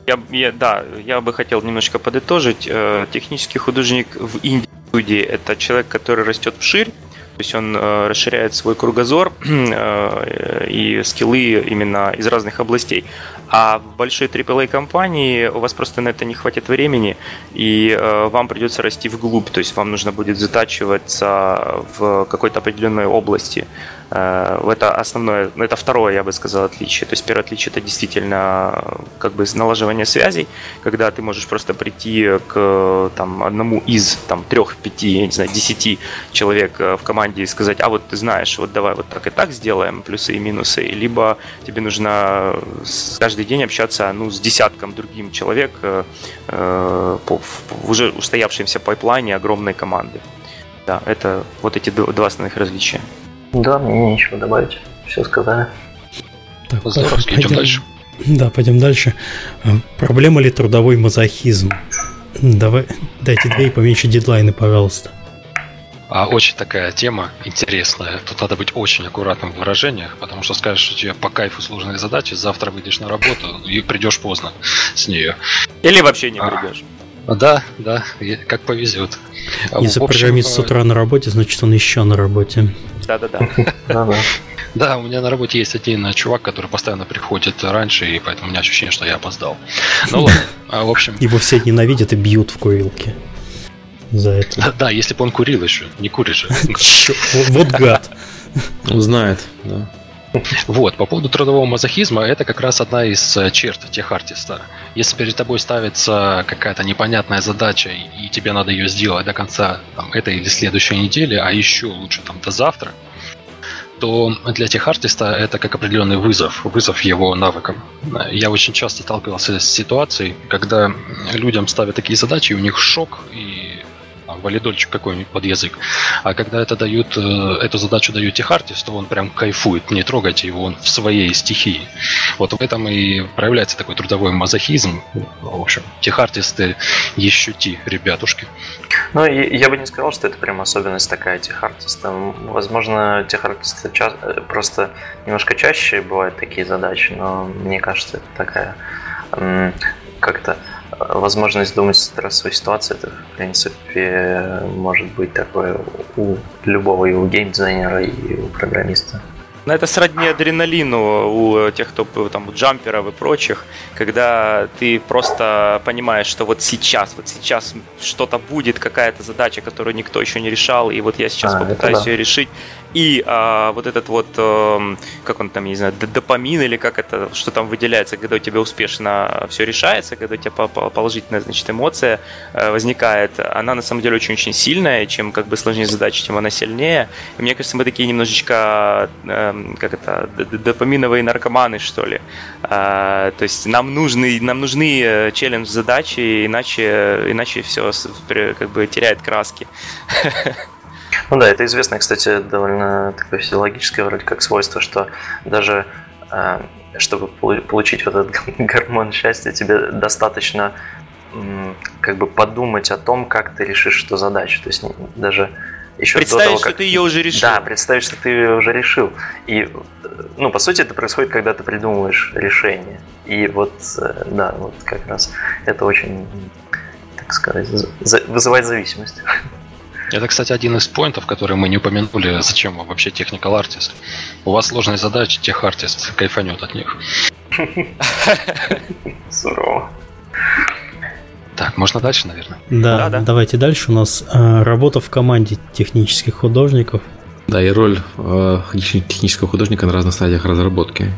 S5: Я, я, да, я бы хотел немножко подытожить. Э, технический художник в инди-студии – это человек, который растет вширь, то есть он э, расширяет свой кругозор э, и скиллы именно из разных областей. А в большой AAA компании у вас просто на это не хватит времени, и э, вам придется расти вглубь, то есть вам нужно будет затачиваться в какой-то определенной области. Это основное, ну, это второе, я бы сказал, отличие. То есть первое отличие это действительно как бы налаживание связей, когда ты можешь просто прийти к там, одному из там, трех, пяти, я не знаю, десяти человек в команде и сказать, а вот ты знаешь, вот давай вот так и так сделаем, плюсы и минусы, либо тебе нужно каждый каждый день общаться ну, с десятком другим человек э, э по, в уже устоявшемся пайплайне огромной команды. Да, это вот эти два основных различия.
S4: Да, мне нечего добавить. Все сказали.
S1: Так, Здорово, идем дальше. Да, пойдем дальше. Э, проблема ли трудовой мазохизм? Давай, дайте две и поменьше дедлайны, пожалуйста.
S3: А очень такая тема интересная. Тут надо быть очень аккуратным в выражениях, потому что скажешь, что тебе по кайфу сложные задачи, завтра выйдешь на работу и придешь поздно с нее.
S5: Или вообще не придешь.
S3: А, да, да, как повезет.
S1: А Если программист с э, утра на работе, значит он еще на работе.
S5: Да-да-да.
S3: Да, у меня на работе есть один чувак, который постоянно приходит раньше, и поэтому у меня ощущение, что я опоздал. Ну ладно, а, в общем...
S1: Его все ненавидят и бьют в курилке за это.
S3: Да, если бы он курил еще, не курит же.
S1: Вот гад.
S2: Он знает, да.
S3: Вот, по поводу трудового мазохизма, это как раз одна из э, черт тех артиста. Если перед тобой ставится какая-то непонятная задача, и тебе надо ее сделать до конца там, этой или следующей недели, а еще лучше там до завтра, то для техартиста это как определенный вызов, вызов его навыкам. Я очень часто сталкивался с ситуацией, когда людям ставят такие задачи, и у них шок, и там, валидольчик какой-нибудь под язык. А когда это дают, э, эту задачу дают техартист, то он прям кайфует. Не трогайте его, он в своей стихии. Вот в этом и проявляется такой трудовой мазохизм. В общем, техартисты еще ти, ребятушки.
S4: Ну, я бы не сказал, что это прям особенность такая техартиста. Возможно, техартисты ча- э, просто немножко чаще бывают такие задачи, но мне кажется, это такая как-то возможность думать в стрессовой ситуации, это, в принципе, может быть такое у любого и у геймдизайнера, и у программиста.
S5: Но это сродни адреналину у тех, кто там у джамперов и прочих, когда ты просто понимаешь, что вот сейчас, вот сейчас что-то будет, какая-то задача, которую никто еще не решал, и вот я сейчас а, попытаюсь да. ее решить. И а, вот этот вот, э, как он там, не знаю, допамин или как это, что там выделяется, когда у тебя успешно все решается, когда у тебя положительная, значит, эмоция э, возникает, она на самом деле очень-очень сильная, чем как бы сложнее задача, тем она сильнее. И мне кажется, мы такие немножечко э, Эм, как это, допаминовые наркоманы, что ли. А, то есть нам нужны, нам нужны э, челлендж-задачи, иначе, иначе все как бы теряет краски.
S4: Ну да, это известно, кстати, довольно такое физиологическое вроде как свойство, что даже э, чтобы получить вот этот гормон счастья, тебе достаточно как бы подумать о том, как ты решишь эту задачу. То есть даже
S5: еще представить, до того, как... что ты ее уже решил.
S4: Да, представить, что ты ее уже решил. И, ну, по сути, это происходит, когда ты придумываешь решение. И вот, э, да, вот как раз это очень, так сказать, вызывает зависимость.
S3: Это, кстати, один из поинтов, который мы не упомянули, зачем вам вообще technical artist. У вас сложные задачи, тех артист кайфанет от них.
S4: Сурово.
S3: Так, можно дальше, наверное?
S1: Да, да, да. давайте дальше. У нас э, работа в команде технических художников.
S2: Да, и роль э, технического художника на разных стадиях разработки.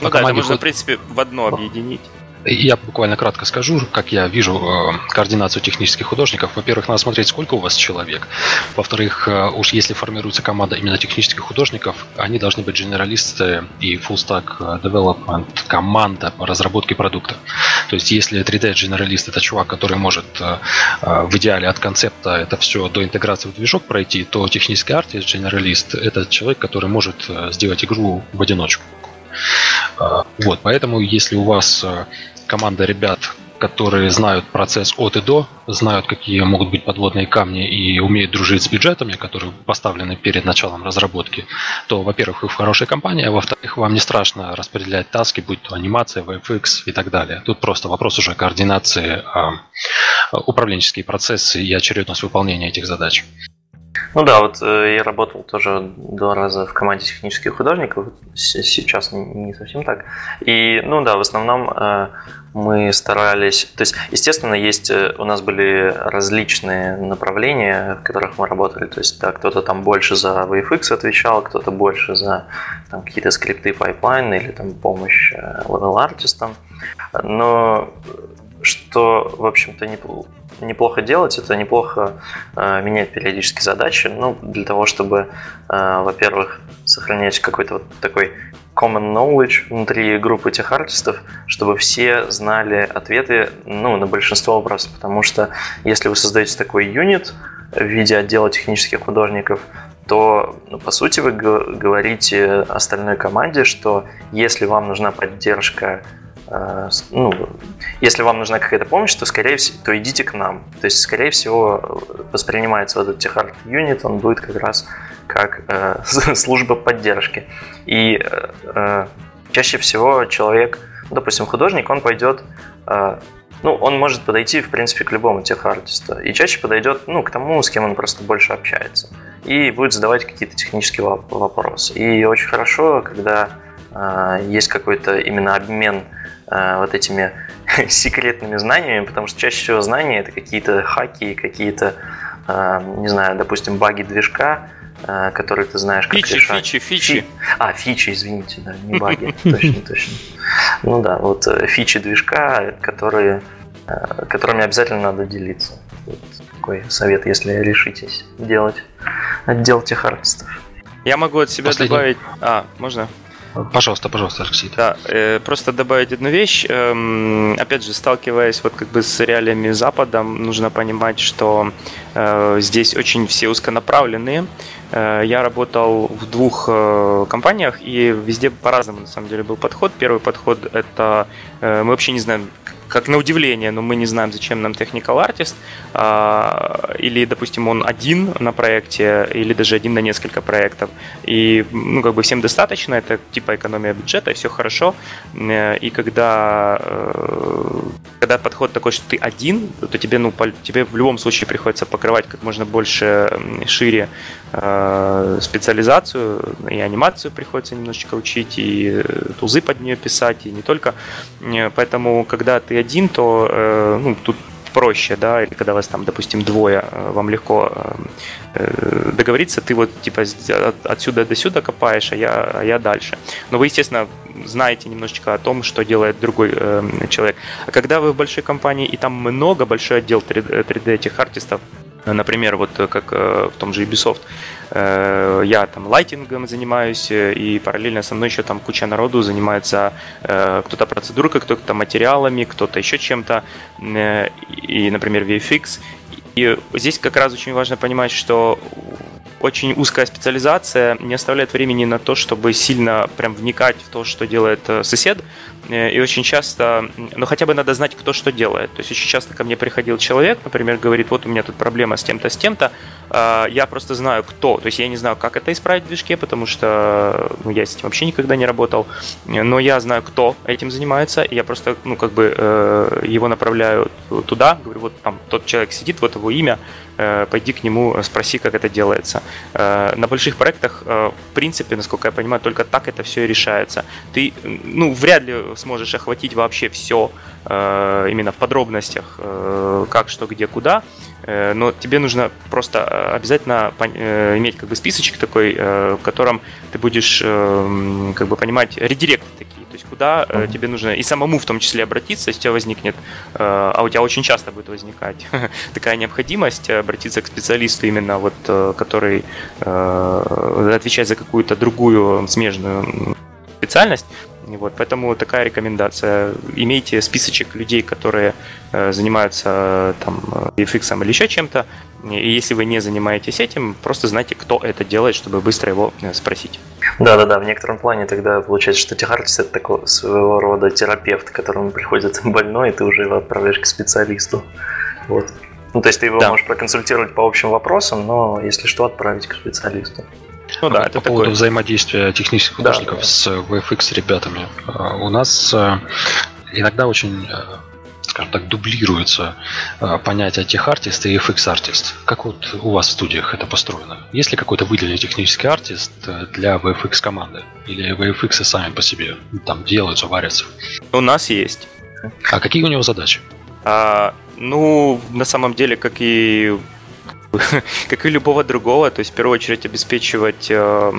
S5: Ну, да, это можно, в принципе, в одно объединить.
S3: Я буквально кратко скажу, как я вижу э, координацию технических художников. Во-первых, надо смотреть, сколько у вас человек. Во-вторых, э, уж если формируется команда именно технических художников, они должны быть генералисты и full stack development команда по разработке продукта. То есть, если 3D-генералист это чувак, который может э, в идеале от концепта это все до интеграции в движок пройти, то технический артист, генералист это человек, который может сделать игру в одиночку. Вот, поэтому если у вас команда ребят, которые знают процесс от и до, знают, какие могут быть подводные камни и умеют дружить с бюджетами, которые поставлены перед началом разработки, то, во-первых, вы в хорошей компании, а во-вторых, вам не страшно распределять таски, будь то анимация, VFX и так далее. Тут просто вопрос уже координации, а, управленческие процессы и очередность выполнения этих задач.
S4: Ну да, вот э, я работал тоже два раза в команде технических художников, сейчас не совсем так. И, ну да, в основном э, мы старались, то есть, естественно, есть, э, у нас были различные направления, в которых мы работали, то есть, да, кто-то там больше за VFX отвечал, кто-то больше за там, какие-то скрипты пайплайн или там помощь level артистам, но что, в общем-то, не неплохо делать, это неплохо э, менять периодически задачи, ну, для того, чтобы, э, во-первых, сохранять какой-то вот такой common knowledge внутри группы тех артистов, чтобы все знали ответы ну, на большинство вопросов. Потому что если вы создаете такой юнит в виде отдела технических художников, то, ну, по сути, вы говорите остальной команде, что если вам нужна поддержка ну, если вам нужна какая-то помощь, то, скорее всего, то идите к нам. То есть, скорее всего, воспринимается вот этот техарт юнит, он будет как раз как э, служба поддержки. И э, э, чаще всего человек, допустим, художник, он пойдет, э, ну, он может подойти, в принципе, к любому техартисту. И чаще подойдет, ну, к тому, с кем он просто больше общается. И будет задавать какие-то технические вопросы. И очень хорошо, когда э, есть какой-то именно обмен Э, вот этими секретными знаниями, потому что чаще всего знания это какие-то хаки, какие-то, э, не знаю, допустим, баги движка, э, которые ты знаешь, как
S5: фичи, решать. Фичи, фичи.
S4: А, фичи, извините, да, не баги, точно, точно. Ну да, вот фичи движка, которые, которыми обязательно надо делиться. Вот такой совет, если решитесь делать отдел тех артистов.
S5: Я могу от себя Последний... добавить... А, можно?
S3: Пожалуйста, пожалуйста, Алексей.
S5: Да, э, просто добавить одну вещь. Эм, опять же, сталкиваясь вот как бы с реалиями Запада, нужно понимать, что э, здесь очень все узконаправленные. Э, я работал в двух э, компаниях, и везде по-разному на самом деле был подход. Первый подход это э, мы вообще не знаем, как на удивление, но мы не знаем, зачем нам technical artist, а, или, допустим, он один на проекте, или даже один на несколько проектов, и, ну, как бы всем достаточно, это типа экономия бюджета, все хорошо, э, и когда, э, когда подход такой, что ты один, то тебе, ну, тебе в любом случае приходится покрывать как можно больше, шире э, специализацию, и анимацию приходится немножечко учить, и тузы под нее писать, и не только, поэтому, когда ты один, то э, ну, тут проще, да, или когда вас там, допустим, двое, э, вам легко э, договориться, ты вот типа отсюда до сюда копаешь, а я, а я дальше. Но вы, естественно, знаете немножечко о том, что делает другой человек. А когда вы в большой компании и там много, большой отдел 3D, 3D этих артистов, Например, вот как в том же Ubisoft, Э, я там лайтингом занимаюсь, э, и параллельно со мной еще там куча народу занимается э, кто-то процедуркой, кто-то материалами, кто-то еще чем-то, и, например, VFX. И здесь как раз очень важно понимать, что очень узкая специализация не оставляет времени на то, чтобы сильно прям вникать в то, что делает сосед. И очень часто, ну хотя бы надо знать, кто что делает. То есть очень часто ко мне приходил человек, например, говорит, вот у меня тут проблема с тем-то, с тем-то, а, я просто знаю, кто. То есть я не знаю, как это исправить в движке, потому что ну, я с этим вообще никогда не работал. Но я знаю, кто этим занимается. И я просто, ну, как бы э, его направляю туда. Говорю, вот там тот человек сидит, вот его имя. Э, пойди к нему, спроси, как это делается. Э, на больших проектах, в принципе, насколько я понимаю, только так это все и решается. Ты, ну, вряд ли сможешь охватить вообще все именно в подробностях, как, что, где, куда. Э, но тебе нужно просто э, обязательно э, иметь как бы списочек такой, в котором ты будешь как бы понимать редиректы такие, куда mm-hmm. тебе нужно и самому в том числе обратиться, если у тебя возникнет, а у тебя очень часто будет возникать такая необходимость обратиться к специалисту именно вот, который отвечает за какую-то другую смежную специальность, вот, поэтому такая рекомендация. Имейте списочек людей, которые э, занимаются там VFX или еще чем-то. И если вы не занимаетесь этим, просто знайте, кто это делает, чтобы быстро его э, спросить.
S4: Да-да-да, в некотором плане тогда получается, что техартист это такой своего рода терапевт, к которому приходит больной, и ты уже его отправляешь к специалисту. Вот. Ну, то есть ты его да. можешь проконсультировать по общим вопросам, но если что, отправить к специалисту.
S3: Ну да, это по поводу взаимодействия технических художников да, с VFX ребятами. А, у нас а, иногда очень а, скажем так, дублируется понятие тех-артист и FX-артист. Как вот у вас в студиях это построено? Есть ли какой-то выделенный технический артист для VFX команды? Или VFX сами по себе там делаются, варятся?
S5: У нас есть.
S3: А какие у него задачи?
S5: А, ну, на самом деле, как и как и любого другого, то есть в первую очередь обеспечивать э,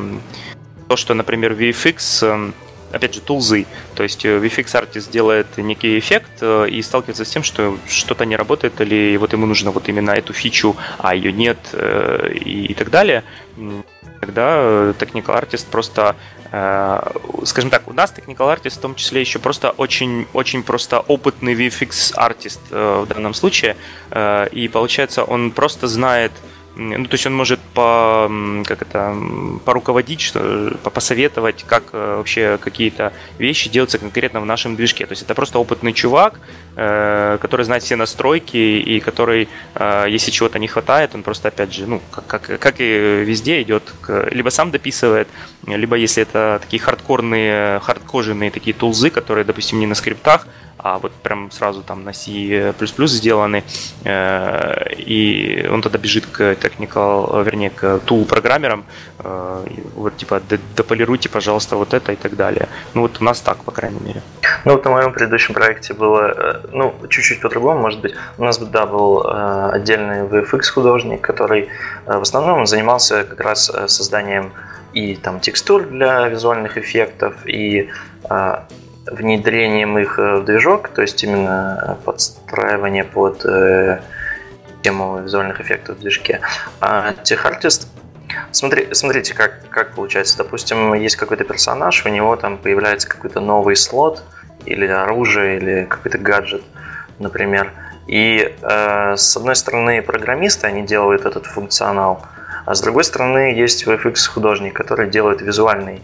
S5: то, что, например, VFX, э, опять же, тулзы, то есть э, VFX Artist делает некий эффект э, и сталкивается с тем, что что-то не работает, или вот ему нужно вот именно эту фичу, а ее нет, э, и так далее. Тогда э, Technical Artist просто Э, скажем так, у нас Technical Artist в том числе еще просто очень, очень просто опытный VFX артист э, в данном случае, э, и получается он просто знает, ну, то есть он может по, как это, поруководить, что, посоветовать, как э, вообще какие-то вещи делаются конкретно в нашем движке. То есть это просто опытный чувак, э, который знает все настройки и который, э, если чего-то не хватает, он просто, опять же, ну, как, как, как и везде, идет, к, либо сам дописывает, либо если это такие хардкорные, хардкоженные такие тулзы, которые, допустим, не на скриптах, а вот прям сразу там на C++ сделаны, э, и он тогда бежит к technical, вернее, к tool программерам, э, вот типа дополируйте, пожалуйста, вот это и так далее. Ну вот у нас так, по крайней мере.
S4: Ну вот на моем предыдущем проекте было, э, ну, чуть-чуть по-другому, может быть. У нас, да, был отдельный VFX художник, который в основном занимался как раз созданием и там текстур для визуальных эффектов, и внедрением их э, в движок, то есть именно подстраивание под э, тему визуальных эффектов в движке. А TechArtist Смотри, смотрите, как, как получается. Допустим, есть какой-то персонаж, у него там появляется какой-то новый слот, или оружие, или какой-то гаджет, например. И э, с одной стороны, программисты, они делают этот функционал, а с другой стороны, есть VFX художник, который делает визуальный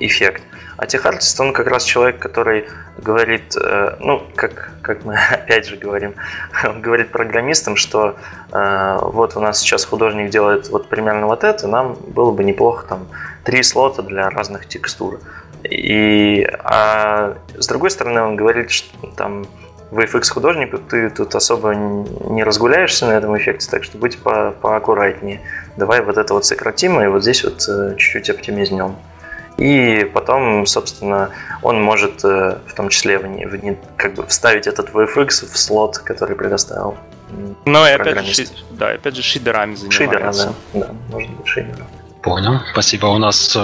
S4: эффект. А техартист, он как раз человек, который говорит, э, ну, как, как мы опять же говорим, он говорит программистам, что э, вот у нас сейчас художник делает вот примерно вот это, нам было бы неплохо там три слота для разных текстур. И, а с другой стороны, он говорит, что там VFX художнику ты тут особо не разгуляешься на этом эффекте, так что будь по поаккуратнее. Давай вот это вот сократим и вот здесь вот э, чуть-чуть оптимизнем. И потом, собственно, он может э, в том числе в, в, как бы вставить этот VFX в слот, который предоставил.
S5: Ну и опять же, да, опять же шидерами занимается.
S4: Шидера, да, да, может быть шидером.
S3: Понял, спасибо. У нас, э,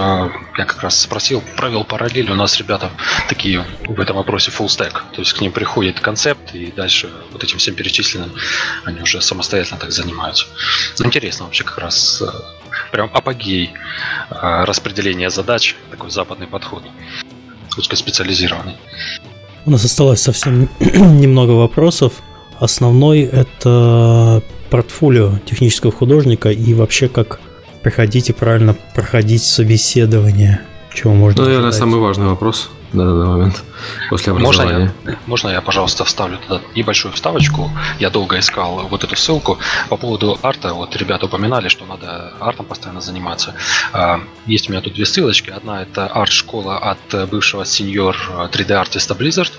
S3: я как раз спросил, провел параллель, у нас ребята такие в этом вопросе full stack, то есть к ним приходит концепт, и дальше вот этим всем перечисленным они уже самостоятельно так занимаются. Интересно вообще как раз э, прям апогей э, распределения задач, такой западный подход, узкоспециализированный.
S1: У нас осталось совсем немного вопросов. Основной это портфолио технического художника и вообще как приходить и правильно проходить собеседование. Чего можно
S2: Ну, наверное, самый важный вопрос на данный момент после образования.
S3: Можно я, можно я, пожалуйста, вставлю туда небольшую вставочку? Я долго искал вот эту ссылку по поводу арта. Вот ребята упоминали, что надо артом постоянно заниматься. А, есть у меня тут две ссылочки. Одна это арт-школа от бывшего сеньор 3D-артиста Blizzard.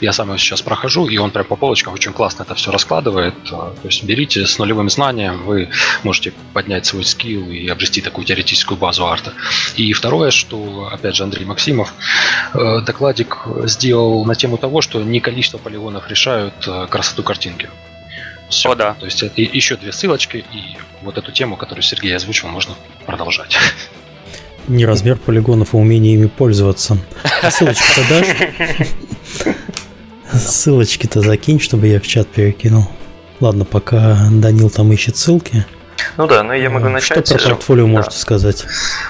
S3: Я сам его сейчас прохожу, и он прям по полочкам очень классно это все раскладывает. А, то есть берите с нулевым знанием, вы можете поднять свой скилл и обрести такую теоретическую базу арта. И второе, что, опять же, Андрей Максимов, э, докладик сделал на тему того, что не количество полигонов решают э, красоту картинки. Все.
S5: О, да.
S3: То есть это еще две ссылочки, и вот эту тему, которую Сергей озвучил, можно продолжать.
S1: Не размер полигонов, а умение ими пользоваться. А ссылочки-то дашь? Ссылочки-то закинь, чтобы я в чат перекинул. Ладно, пока Данил там ищет ссылки.
S4: Ну да, но я могу начать.
S1: Что про портфолио да. можете сказать?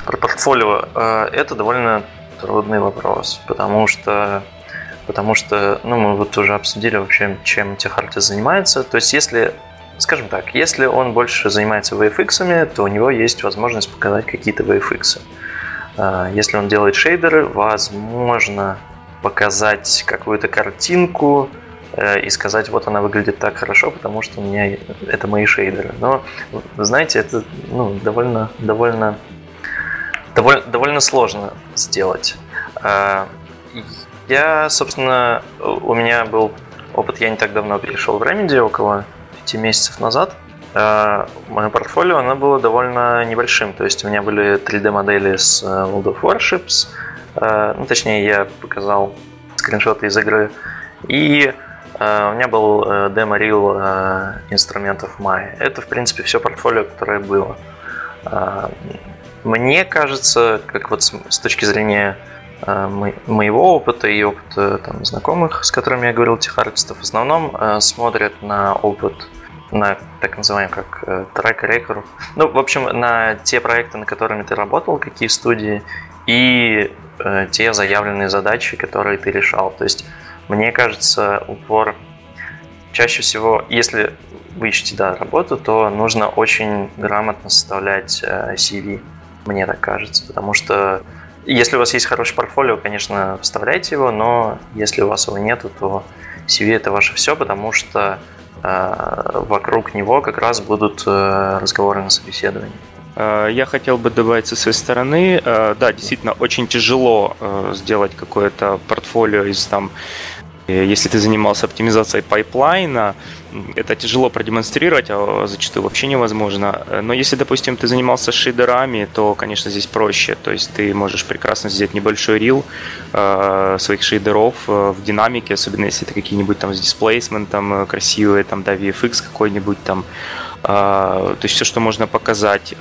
S4: Про портфолио. Э, это довольно трудный вопрос, потому что потому что, ну, мы вот уже обсудили вообще, чем техартист занимается. То есть, если, скажем так, если он больше занимается VFX, то у него есть возможность показать какие-то VFX. А, если он делает шейдеры, возможно показать какую-то картинку э, и сказать, вот она выглядит так хорошо, потому что у меня это мои шейдеры. Но, знаете, это ну, довольно, довольно довольно, довольно сложно сделать. А, я, собственно, у меня был опыт, я не так давно перешел в Remedy, около 5 месяцев назад. А, мое портфолио, оно было довольно небольшим, то есть у меня были 3D-модели с э, World of Warships, ну, точнее, я показал скриншоты из игры, и у меня был э, демо-рил э, инструментов Maya. Это, в принципе, все портфолио, которое было. Мне кажется, как вот с, с точки зрения э, моего опыта и опыта там, знакомых, с которыми я говорил, техартистов, в основном э, смотрят на опыт на так называемый как э, трек рекорд. Ну, в общем, на те проекты, на которыми ты работал, какие студии, и э, те заявленные задачи, которые ты решал. То есть, мне кажется, упор чаще всего, если вы ищете да, работу, то нужно очень грамотно составлять э, CV мне так кажется, потому что если у вас есть хороший портфолио, конечно, вставляйте его, но если у вас его нету, то CV это ваше все, потому что э, вокруг него как раз будут э, разговоры на собеседовании.
S5: Э, я хотел бы добавить со своей стороны, э, да, действительно, очень тяжело э, сделать какое-то портфолио из там если ты занимался оптимизацией пайплайна, это тяжело продемонстрировать, а зачастую вообще невозможно. Но если, допустим, ты занимался шейдерами, то, конечно, здесь проще. То есть ты можешь прекрасно сделать небольшой reel э, своих шейдеров э, в динамике, особенно если это какие-нибудь там с displacement ом э, красивые, там, да, VFX какой-нибудь там, а, то есть все, что можно показать.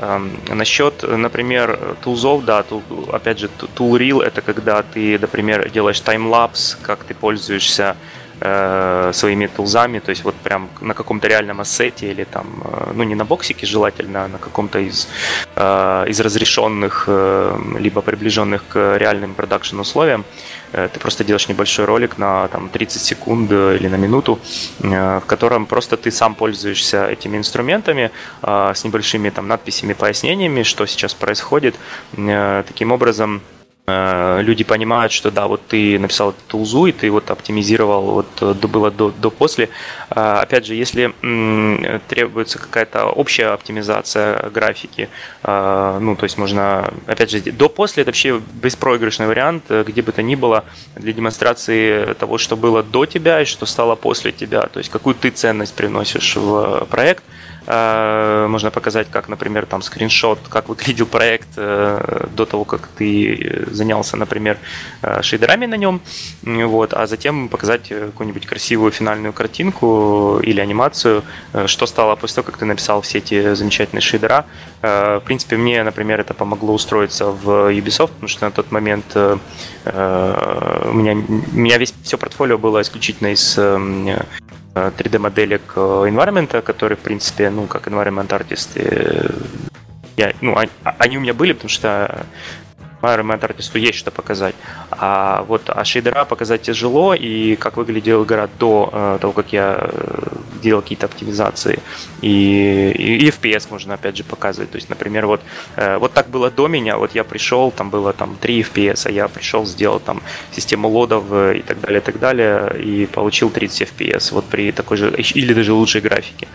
S5: Насчет, например, тулзов, да, опять же, tool это когда ты, например, делаешь таймлапс, как ты пользуешься э, своими тулзами, то есть вот прям на каком-то реальном ассете или там, э, ну не на боксике желательно, а на каком-то из, э, из разрешенных, э, либо приближенных к реальным продакшн условиям, э, ты просто делаешь небольшой ролик на там, 30 секунд или на минуту, э, в котором просто ты сам пользуешься этими инструментами э, с небольшими там надписями, пояснениями, что сейчас происходит. Э, таким образом, Э, люди понимают, что да, вот ты написал тулзу, и ты вот оптимизировал, вот э, было до, до после. А, опять же, если требуется какая-то общая оптимизация графики, а, ну, то есть можно, опять же, до-после это вообще беспроигрышный вариант, э, где бы то ни было, для демонстрации того, что было до тебя и что стало после тебя, то есть какую ты ценность приносишь в проект – Э, можно показать, как, например, там скриншот, как выглядел проект э, до того, как ты занялся, например, э, шейдерами на нем, вот, а затем показать какую-нибудь красивую финальную картинку или анимацию, что стало после того, как ты написал все эти замечательные шейдера. В принципе, мне, например, это помогло устроиться в Ubisoft, потому что на тот момент у меня, у меня весь все портфолио было исключительно из 3D-моделек э, environment, которые, в принципе, ну, как environment артисты, я, ну, они, они у меня были, потому что environment артисту есть что показать. А вот а шейдера показать тяжело, и как выглядел игра до э, того, как я э, делал какие-то оптимизации. И, и, и FPS можно опять же показывать. То есть, например, вот, э, вот так было до меня, вот я пришел, там было там 3 FPS, а я пришел, сделал там систему лодов и так далее, и так далее, и получил 30 FPS. Вот при такой же, или даже лучшей графике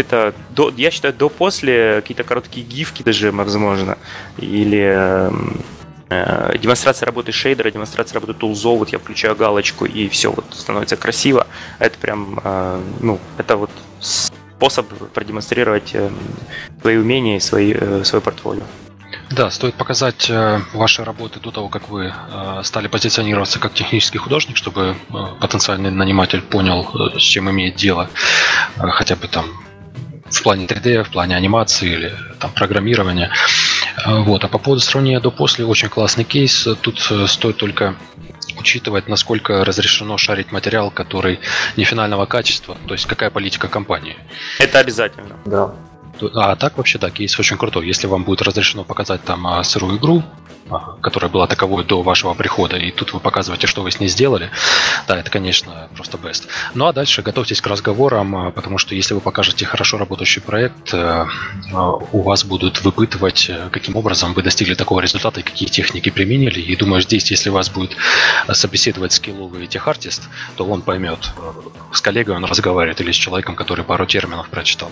S5: это до, я считаю до-после какие-то короткие гифки даже возможно или эм, Э, демонстрация работы шейдера, демонстрация работы тулзов, вот я включаю галочку и все, вот становится красиво. Это прям, э, ну, это вот способ продемонстрировать э, свои умения и свои, свое портфолио.
S3: Да, стоит показать ваши работы до того, как вы стали позиционироваться как технический художник, чтобы потенциальный наниматель понял, с чем имеет дело, хотя бы там в плане 3D, в плане анимации или там программирования. А, вот. А по поводу сравнения до-после, очень классный кейс. Тут э, стоит только учитывать, насколько разрешено шарить материал, который не финального качества, то есть какая политика компании.
S5: Это обязательно.
S4: Да.
S3: А так вообще да, кейс очень крутой. Если вам будет разрешено показать там а, сырую игру, которая была таковой до вашего прихода, и тут вы показываете, что вы с ней сделали, да, это, конечно, просто best. Ну а дальше готовьтесь к разговорам, а, потому что если вы покажете хорошо работающий проект, э, у вас будут выпытывать, э, каким образом вы достигли такого результата и какие техники применили. И думаю, здесь, если вас будет собеседовать скилловый техартист, то он поймет, э, с коллегой он разговаривает или с человеком, который пару терминов прочитал.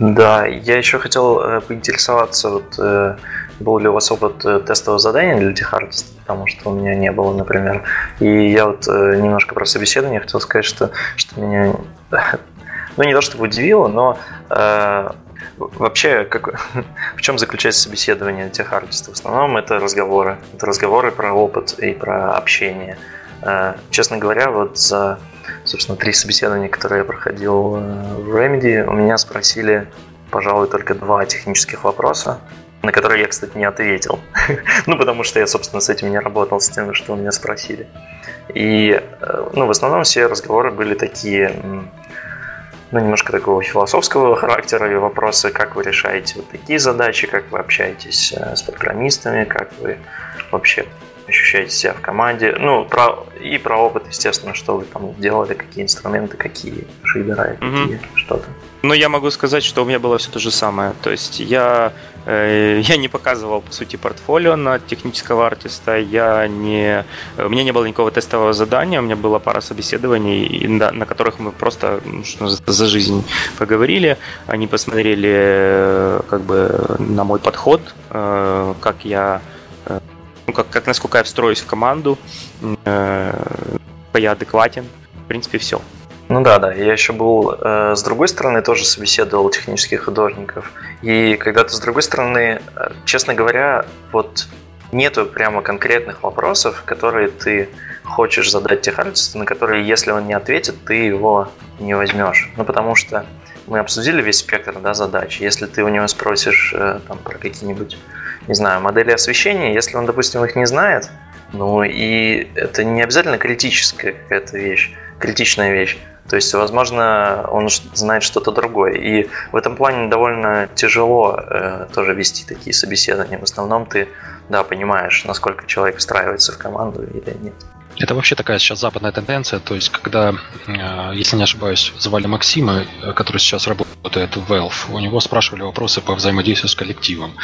S4: Да, я еще хотел э, поинтересоваться, вот, э, был ли у вас опыт э, тестового задания для техартиста, потому что у меня не было, например. И я вот э, немножко про собеседование хотел сказать, что, что меня, ну не то чтобы удивило, но э, вообще как, в чем заключается собеседование техартиста? В основном это разговоры. Это разговоры про опыт и про общение. Э, честно говоря, вот за собственно, три собеседования, которые я проходил э, в Remedy, у меня спросили, пожалуй, только два технических вопроса, на которые я, кстати, не ответил. ну, потому что я, собственно, с этим не работал, с тем, что у меня спросили. И, э, ну, в основном все разговоры были такие, ну, немножко такого философского характера и вопросы, как вы решаете вот такие задачи, как вы общаетесь э, с программистами, как вы вообще ощущаете себя в команде. Ну, про, и про опыт, естественно, что вы там делали, какие инструменты, какие шейдеры, mm-hmm. какие что-то.
S5: Ну, я могу сказать, что у меня было все то же самое. То есть я, э, я не показывал, по сути, портфолио на технического артиста, я не, у меня не было никакого тестового задания, у меня была пара собеседований, на, на которых мы просто ну, что, за жизнь поговорили. Они посмотрели э, как бы на мой подход, э, как я ну, как, как насколько я встроюсь в команду, э, я адекватен, в принципе, все.
S4: Ну да, да. Я еще был э, с другой стороны, тоже собеседовал технических художников. И когда-то с другой стороны, э, честно говоря, вот нету прямо конкретных вопросов, которые ты хочешь задать техартисту, на которые, если он не ответит, ты его не возьмешь. Ну, потому что мы обсудили весь спектр да, задач. Если ты у него спросишь э, там, про какие-нибудь не знаю, модели освещения, если он, допустим, их не знает, Ну и это не обязательно критическая какая-то вещь, критичная вещь. То есть, возможно, он знает что-то другое. И в этом плане довольно тяжело э, тоже вести такие собеседования. В основном ты, да, понимаешь, насколько человек встраивается в команду или нет.
S3: Это вообще такая сейчас западная тенденция, то есть когда, э, если не ошибаюсь, звали Максима, э, который сейчас работает в Valve, у него спрашивали вопросы по взаимодействию с коллективом.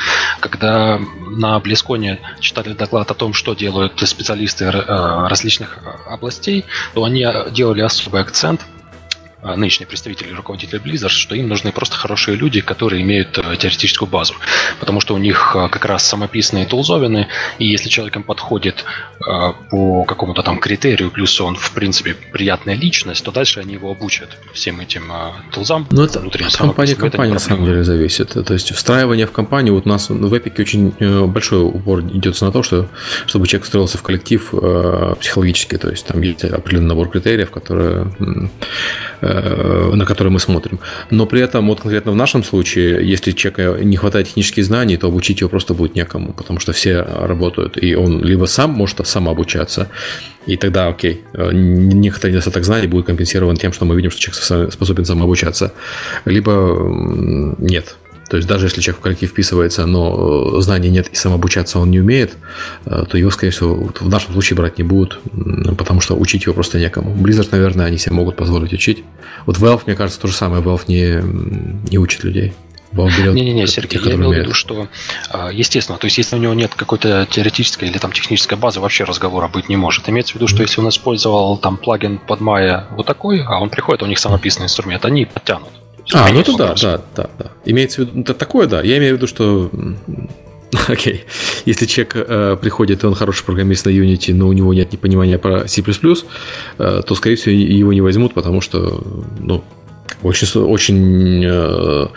S3: Когда на Близконе читали доклад о том, что делают специалисты э, различных областей, то они делали особый акцент нынешние представители руководители Blizzard, что им нужны просто хорошие люди, которые имеют э, теоретическую базу. Потому что у них э, как раз самописные тулзовины, и если человеком подходит э, по какому-то там критерию, плюс он, в принципе, приятная личность, то дальше они его обучат всем этим тулзам.
S2: Ну, это от компании к компании на самом деле зависит. То есть встраивание в компанию, вот у нас в Epic очень большой упор идется на то, что, чтобы человек встроился в коллектив психологически, то есть там есть определенный набор критериев, которые Э, на которые мы смотрим. Но при этом, вот конкретно в нашем случае, если человека не хватает технических знаний, то обучить его просто будет некому, потому что все работают, и он либо сам может самообучаться, и тогда, окей, э, некоторый недостаток знаний будет компенсирован тем, что мы видим, что человек способен самообучаться, либо нет. То есть даже если человек в коллектив вписывается, но э, знаний нет и самообучаться он не умеет, э, то его, скорее всего, в нашем случае брать не будут, потому что учить его просто некому. Blizzard, наверное, они себе могут позволить учить. Вот Valve, мне кажется, то же самое. Valve не, не учит людей.
S3: Не-не-не, Сергей, я имел в виду, что, а, естественно, то есть если у него нет какой-то теоретической или там технической базы, вообще разговора быть не может. Имеется в виду, что если он использовал там плагин под Maya вот такой, а он приходит, у них самописный инструмент, они подтянут.
S2: А, ну это да, да, да, да. Имеется в виду, это такое, да. Я имею в виду, что Окей. Okay. Если человек э, приходит, и он хороший программист на Unity, но у него нет ни понимания про C++, э, то, скорее всего, его не возьмут, потому что ну, очень, очень э,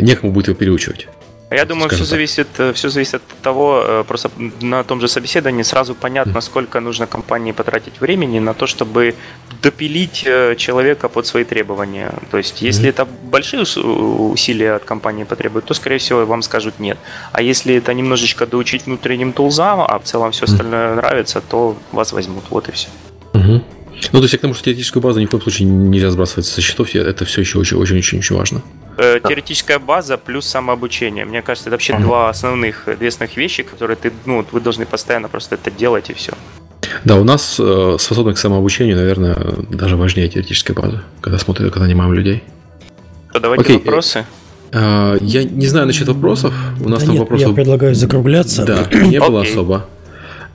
S2: некому будет его переучивать.
S5: Я думаю, все зависит, э, все зависит от того, э, просто на том же собеседовании сразу понятно, сколько нужно компании потратить времени на то, чтобы допилить э, человека под свои требования. То есть, если mm-hmm. это большие усилия от компании потребуют, то, скорее всего, вам скажут нет. А если это немножечко доучить внутренним тулзам, а в целом все остальное mm-hmm. нравится, то вас возьмут. Вот и все.
S2: Mm-hmm. Ну, то есть, я к тому, что теоретическую базу ни в коем случае нельзя сбрасывать со счетов, это все еще очень-очень-очень важно.
S5: Э, теоретическая база плюс самообучение. Мне кажется, это вообще mm-hmm. два основных ответственных вещи, которые ты, ну, вы должны постоянно просто это делать и все.
S2: Да, у нас э, способность к самообучению, наверное, даже важнее теоретической базы, когда смотрят, когда нанимаем людей.
S5: То давайте Окей. вопросы.
S2: Э, я не знаю насчет вопросов. У нас да там нет, вопросов.
S1: Я предлагаю закругляться.
S2: Да, не было особо.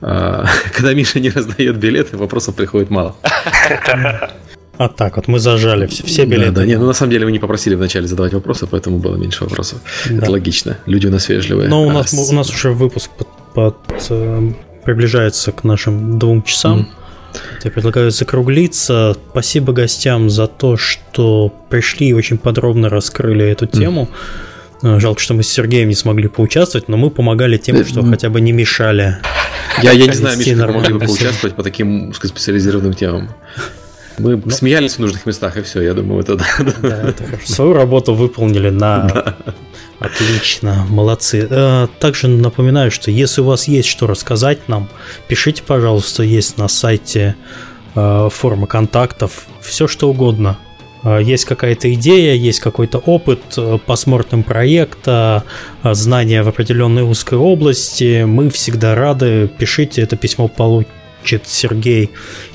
S2: А, когда Миша не раздает билеты, вопросов приходит мало.
S1: А так вот мы зажали все, все билеты.
S2: Да, да, не, ну на самом деле вы не попросили вначале задавать вопросы, поэтому было меньше вопросов. Да. Это логично. Люди у нас вежливые.
S1: Но у нас, а, у нас уже выпуск под, под, э, приближается к нашим двум часам. Mm. Я предлагаю закруглиться. Спасибо гостям за то, что пришли и очень подробно раскрыли эту тему. Mm. Жалко, что мы с Сергеем не смогли поучаствовать, но мы помогали тем, что mm. хотя бы не мешали.
S2: Я, я не знаю, Миша, как могли бы поучаствовать по таким специализированным темам. Мы ну, смеялись в нужных местах, и все, я думаю, это да. да
S1: это Свою работу выполнили на... Да. Отлично, молодцы. Э, также напоминаю, что если у вас есть что рассказать нам, пишите, пожалуйста, есть на сайте э, форма контактов, все что угодно. Э, есть какая-то идея, есть какой-то опыт, посмотрим проекта, знания в определенной узкой области, мы всегда рады, пишите, это письмо получит Сергей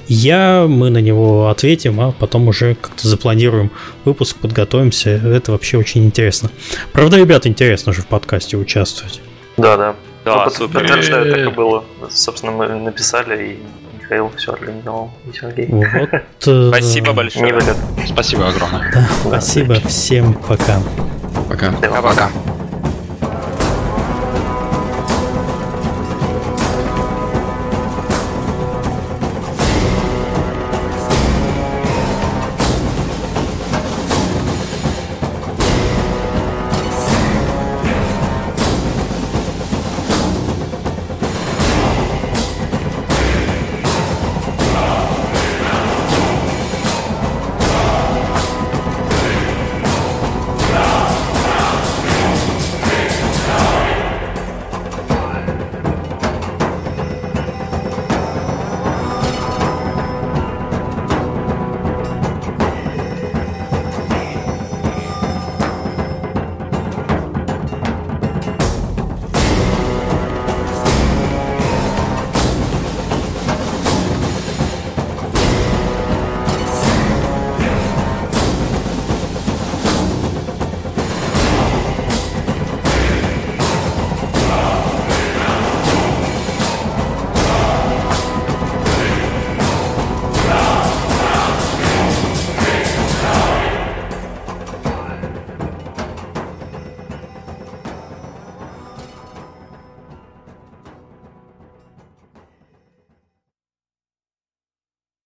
S1: я, мы на него ответим, а потом уже как-то запланируем выпуск, подготовимся. Это вообще очень интересно. Правда, ребят, интересно же в подкасте участвовать.
S4: Да, да. Да, ну, супер. Подтверждаю, так и было. Собственно, мы написали, и Михаил все организовал, и Сергей. Вот,
S5: э, Спасибо большое. Не Спасибо огромное.
S1: Да, спасибо. Всем пока.
S2: Пока.
S5: Пока-пока.